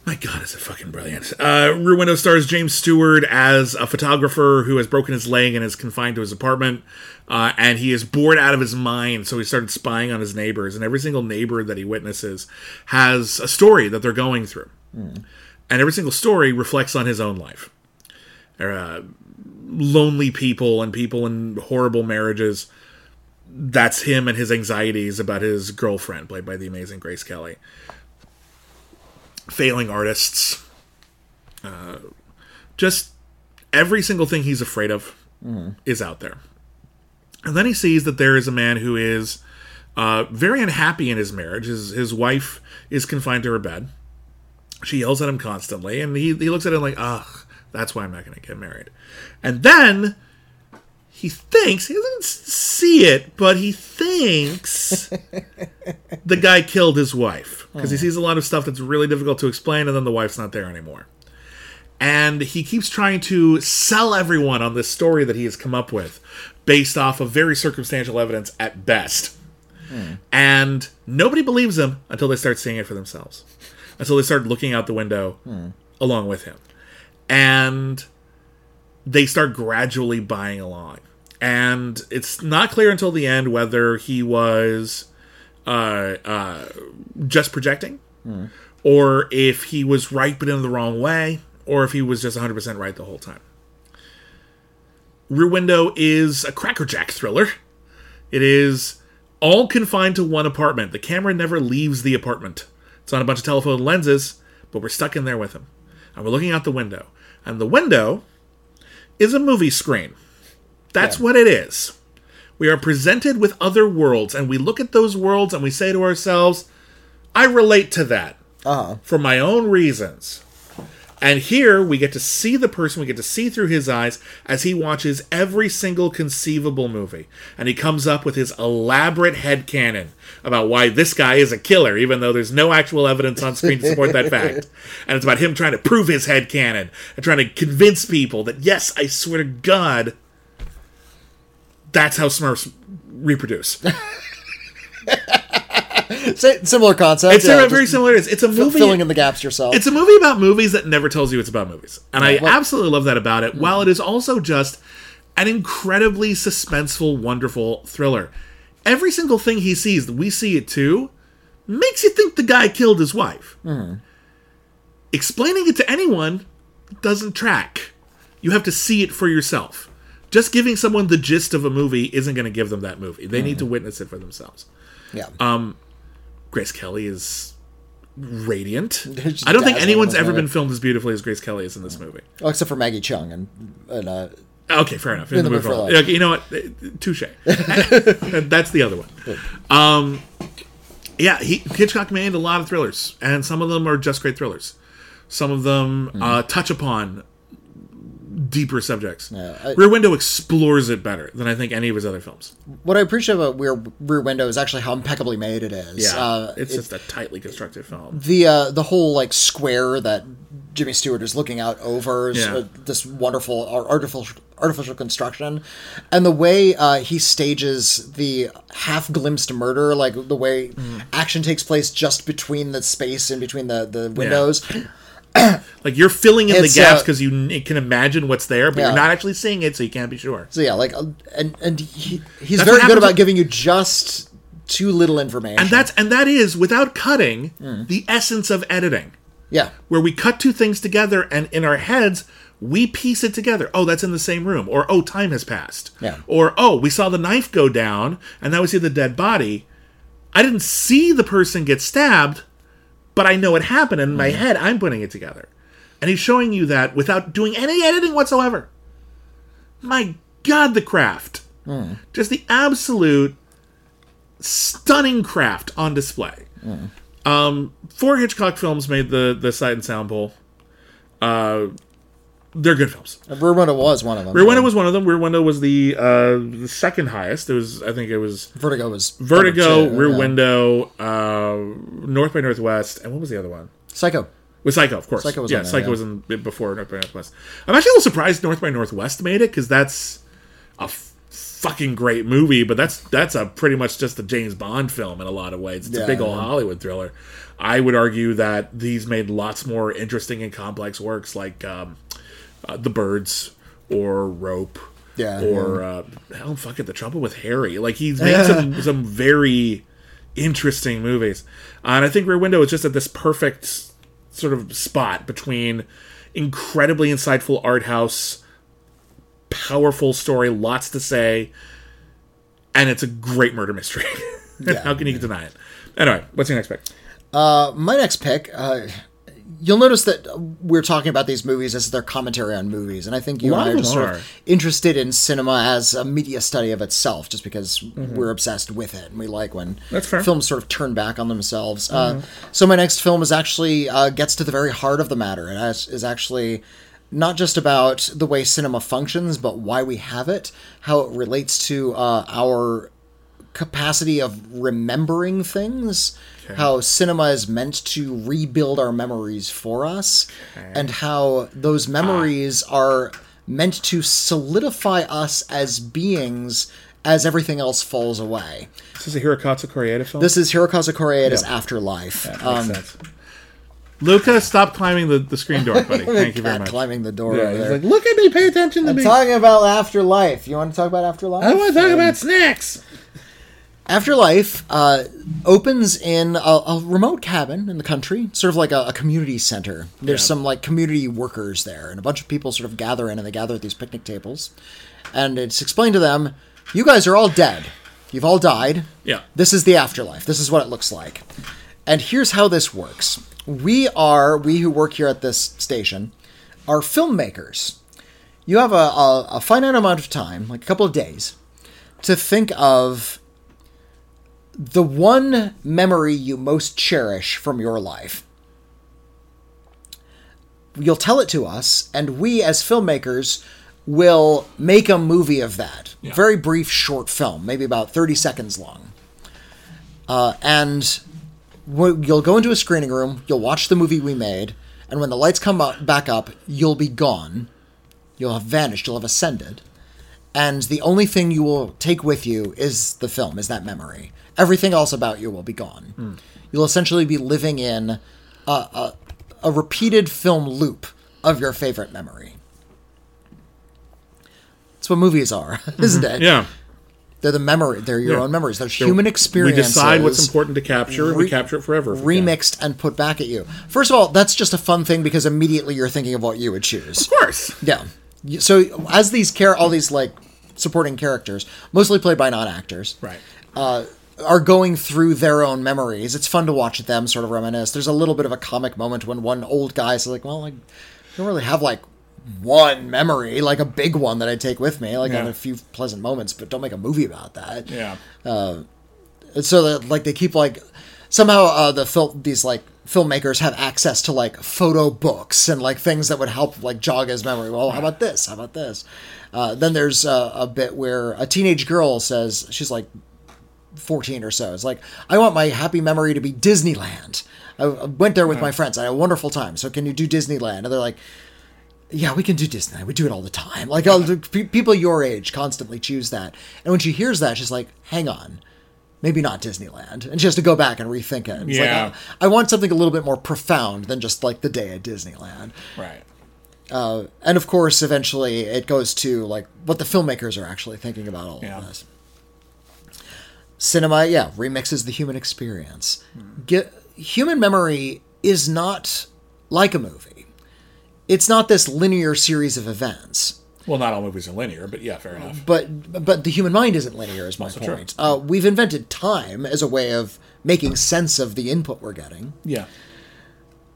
A: my God, is it fucking brilliant? Uh, Rear Window stars James Stewart as a photographer who has broken his leg and is confined to his apartment. Uh, and he is bored out of his mind, so he started spying on his neighbors. And every single neighbor that he witnesses has a story that they're going through, and every single story reflects on his own life. Uh, lonely people and people in horrible marriages that's him and his anxieties about his girlfriend, played by the amazing Grace Kelly. Failing artists. Uh, just every single thing he's afraid of is out there. And then he sees that there is a man who is uh, very unhappy in his marriage. His, his wife is confined to her bed. She yells at him constantly, and he, he looks at it like, ugh, that's why I'm not going to get married. And then he thinks he doesn't see it, but he thinks the guy killed his wife because he oh. sees a lot of stuff that's really difficult to explain, and then the wife's not there anymore. And he keeps trying to sell everyone on this story that he has come up with based off of very circumstantial evidence at best. Hmm. And nobody believes him until they start seeing it for themselves, until they start looking out the window hmm. along with him. And they start gradually buying along. And it's not clear until the end whether he was uh, uh, just projecting, or if he was right but in the wrong way, or if he was just 100% right the whole time. Rear Window is a crackerjack thriller. It is all confined to one apartment. The camera never leaves the apartment. It's on a bunch of telephoto lenses, but we're stuck in there with him. And we're looking out the window. And the window is a movie screen. That's
B: Yeah.
A: what it is. We are presented with other worlds, and we look at those worlds and we say to ourselves, I relate to that
B: Uh-huh.
A: for my own reasons. And here we get to see the person, we get to see through his eyes as he watches every single conceivable movie. And he comes up with his elaborate head headcanon about why this guy is a killer, even though there's no actual evidence on screen to support that fact. And it's about him trying to prove his head headcanon and trying to convince people that, yes, I swear to God, that's how Smurfs reproduce.
B: Similar concept.
A: It's
B: yeah,
A: very, similar. It's, it's a movie.
B: filling in the gaps yourself.
A: It's a movie about movies that never tells you it's about movies. And I
B: well-
A: absolutely love that about it, hmm. while it is also just an incredibly suspenseful, wonderful thriller. Every single thing he sees, we see it too, makes you think the guy killed his wife. Hmm. Explaining it to anyone doesn't track. You have to see it for yourself. Just giving someone the gist of a movie isn't going to give them that movie. They need to witness it for themselves.
B: yeah.
A: um, Grace Kelly is radiant. I don't think anyone's ever
B: movie.
A: been filmed as beautifully as Grace Kelly is in this movie.
B: Well, except for Maggie Cheung and, and uh,
A: Okay, fair enough. In,
B: In
A: the,
B: the
A: movie,
B: Mood for
A: for
B: Love.
A: Love. Okay, you know what? Touche. That's the other one. Um, yeah, he, Hitchcock made a lot of thrillers, and some of them are just great thrillers. Some of them
B: Hmm.
A: uh, touch upon deeper subjects.
B: I-
A: Rear Window explores it better than I think any of his other films.
B: what I appreciate about Rear, Rear Window is actually how impeccably made it is.
A: Yeah,
B: Uh,
A: it's
B: it-
A: just a tightly constructed film.
B: the uh, the whole like square that Jimmy Stewart is looking out over is
A: Yeah.
B: uh, this wonderful ar- artificial artificial construction, and the way uh, he stages the half glimpsed murder, like the way
A: Mm.
B: action takes place just between the space in between the the windows.
A: Like you're filling in
B: It's,
A: the gaps
B: uh,
A: because you can imagine what's there, but
B: Yeah.
A: you're not actually seeing it, so you can't be sure.
B: So yeah, like uh, and and he, he's
A: That's
B: very good about
A: with-
B: giving you just too little information.
A: And that's and that is without cutting
B: Hmm.
A: the essence of editing,
B: yeah.
A: where we cut two things together and in our heads we piece it together. Oh, that's in the same room, or oh, time has passed,
B: Yeah.
A: or oh, we saw the knife go down, and now we see the dead body. I didn't see the person get stabbed, but I know it happened. and In my head, I'm putting it together, and he's showing you that without doing any editing whatsoever. My God, the craft.
B: Hmm.
A: Just the absolute stunning craft on display. Um, four Hitchcock films made the the Sight and Sound poll. Uh, they're good films.
B: Rear Window was one of them.
A: Rear Window was one of them. Rear Window was the uh, the second highest. It was I think it was
B: Vertigo was
A: Vertigo,
B: two,
A: Rear
B: yeah.
A: Window, uh, North by Northwest, and what was the other one?
B: Psycho.
A: With Psycho, of course.
B: Psycho was
A: yeah,
B: there,
A: Psycho
B: yeah.
A: was in before North by Northwest. I'm actually a little surprised North by Northwest made it because that's a f- fucking great movie, but that's that's a pretty much just a James Bond film in a lot of ways. It's a big old
B: yeah.
A: Hollywood thriller. I would argue that these made lots more interesting and complex works like um, uh, The Birds or Rope.
B: Yeah,
A: Or uh, hell, fuck it, The Trouble with Harry. Like he's made some some very interesting movies, Uh, and I think Rear Window is just at this perfect sort of spot between incredibly insightful art house, powerful story, lots to say, and it's a great murder mystery.
B: Yeah.
A: How can you deny it? Anyway, what's your next pick?
B: Uh, my next pick, uh, you'll notice that we're talking about these movies as their commentary on movies, and I think you and I are just sort of interested in cinema as a media study of itself, just because we're obsessed with it and we like when
A: Mm-hmm. Mm-hmm.
B: films sort of turn back on themselves. Uh, so my next film is actually uh, gets to the very heart of the matter. It has, is actually not just about the way cinema functions, but why we have it, how it relates to uh, our capacity of remembering things, how cinema is meant to rebuild our memories for us, and how those memories are meant to solidify us as beings as everything else falls away.
A: This is a Hirokazu Koreeda film?
B: This is Hirokazu Koreeda's
A: Yeah.
B: Afterlife.
A: Makes
B: Um.
A: Luca, stop climbing the, the screen door, buddy. Thank you very much.
B: climbing the door
A: Yeah, he's like, look at me, pay attention to
B: I'm
A: me.
B: talking about Afterlife. You want to talk about Afterlife?
A: I want to talk about snacks.
B: Afterlife uh, opens in a, a remote cabin in the country, sort of like a, a community center. There's
A: Yeah.
B: some like community workers there, and a bunch of people sort of gather in, and they gather at these picnic tables. And it's explained to them, "You guys are all dead. You've all died.
A: Yeah.
B: This is the afterlife. This is what it looks like. And here's how this works: we are we who work here at this station are filmmakers. You have a, a, a finite amount of time, like a couple of days, to think of the one memory you most cherish from your life. You'll tell it to us, and we as filmmakers will make a movie of that.
A: Yeah.
B: Very brief, short film, maybe about 30 seconds long. Uh, and you'll go into a screening room, you'll watch the movie we made, and when the lights come up, back up, you'll be gone. You'll have vanished, you'll have ascended. And the only thing you will take with you is the film, is that memory. Everything else about you will be gone. Hmm. You'll essentially be living in a, a, a repeated film loop of your favorite memory. That's what movies are, mm-hmm. isn't it?
A: Yeah.
B: They're the memory. They're your
A: Yeah.
B: own memories. They're human
A: We
B: experiences.
A: decide what's important to capture, and we capture it forever. we
B: remixed and put back at you. First of all, that's just a fun thing because immediately you're thinking of what you would choose.
A: Of course.
B: Yeah. So as these care, all these like supporting characters, mostly played by non-actors,
A: Right.
B: Uh, are going through their own memories. It's fun to watch them sort of reminisce. There's a little bit of a comic moment when one old guy is like, "Well, I don't really have like one memory, like a big one that I take with me. Like I have a few pleasant moments, but don't make a movie about that."
A: Yeah.
B: And so that like they keep like somehow uh, the film these like filmmakers have access to like photo books and like things that would help like jog his memory. Well, how about this? How about this? Uh, then there's uh, a bit where a teenage girl says she's like 14 or so. It's like I want my happy memory to be Disneyland. I, went there with my friends. I had a wonderful time. So can you do Disneyland? And they're like. Yeah, we can do Disneyland. We do it all the time. Like people your age constantly choose that. And when she hears that, she's like, "Hang on, maybe not Disneyland, and she has to go back and rethink it. It's
A: Yeah.
B: like, I, I want something a little bit more profound than just like the day at Disneyland.
A: Right.
B: Uh, and of course, eventually it goes to like what the filmmakers are actually thinking about all
A: Yeah.
B: of this. Cinema, yeah, remixes the human experience. Get, human memory is not like a movie. It's not this linear series of events.
A: Well, not all movies are linear, but yeah, fair enough.
B: but but the human mind isn't linear is my
A: Also
B: point uh, we've invented time as a way of making sense of the input we're getting
A: Yeah.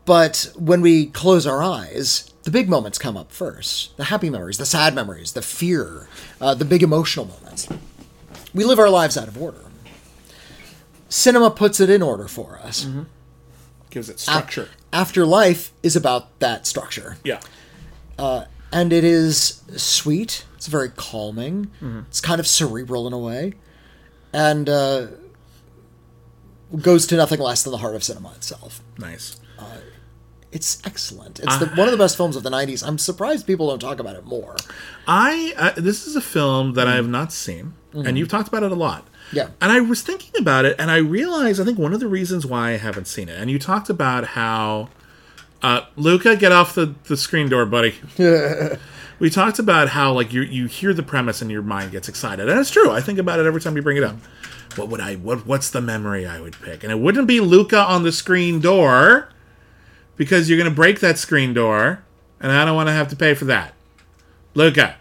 B: but when we close our eyes the big moments come up first the happy memories the sad memories the fear uh, the big emotional moments we live our lives out of order cinema puts it in order for us
A: Gives it structure.
B: afterlife is about that structure
A: yeah.
B: and it is sweet. It's very calming.
A: Mm-hmm.
B: It's kind of cerebral in a way, and uh, goes to nothing less than the heart of cinema itself.
A: Nice.
B: It's excellent. It's the, one of the best films of the '90s. I'm surprised people don't talk about it more.
A: I uh, this is a film that I have not seen, and you've talked about it a lot.
B: Yeah.
A: And I was thinking about it, and I realized I think one of the reasons why I haven't seen it, and you talked about how, uh, Luca, get off the, the screen door, buddy. we talked about how like you you hear the premise and your mind gets excited, and it's true. I think about it every time you bring it up. What would I? What what's the memory I would pick? And it wouldn't be Luca on the screen door, because you're gonna break that screen door, and I don't want to have to pay for that. Luca,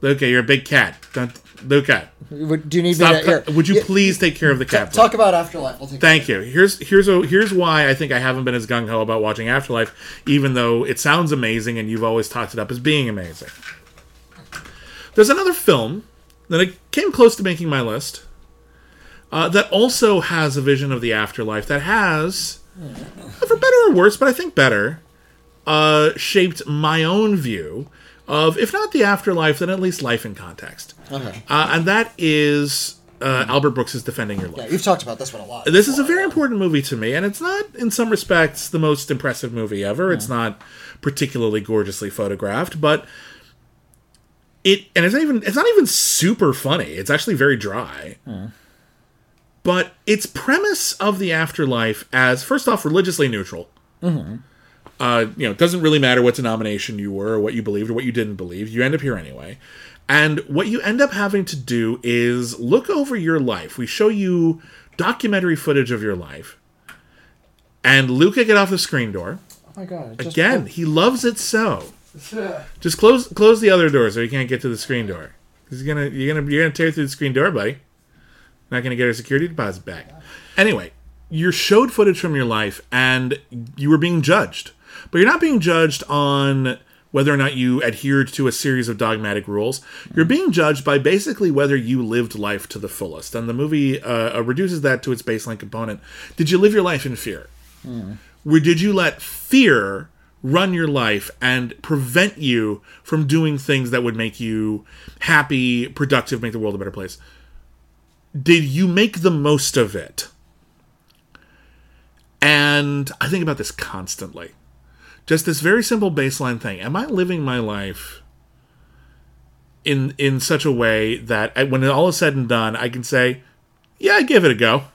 A: Luca, you're a big cat. Don't Luca.
B: Would, do you need
A: Stop,
B: me to? Here,
A: would you
B: Yeah,
A: please take care of the cat?
B: talk about Afterlife? We'll
A: Thank you. Here's here's a, here's why I think I haven't been as gung ho about watching Afterlife, even though it sounds amazing and you've always talked it up as being amazing. There's another film that I came close to making my list uh, that also has a vision of the afterlife that has, for better or worse, but I think better, uh, shaped my own view of, if not the afterlife, then at least life in context.
B: Okay.
A: Uh, and that is uh, Albert Brooks' is Defending Your Life.
B: Yeah, you've talked about this one a lot.
A: This is a very important movie to me, and it's not, in some respects, the most impressive movie ever. It's not particularly gorgeously photographed, but it and it's not even it's not even super funny. It's actually very dry. But its premise of the afterlife as first off religiously neutral. Uh, you know, it doesn't really matter what denomination you were or what you believed or what you didn't believe. You end up here anyway. And what you end up having to do is look over your life. We show you documentary footage of your life. And Luca get off the screen door.
B: oh my god!
A: Again, he loves it so. Just close close the other door so he can't get to the screen door. He's gonna you're gonna you're gonna tear through the screen door, buddy. Not gonna get our security deposit back. Anyway, you're showed footage from your life and you were being judged. But you're not being judged on whether or not you adhered to a series of dogmatic rules. You're being judged by basically whether you lived life to the fullest. And the movie uh, uh, reduces that to its baseline component. Did you live your life in fear? Where did you let fear run your life and prevent you from doing things that would make you happy, productive, make the world a better place? Did you make the most of it? And I think about this constantly. Just this very simple baseline thing. Am I living my life in in such a way that I- when all is said and done, I can say, "Yeah, I give it a go."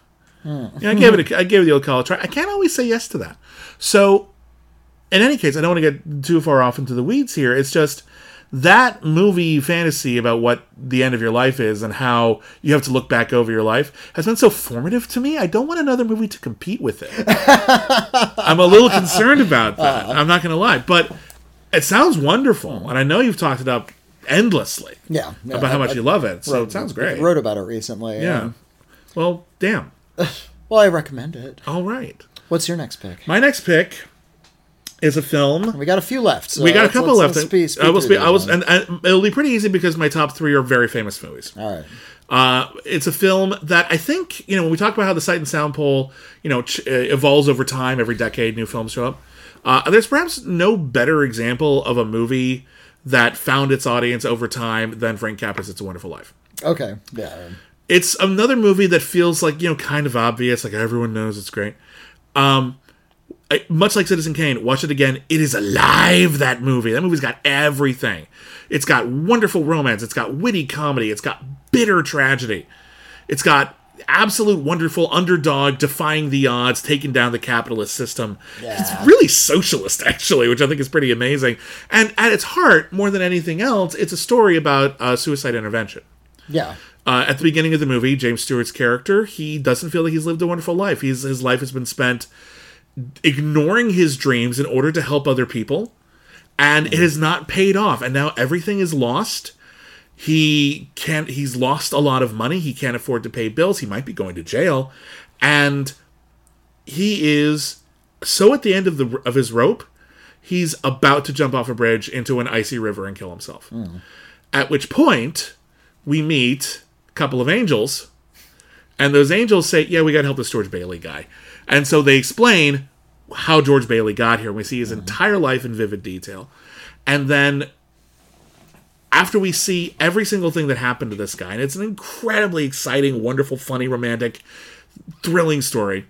A: Hmm. Yeah, I gave it. A, I gave it the old college try. I can't always say yes to that. So, in any case, I don't want to get too far off into the weeds here. It's just that movie fantasy about what the end of your life is and how you have to look back over your life has been so formative to me. I don't want another movie to compete with it. I'm a little concerned about that. Uh-huh. I'm not going to lie, but it sounds wonderful, and I know you've talked it up endlessly
B: Yeah, yeah,
A: about how much
B: I
A: you love it. So
B: wrote-
A: it sounds great.
B: I wrote about it recently.
A: yeah. Well, damn.
B: Well, I recommend it.
A: All right.
B: What's your next pick?
A: My next pick is a film.
B: We got a few left. So
A: We got a couple
B: let's-
A: left.
B: let's speak-
A: I will
B: speak.
A: I was, and, and it'll be pretty easy because my top three are very famous movies.
B: All right.
A: Uh, it's a film that I think you know when we talk about how the Sight and Sound poll you know ch- uh, evolves over time. Every decade, new films show up. Uh, there's perhaps no better example of a movie that found its audience over time than Frank Capra's "It's a Wonderful Life."
B: Okay. Yeah.
A: it's another movie that feels like you know kind of obvious like everyone knows it's great um I- much like citizen kane watch it again. It is alive that movie. That movie's got everything. It's got wonderful romance. It's got witty comedy. It's got bitter tragedy. It's got absolute wonderful underdog defying the odds taking down the capitalist system. It's really socialist actually which i think is pretty amazing. And at its heart more than anything else it's a story about uh, suicide intervention.
B: Yeah.
A: uh, at the beginning of the movie, James Stewart's character, he doesn't feel like he's lived a wonderful life. He's, his life has been spent ignoring his dreams in order to help other people, and it has not paid off. And now everything is lost. He can't. He's lost a lot of money. He can't afford to pay bills. He might be going to jail, and he is so at the end of the of his rope. He's about to jump off a bridge into an icy river and kill himself. Hmm. At which point, we meet a couple of angels, and those angels say, "Yeah, we got to help this George Bailey guy." And so they explain how George Bailey got here. We see his mm-hmm. entire life in vivid detail, and then after we see every single thing that happened to this guy, and it's an incredibly exciting, wonderful, funny, romantic, thrilling story.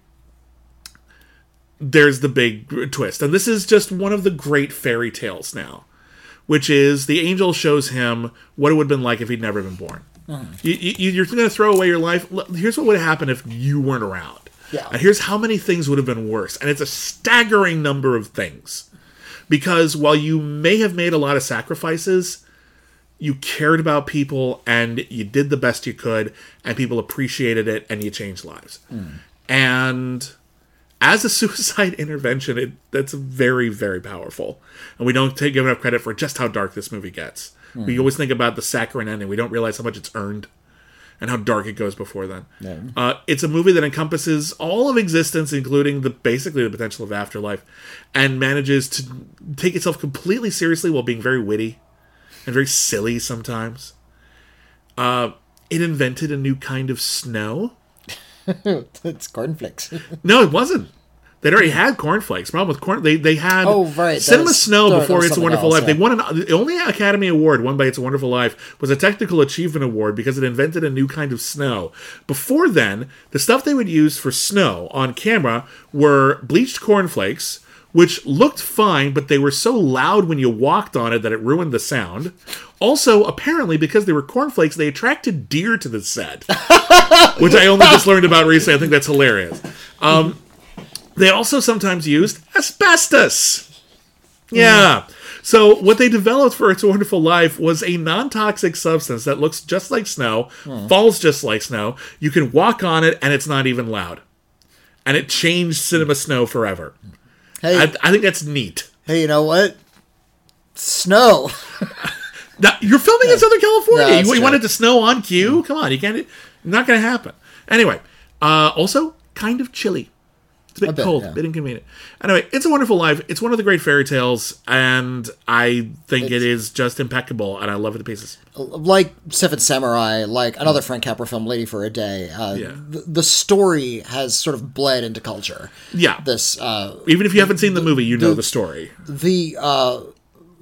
A: There's the big twist, and this is just one of the great fairy tales now which is the angel shows him what it would have been like if he'd never been born. Mm. You, you, you're going to throw away your life. Here's what would have happened if you weren't around.
B: Yeah.
A: And here's how many things would have been worse. And it's a staggering number of things. Because while you may have made a lot of sacrifices, you cared about people and you did the best you could, and people appreciated it, and you changed lives. Hmm. And as a suicide intervention, it, that's very, very powerful. And we don't take give enough credit for just how dark this movie gets. We hmm. always think about the saccharine ending. We don't realize how much it's earned and how dark it goes before then. Uh, it's a movie that encompasses all of existence, including the basically the potential of afterlife, and manages to take itself completely seriously while being very witty and very silly sometimes. Uh, it invented a new kind of snow.
B: it's cornflakes.
A: No, it wasn't. They'd already had cornflakes. Problem with corn, they they had
B: Oh, right,
A: Cinema
B: was-
A: Snow
B: that
A: before It's a Wonderful
B: else,
A: Life. They won an, the only Academy Award won by It's a Wonderful Life was a Technical Achievement Award because it invented a new kind of snow. Before then, the stuff they would use for snow on camera were bleached cornflakes. Which looked fine, but they were so loud when you walked on it that it ruined the sound. Also, apparently, because they were cornflakes, they attracted deer to the set which I only just learned about recently. I think that's hilarious. Um, they also sometimes used asbestos. Yeah. So what they developed for It's a Wonderful Life was a non-toxic substance that looks just like snow, falls just like snow. You can walk on it, and it's not even loud. And it changed cinema snow forever.
B: Hey,
A: I, I think that's neat.
B: hey, you know what? Snow.
A: Now, you're filming in Southern California.
B: That's
A: you, you
B: true.
A: want it to snow on cue? Come on, you can't. Not going to happen. Anyway, uh, also kind of chilly. It's a bit, cold,
B: yeah.
A: a bit inconvenient. Anyway, It's a Wonderful Life. It's one of the great fairy tales, and I think it is just impeccable, and I love it to pieces.
B: like Seven Samurai, like another Frank Capra film, Lady for a Day. Uh,
A: Yeah.
B: the, the story has sort of bled into culture.
A: Yeah.
B: This uh,
A: Even if you haven't seen the movie, you know the story.
B: the uh,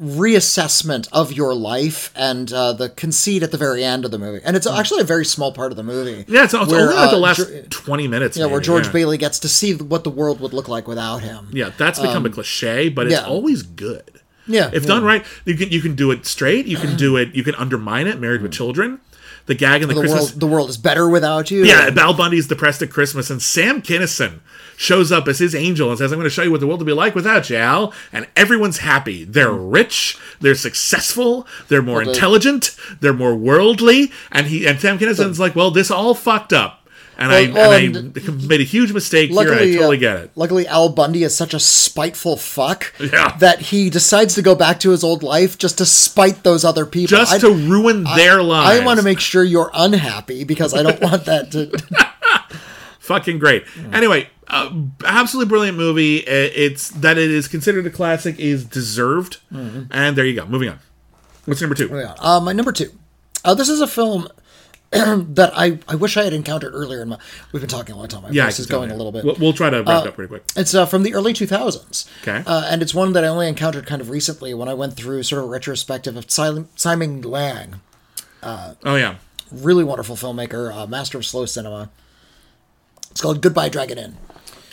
B: reassessment of your life and uh, the conceit at the very end of the movie, and it's actually a very small part of the movie.
A: Yeah, it's, it's
B: where,
A: only like the
B: uh,
A: last
B: Ge-
A: 20 minutes.
B: yeah, where George
A: yeah.
B: Bailey gets to see what the world would look like without him.
A: Yeah, that's become a cliche, but it's
B: Um, yeah.
A: always good.
B: Yeah,
A: If
B: yeah.
A: done right, you can you can do it straight. You can do it. You can undermine it. Married with Children, the gag in the,
B: the
A: Christmas.
B: world, the world is better without you.
A: yeah, Al Bundy's depressed at Christmas, and Sam Kinison shows up as his angel and says, "I'm going to show you what the world will be like without you, Al." And everyone's happy. They're rich. They're successful. They're more
B: the-
A: intelligent. They're more worldly. And he and Sam Kinison's like, "Well, this all fucked up." And I
B: Well, well,
A: and I made a huge mistake here. I totally
B: uh,
A: get it.
B: Luckily, Al Bundy is such a spiteful fuck
A: Yeah.
B: that he decides to go back to his old life just to spite those other people.
A: Just
B: I-
A: to ruin their lives.
B: I want to make sure you're unhappy because I don't want that to.
A: fucking great. Anyway, uh, absolutely brilliant movie. It's that it is considered a classic is deserved, and there you go. Moving on. What's number two?
B: Uh, my number two. Uh, this is a film that I, I wish I had encountered earlier in my. We've been talking a long time. My
A: Yeah,
B: voice is going a little bit.
A: We'll, we'll try to wrap it up pretty quick.
B: It's uh, from the early 2000s.
A: Okay.
B: Uh, and it's one that I only encountered kind of recently when I went through sort of a retrospective of Tsai Ming Liang,
A: Oh yeah,
B: really wonderful filmmaker, uh, master of slow cinema. It's called Goodbye Dragon Inn.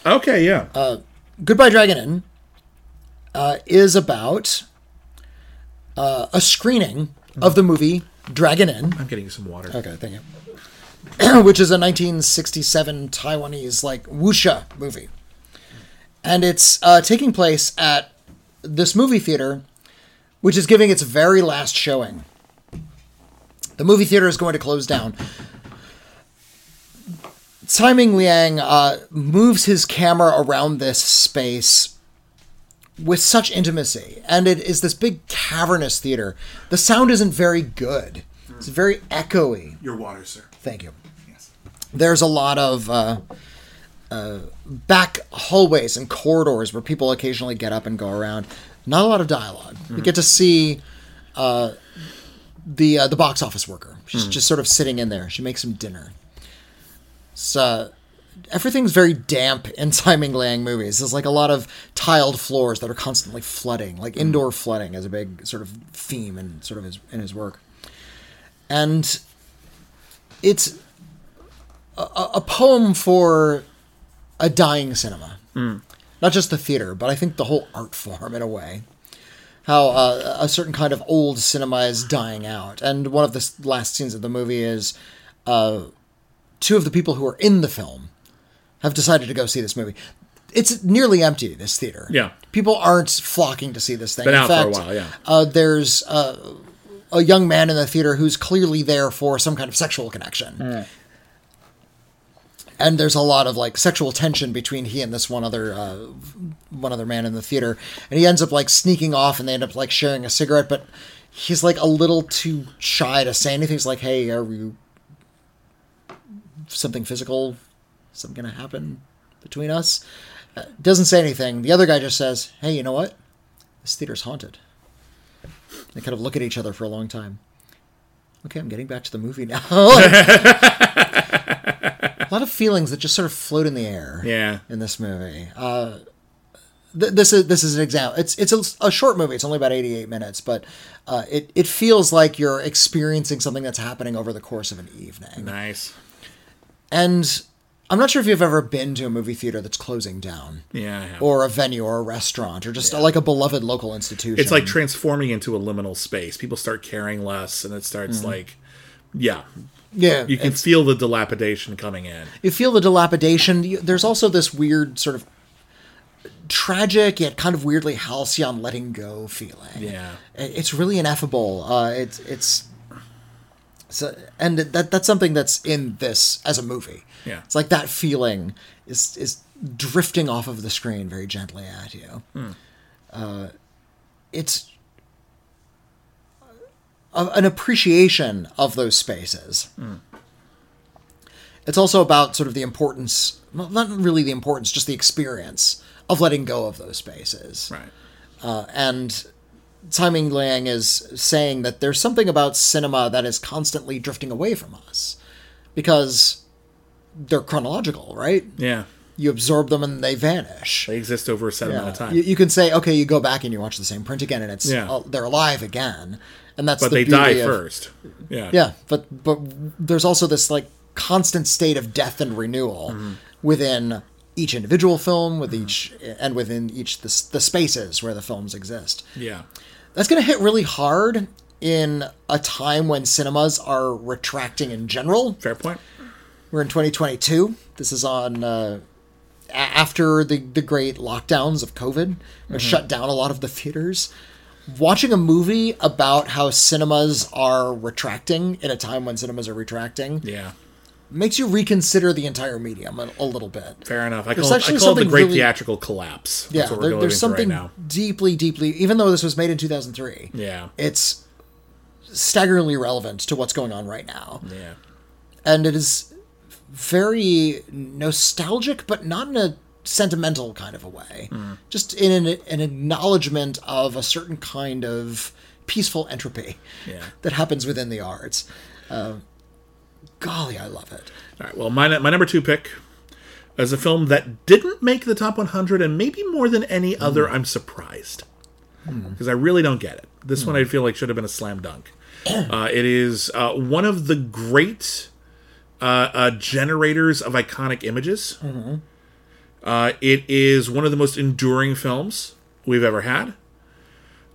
A: okay, yeah.
B: Uh, Goodbye Dragon Inn uh, is about uh, a screening of the movie Dragon Inn.
A: I'm getting you some water.
B: Okay, thank you. Which is a 1967 Taiwanese like wuxia movie, and it's uh, taking place at this movie theater, which is giving its very last showing. The movie theater is going to close down. Tsai Ming Liang uh, moves his camera around this space with such intimacy, and it is this big cavernous theater. The sound isn't very good. It's very echoey.
A: Your water, sir.
B: Thank you.
A: Yes.
B: There's a lot of uh, uh, back hallways and corridors where people occasionally get up and go around. Not a lot of dialogue. You get to see uh, the uh, the box office worker. She's just sort of sitting in there. She makes some dinner. So everything's very damp in Tsai Ming Liang movies. There's like a lot of tiled floors that are constantly flooding. Like indoor flooding is a big sort of theme in sort of his in his work. And it's a, a poem for a dying cinema. Not just the theater, but I think the whole art form in a way. How uh, a certain kind of old cinema is dying out. And one of the last scenes of the movie is uh, two of the people who are in the film have decided to go see this movie. It's nearly empty, this theater.
A: Yeah.
B: People aren't flocking to see this thing.
A: Been
B: in
A: out for a while, yeah.
B: uh, there's uh, a young man in the theater who's clearly there for some kind of sexual connection. And there's a lot of like sexual tension between he and this one other uh, one other man in the theater, and he ends up like sneaking off, and they end up like sharing a cigarette, but he's like a little too shy to say anything. He's like, "Hey, are you something physical? Something gonna happen between us?" Uh, doesn't say anything. The other guy just says, "Hey, you know what? This theater's haunted." They kind of look at each other for a long time. Okay, I'm getting back to the movie now. a lot of feelings that just sort of float in the air.
A: Yeah.
B: In this movie, uh, th- this is this is an example. It's it's a, a short movie. It's only about 88 minutes, but uh, it it feels like you're experiencing something that's happening over the course of an evening.
A: Nice.
B: And I'm not sure if you've ever been to a movie theater that's closing down,
A: Yeah.
B: Or a venue, or a restaurant, or just like a beloved local institution.
A: it's like transforming into a liminal space. People start caring less, and it starts like, yeah,
B: yeah,
A: you can feel the dilapidation coming in.
B: you feel the dilapidation. There's also this weird sort of tragic yet kind of weirdly halcyon letting go feeling.
A: Yeah.
B: It's really ineffable. Uh, it's it's so, and that that's something that's in this as a movie.
A: Yeah.
B: it's like that feeling is is drifting off of the screen very gently at you. Uh, it's a, an appreciation of those spaces It's also about sort of the importance, well, not really the importance, just the experience of letting go of those spaces.
A: Right.
B: Uh, and Tsai Ming Liang is saying that there's something about cinema that is constantly drifting away from us because they're chronological, right?
A: Yeah.
B: You absorb them and they vanish.
A: They exist over a set amount of time.
B: You, you can say, okay, you go back and you watch the same print again, and it's
A: Yeah.
B: uh, they're alive again, and that's
A: but
B: the
A: they die
B: of-
A: first. Yeah.
B: Yeah, but but there's also this like constant state of death and renewal
A: Mm-hmm.
B: within each individual film, with each and within each the, the spaces where the films exist.
A: Yeah.
B: That's going to hit really hard in a time when cinemas are retracting in general.
A: Fair point.
B: We're in 2022. This is on uh, after the the great lockdowns of COVID, which shut down a lot of the theaters. Watching a movie about how cinemas are retracting in a time when cinemas are retracting
A: Yeah.
B: Makes you reconsider the entire medium a, a little bit.
A: Fair enough. I
B: There's
A: call, it, I call it the great
B: really-
A: theatrical collapse.
B: Yeah,
A: what we're
B: there,
A: going
B: there's something
A: right now.
B: deeply, deeply. Even though this was made in 2003,
A: Yeah.
B: it's staggeringly relevant to what's going on right now.
A: Yeah.
B: and it is very nostalgic, but not in a sentimental kind of a way.
A: Mm.
B: Just in an, an acknowledgement of a certain kind of peaceful entropy
A: Yeah.
B: that happens within the arts. Uh, golly, I love it.
A: All right. Well, my my number two pick is a film that didn't make the top 100, and maybe more than any other, I'm surprised because I really don't get it. This one I feel like should have been a slam dunk. Uh, it is uh, one of the great uh, uh, generators of iconic images. Uh, it is one of the most enduring films we've ever had.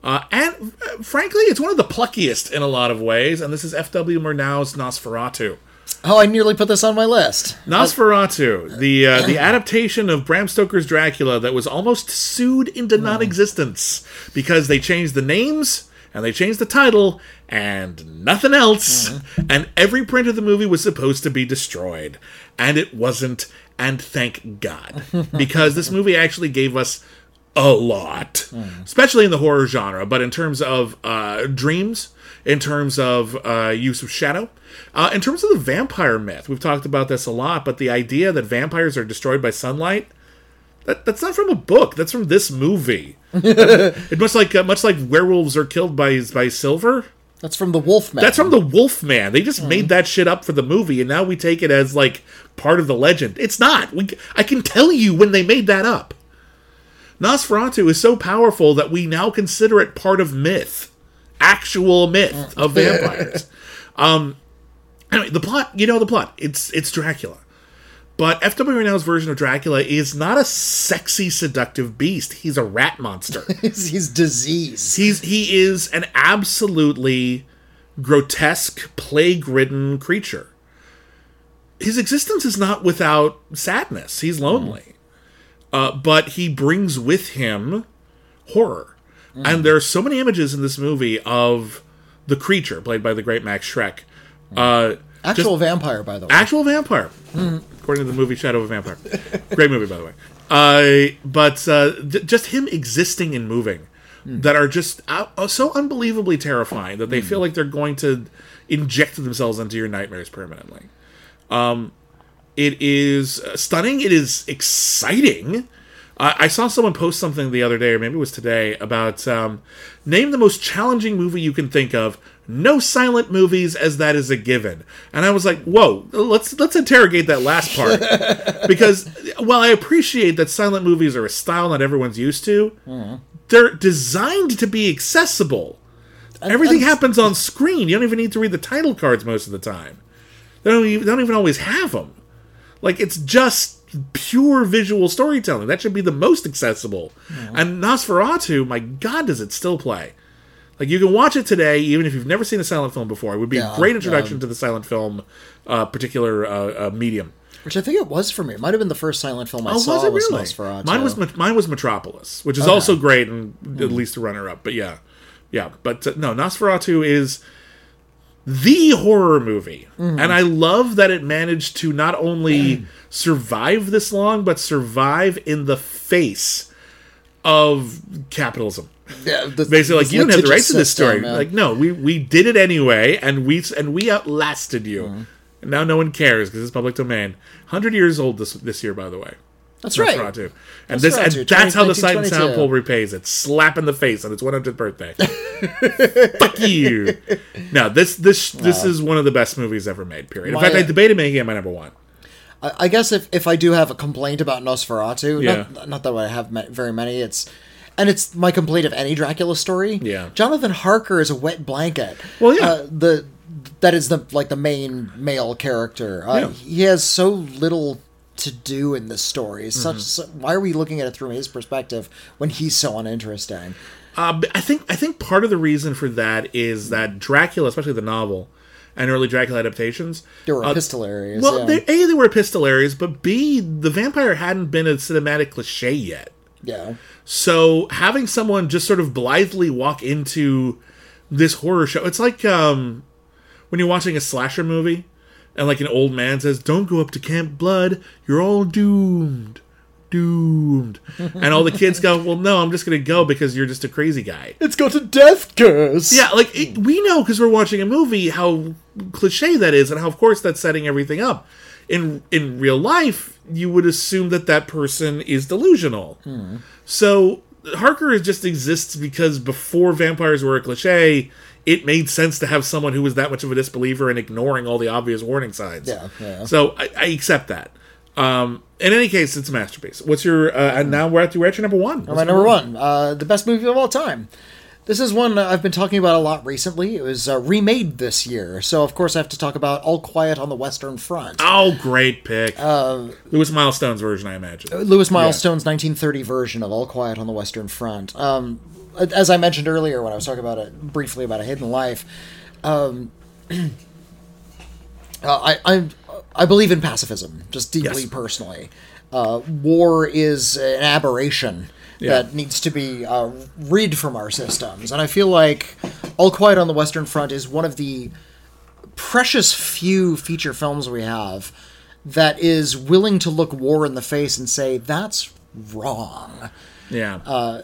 A: Uh, and uh, frankly, it's one of the pluckiest in a lot of ways. And this is F.W. Murnau's Nosferatu.
B: Oh, I nearly put this on my list.
A: Nosferatu, the uh, the adaptation of Bram Stoker's Dracula that was almost sued into non-existence because they changed the names and they changed the title and nothing else, and every print of the movie was supposed to be destroyed, and it wasn't. And thank God, because this movie actually gave us a lot, especially in the horror genre. But in terms of uh, dreams, in terms of uh, use of shadow, uh, in terms of the vampire myth, we've talked about this a lot. But the idea that vampires are destroyed by sunlight. That, that's not from a book. That's from this movie. it much like uh, much like werewolves are killed by by silver.
B: That's from the Wolfman.
A: That's from the Wolfman. They just made that shit up for the movie, and now we take it as like part of the legend. It's not. We, I can tell you when they made that up. Nosferatu is so powerful that we now consider it part of myth, actual myth of vampires. um, anyway, the plot. You know the plot. It's it's Dracula. But F.W. Murnau's version of Dracula is not a sexy, seductive beast. He's a rat monster.
B: he's, he's disease.
A: He's he is an absolutely grotesque, plague-ridden creature. His existence is not without sadness. He's lonely, uh, but he brings with him horror. And there are so many images in this movie of the creature played by the great Max Schreck. Uh,
B: Actual vampire, by the way.
A: actual vampire, according to the movie Shadow of a Vampire. Great movie, by the way. Uh, but uh, just him existing and moving that are just uh, uh, so unbelievably terrifying that they feel like they're going to inject themselves into your nightmares permanently. Um, it is uh, stunning. It is exciting. Uh, I saw someone post something the other day, or maybe it was today, about um, name the most challenging movie you can think of. No silent movies, as that is a given. And I was like, "Whoa, let's let's interrogate that last part," because while I appreciate that silent movies are a style not everyone's used to, they're designed to be accessible. Everything
B: and-
A: happens on screen. You don't even need to read the title cards most of the time. They don't even, they don't even always have them. Like it's just pure visual storytelling. That should be the most accessible. And Nosferatu, my God, does it still play? Like you can watch it today, even if you've never seen a silent film before. It would be
B: Yeah,
A: a great introduction
B: um,
A: to the silent film uh, particular uh, uh, medium.
B: Which I think it was for me. It might have been the first silent film I
A: Oh,
B: saw
A: was it
B: was
A: really?
B: Nosferatu.
A: Mine was mine was Metropolis, which is also great and at least a runner up. But yeah, yeah. But uh, no, Nosferatu is the horror movie, and I love that it managed to not only survive this long, but survive in the face of capitalism.
B: Yeah, the-
A: Basically, like you don't have the rights to this story.
B: yeah.
A: Like no, we we did it anyway, and we and we outlasted you. And now no one cares because it's public domain. Hundred years old this this year, by the way.
B: That's right.
A: Nosferatu. And this and that's how the Sight and Sound poll repays it. Slap in the face on its 100th birthday. Fuck you. No, this this this is one of the best movies ever made. Period. In
B: My-
A: fact, I debated making it my number one.
B: I, I guess if, if I do have a complaint about Nosferatu,
A: Yeah.
B: not, not that I have very many, it's and it's my complaint of any Dracula story.
A: Yeah.
B: Jonathan Harker is a wet blanket.
A: Well, yeah.
B: Uh, the that is the like the main male character. Uh,
A: Yeah.
B: He has so little to do in this story. It's
A: Mm-hmm.
B: Such why are we looking at it through his perspective when he's so uninteresting?
A: Uh, I think I think part of the reason for that is that Dracula, especially the novel and early Dracula adaptations,
B: They were
A: uh. Well,
B: yeah.
A: they, a they were epistolaries, but b the vampire hadn't been a cinematic cliche yet.
B: yeah.
A: So having someone just sort of blithely walk into this horror show, it's like um, when you're watching a slasher movie and like an old man says, "Don't go up to Camp Blood, you're all doomed." Doomed, and all the kids go. Well, no, I'm just gonna go because you're just a crazy guy.
B: It's got a death curse.
A: Yeah, like it, we know because we're watching a movie how cliche that is, and how of course that's setting everything up. In in real life, you would assume that that person is delusional. Hmm. So Harker just exists because before vampires were a cliche, it made sense to have someone who was that much of a disbeliever and ignoring all the obvious warning signs.
B: Yeah, yeah.
A: So I, I accept that. Um, in any case, it's a masterpiece. What's your? Uh, and now we're at, we're at your number one.
B: My number one, uh, the best movie of all time. This is one I've been talking about a lot recently. It was uh, remade this year, so of course I have to talk about All Quiet on the Western Front.
A: Oh, great pick.
B: Uh,
A: Lewis Milestone's version, I imagine.
B: Lewis Milestone's 1930 version of All Quiet on the Western Front. Um, as I mentioned earlier when I was talking about it briefly about a hidden life, um, uh, I, I I believe in pacifism, just deeply
A: Yes.
B: personally. Uh, war is an aberration
A: Yeah.
B: that needs to be uh, rid from our systems, and I feel like All Quiet on the Western Front is one of the precious few feature films we have that is willing to look war in the face and say that's wrong.
A: Yeah.
B: uh,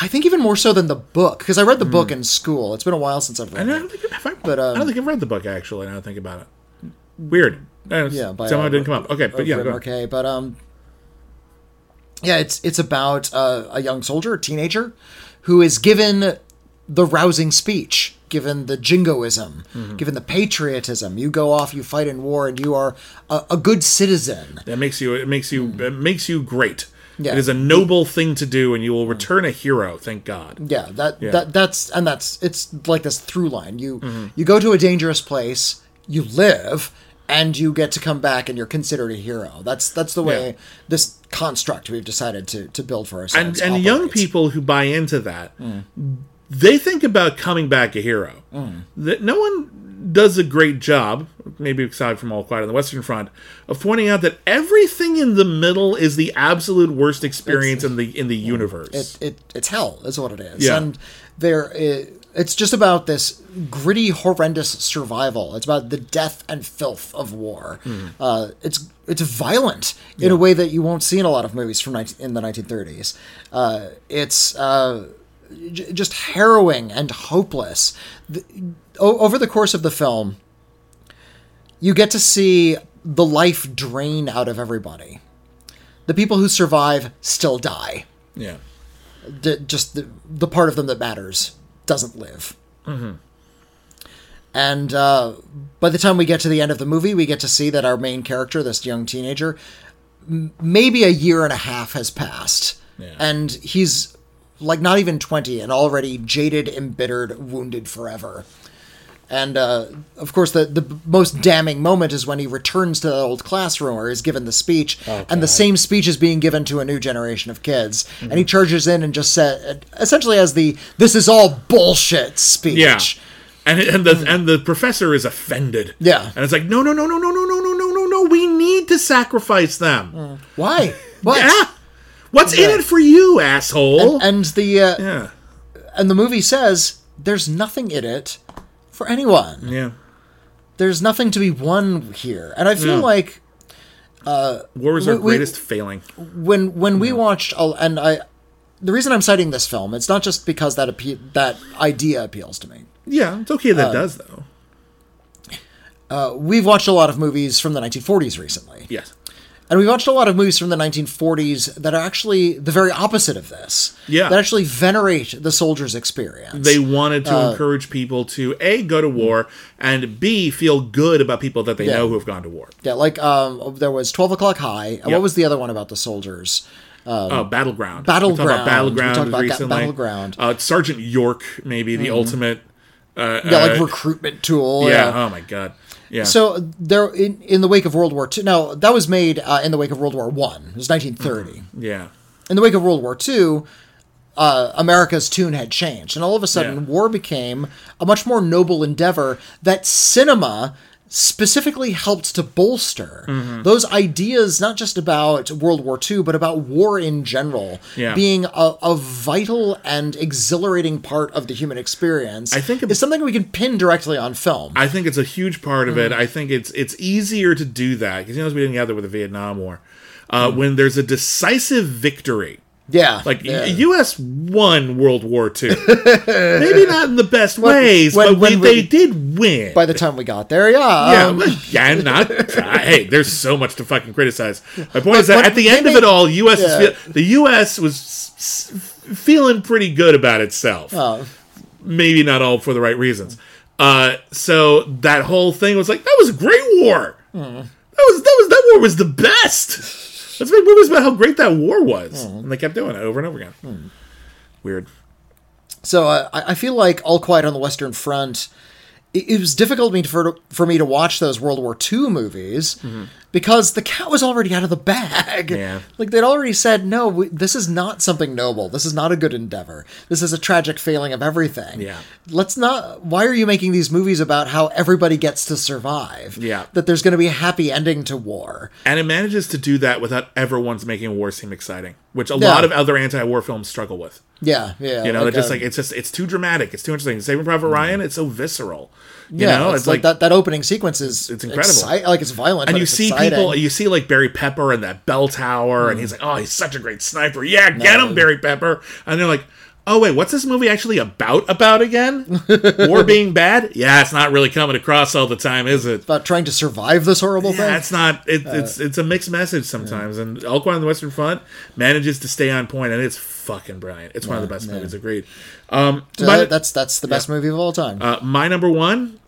B: I think even more so than the book because I read the book in school. It's been a while since I've read
A: I
B: it.
A: don't think, I,
B: But, um,
A: I don't think I've read the book actually. Now I think about it. Weird. Uh,
B: Yeah, by,
A: somehow
B: uh,
A: it didn't come up. Okay, but yeah,
B: Marquet, but um, yeah, it's it's about uh, a young soldier, a teenager, who is given the rousing speech, given the jingoism,
A: Mm-hmm.
B: given the patriotism. You go off, you fight in war, and you are a, a good citizen.
A: That makes you. It makes you. It makes you great.
B: Yeah.
A: It is a noble thing to do, and you will return a hero. Thank God.
B: Yeah, that
A: Yeah.
B: that that's and that's it's like this through line. You
A: Mm-hmm.
B: you go to a dangerous place, you live, and you get to come back, and you're considered a hero. That's that's the way
A: Yeah.
B: this construct we've decided to to build for ourselves.
A: And and young people who buy into that,
B: Mm.
A: they think about coming back a hero.
B: Mm.
A: That no one does a great job, maybe aside from All Quiet on the Western Front, of pointing out that everything in the middle is the absolute worst experience in the in the universe.
B: it, it it's hell is what it is.
A: Yeah.
B: and there it, it's just about this gritty horrendous survival. It's about the death and filth of war.
A: Hmm.
B: uh, it's it's violent in a way that you won't see in a lot of movies from 19, in the 1930s uh, it's uh, j- just harrowing and hopeless. The, o- over the course of the film you get to see the life drain out of everybody the people who survive still die
A: yeah.
B: the, just the, the part of them that matters doesn't live. And uh, by the time we get to the end of the movie, we get to see that our main character, this young teenager, m- maybe a year and a half has passed.
A: Yeah.
B: And he's like not even 20 and already jaded, embittered, wounded forever. And uh, of course, the, the most damning moment is when he returns to the old classroom where he's given the speech, and the same speech is being given to a new generation of kids. And he charges in and just said, essentially, as the "this is all bullshit" speech.
A: Yeah. And and the and the professor is offended.
B: Yeah.
A: And it's like, no, no, no, no, no, no, no, no, no, no, no. We need to sacrifice them.
B: Why? What?
A: Yeah. What's in it for you, asshole?
B: And the uh,
A: yeah.
B: and the movie says there's nothing in it for anyone.
A: Yeah.
B: There's nothing to be won here, and I feel
A: Yeah.
B: like
A: War was our
B: We-
A: greatest failing.
B: when when we watched and I the reason I'm citing this film it's not just because that appe- that idea appeals to me.
A: Yeah, it's okay that
B: Uh,
A: does though.
B: uh, we've watched a lot of movies from the 1940s recently.
A: Yes.
B: And we've watched a lot of movies from the 1940s that are actually the very opposite of this.
A: Yeah.
B: That actually venerate the soldier's experience.
A: They wanted to
B: Uh,
A: encourage people to A, go to war, and B, feel good about people that they
B: Yeah.
A: know who have gone to war.
B: yeah, like um, there was 12 O'Clock High.
A: Yep.
B: What was the other one about the soldiers?
A: oh, Battleground.
B: Battleground.
A: We Battleground
B: We about
A: recently.
B: Battleground.
A: Uh, Sergeant York, maybe the ultimate. Uh,
B: Yeah, like
A: uh,
B: recruitment tool.
A: yeah. Oh my god. Yeah.
B: So there, in, in the wake of World War II. Now that was made uh, in the wake of World War One. It was 1930.
A: yeah.
B: In the wake of World War II, uh, America's tune had changed, and all of a sudden,
A: Yeah.
B: war became a much more noble endeavor that cinema specifically helped to bolster
A: Mm-hmm.
B: those ideas not just about World War II but about war in general
A: Yeah.
B: being a, a vital and exhilarating part of the human experience
A: I think-
B: is something we can pin directly on film.
A: I think it's a huge part of
B: Mm.
A: it. I think it's it's easier to do that because you know as we didn't that with the Vietnam War. Uh,
B: Mm.
A: When there's a decisive victory,
B: yeah,
A: like
B: yeah.
A: U.S. won World War II, maybe not in the best ways,
B: when-
A: but
B: when
A: we, they did win.
B: by the time we got there, yeah,
A: yeah,
B: um,
A: yeah, not. hey, there's so much to fucking criticize. My point is that at the end of it all, U.S.
B: Yeah.
A: feel, the U.S. was feeling pretty good about itself.
B: Oh.
A: Maybe not all for the right reasons. Uh, so that whole thing was like that was a great war.
B: Hmm.
A: That was that was that war was the best. Let's make movies about how great that war was,
B: Hmm.
A: and they kept doing it over and over again. Weird.
B: So uh, I I feel like All Quiet on the Western Front. It, it was difficult for for me to watch those World War II movies mm-hmm. because the cat was already out of the bag.
A: Yeah.
B: like they'd already said, no, we, this is not something noble. This is not a good endeavor. This is a tragic failing of everything.
A: Yeah.
B: let's not. Why are you making these movies about how everybody gets to survive?
A: Yeah.
B: that there's going to be a happy ending to war.
A: And it manages to do that without ever once making war seem exciting, which a
B: Yeah.
A: lot of other anti-war films struggle with.
B: Yeah, yeah.
A: You know, they're just like it's just it's too dramatic, it's too interesting. Saving Private hmm. Ryan, it's so visceral. You
B: yeah,
A: know,
B: it's, like, that. That opening sequence is
A: It's incredible.
B: exci- like it's violent,
A: and you see
B: exciting.
A: people, you see like Barry Pepper and that bell tower, and hmm. he's like, "Oh, he's such a great sniper! Yeah, get him, Barry Pepper!" And they're like, "Oh wait, what's this movie actually about? About again? War being bad? Yeah, it's not really coming across all the time, is it?
B: about trying to survive this horrible
A: Yeah,
B: thing.
A: it's not. It, it's it's a mixed message sometimes, and All Quiet on the Western Front manages to stay on point, and it's fucking brilliant. It's one of the best movies. Agreed. Um,
B: So
A: my,
B: that's that's the best movie of all time.
A: uh, my number one.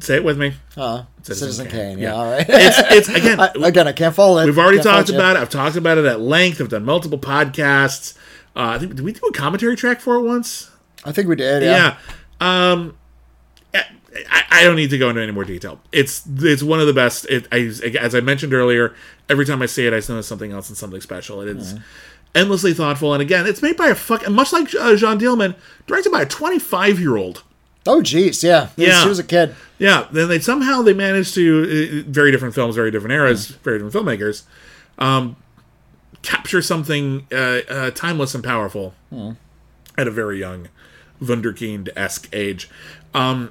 A: Say it with me.
B: Uh,
A: Citizen
B: Citizen,
A: Kane,
B: Kane.
A: yeah.
B: Yeah, all right.
A: It's it's again.
B: I- again, I can't follow it.
A: We've already talked
B: you.
A: about it. I've talked about it at length. I've done multiple podcasts. Uh, I think did we do a commentary track for it once?
B: I think we did. Yeah.
A: Yeah. Um, I, I don't need to go into any more detail. It's it's one of the best. It, I, as I mentioned earlier, every time I see it, I notice something else and something special. It is endlessly thoughtful, and again, it's made by a fuck. Much like uh, Jeanne Dielman, directed by a 25 year old.
B: Oh, jeez. Yeah.
A: Yeah.
B: He was a kid.
A: Yeah, then they somehow they managed to uh, very different films, very different eras, very different filmmakers, um, capture something uh, uh, timeless and powerful at a very young Wunderkind esque age. Um,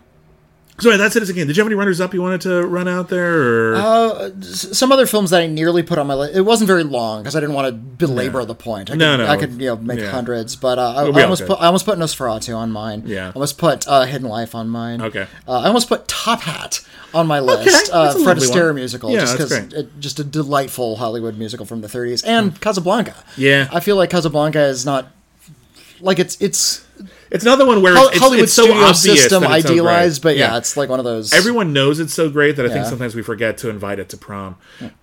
A: so yeah, that's it. As Again, did you have any runners up you wanted to run out there? Or?
B: Uh, Some other films that I nearly put on my list. It wasn't very long because I didn't want to belabor the point. I could,
A: No, no.
B: I could you know make
A: Yeah.
B: hundreds, but uh, I, I almost put I almost put Nosferatu on mine.
A: Yeah.
B: I almost put uh, Hidden Life on mine.
A: Okay.
B: Uh, I almost put Top Hat on my list.
A: that's
B: uh,
A: a
B: Fred Astaire
A: one.
B: musical,
A: Yeah,
B: just
A: that's
B: because
A: great.
B: it, just a delightful Hollywood musical from the 30s, and Casablanca.
A: Yeah.
B: I feel like Casablanca is not like it's it's
A: it's another one where it's, it's,
B: Hollywood
A: it's so
B: studio
A: obvious
B: system
A: that it's so
B: idealized, but yeah, it's like one of those.
A: Everyone knows it's so great that I think sometimes we forget to invite it to prom.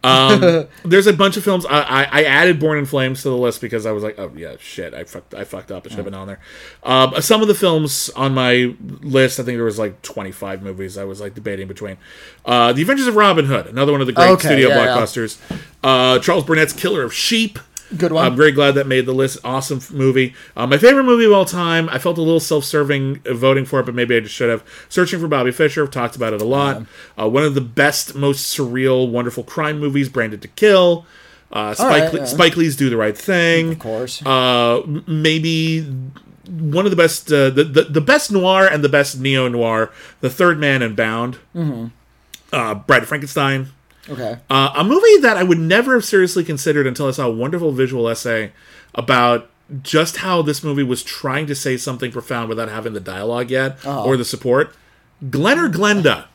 A: Um, there's a bunch of films. I, I, I added Born in Flames to the list because I was like, oh yeah, shit, I fucked, I fucked up. It should have been on there. Um, some of the films on my list, I think there was like 25 movies. I was like debating between uh, The Adventures of Robin Hood, another one of the great
B: Okay,
A: studio
B: yeah, yeah.
A: blockbusters. Uh, Charles Burnett's Killer of Sheep.
B: Good one.
A: I'm very glad that made the list. Awesome movie. Uh, my favorite movie of all time. I felt a little self-serving uh, voting for it, but maybe I just should have. Searching for Bobby Fischer. I've talked about it a lot. Uh, one of the best, most surreal, wonderful crime movies. Branded to Kill. Uh, Spike,
B: right,
A: Lee-
B: yeah.
A: Spike Lee's Do the Right Thing.
B: Of course.
A: Uh, maybe one of the best, uh, the, the the best noir and the best neo noir. The Third Man and Bound. Mm-hmm. Uh, Bride of Frankenstein.
B: Okay.
A: Uh, a movie that I would never have seriously considered until I saw a wonderful visual essay about just how this movie was trying to say something profound without having the dialogue yet or the support. Glenn or Glenda.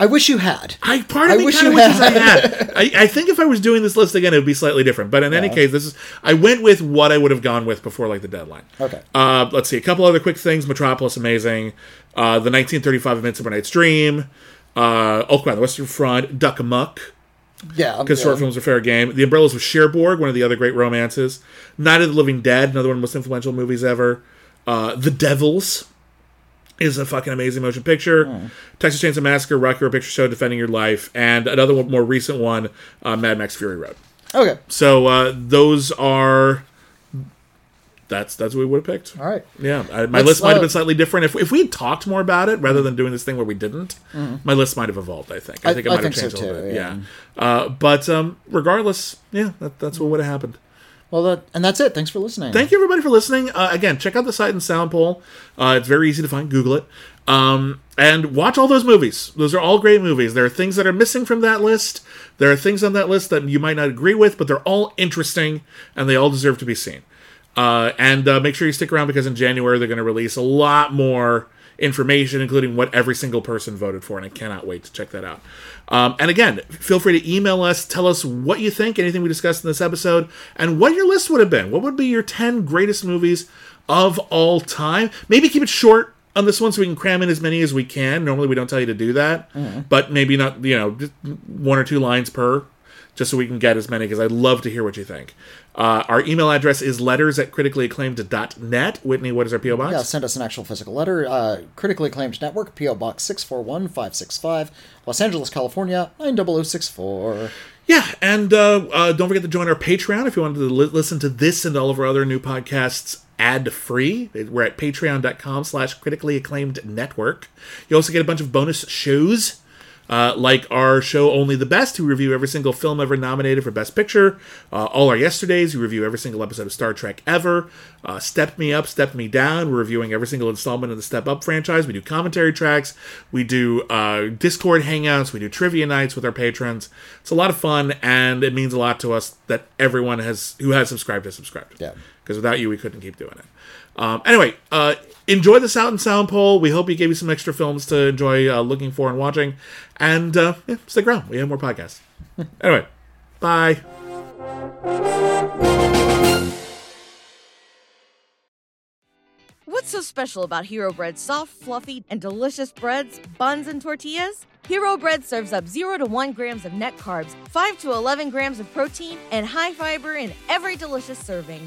B: I wish you had.
A: I part of
B: I
A: me
B: wish you had.
A: I had. I, I think if I was doing this list again, it would be slightly different. But in any case, this is I went with what I would have gone with before like the deadline.
B: Okay.
A: Uh, let's see a couple other quick things. Metropolis, amazing. Uh, the 1935 of Midsummer Night's Dream. Uh, Oak on the Western Front. Duck Amuck.
B: Yeah,
A: Because
B: yeah.
A: short films are fair game. The Umbrellas of Cherbourg, one of the other great romances. Night of the Living Dead, another one of the most influential movies ever. Uh, the Devils is a fucking amazing motion picture.
B: Hmm.
A: Texas Chainsaw Massacre, Rocky Horror Picture Show, Defending Your Life, and another one, more recent one, uh, Mad Max Fury Road.
B: Okay.
A: So uh, those are. That's that's what we would have picked.
B: All right.
A: Yeah, I, my
B: Let's,
A: list might have
B: uh,
A: been slightly different if if we had talked more about it rather than doing this thing where we didn't. My list might have evolved. I think. I,
B: I-
A: think it
B: I
A: might have
B: think so
A: changed a little
B: too,
A: bit.
B: yeah.
A: Yeah, Uh, but um, regardless, yeah, that, that's what would have happened.
B: Well, that, and that's it. Thanks for listening.
A: Thank you everybody for listening. Uh, again, check out the Sight and Sound poll. Uh, it's very easy to find. Google it. Um, and watch all those movies. Those are all great movies. There are things that are missing from that list. There are things on that list that you might not agree with, but they're all interesting and they all deserve to be seen. Uh, and uh, make sure you stick around because in January they're going to release a lot more information, including what every single person voted for, and I cannot wait to check that out. Um, and again, feel free to email us, tell us what you think, anything we discussed in this episode, and what your list would have been. What would be your 10 greatest movies of all time? Maybe keep it short on this one so we can cram in as many as we can. Normally we don't tell you to do that, but maybe not, you know, just one or two lines per just so we can get as many because I'd love to hear what you think. Uh, our email address is letters at criticallyacclaimed.net. Whitney, what is our P.O. Box?
B: Yeah, send us an actual physical letter. Uh, critically acclaimed network, P.O. Box 641565, Los Angeles, California, 90064.
A: Yeah, and uh, uh, don't forget to join our Patreon if you wanted to li- listen to this and all of our other new podcasts ad-free. We're at patreon.com slash critically acclaimed network. You also get a bunch of bonus shows, uh, like our show Only the Best, we review every single film ever nominated for Best Picture. Uh, all our Yesterdays, we review every single episode of Star Trek ever. Uh, Step Me Up, Step Me Down, we're reviewing every single installment of the Step Up franchise. We do commentary tracks, we do uh, Discord hangouts, we do trivia nights with our patrons. It's a lot of fun, and it means a lot to us that everyone has who has subscribed has subscribed.
B: Yeah.
A: Because without you, we couldn't keep doing it. Um, anyway, uh, enjoy the Sound and Sound poll. We hope you gave you some extra films to enjoy uh, looking for and watching. And uh, yeah, stick around. We have more podcasts. anyway, bye.
D: What's so special about Hero Bread's soft, fluffy, and delicious breads, buns, and tortillas? Hero Bread serves up 0 to 1 grams of net carbs, 5 to 11 grams of protein, and high fiber in every delicious serving.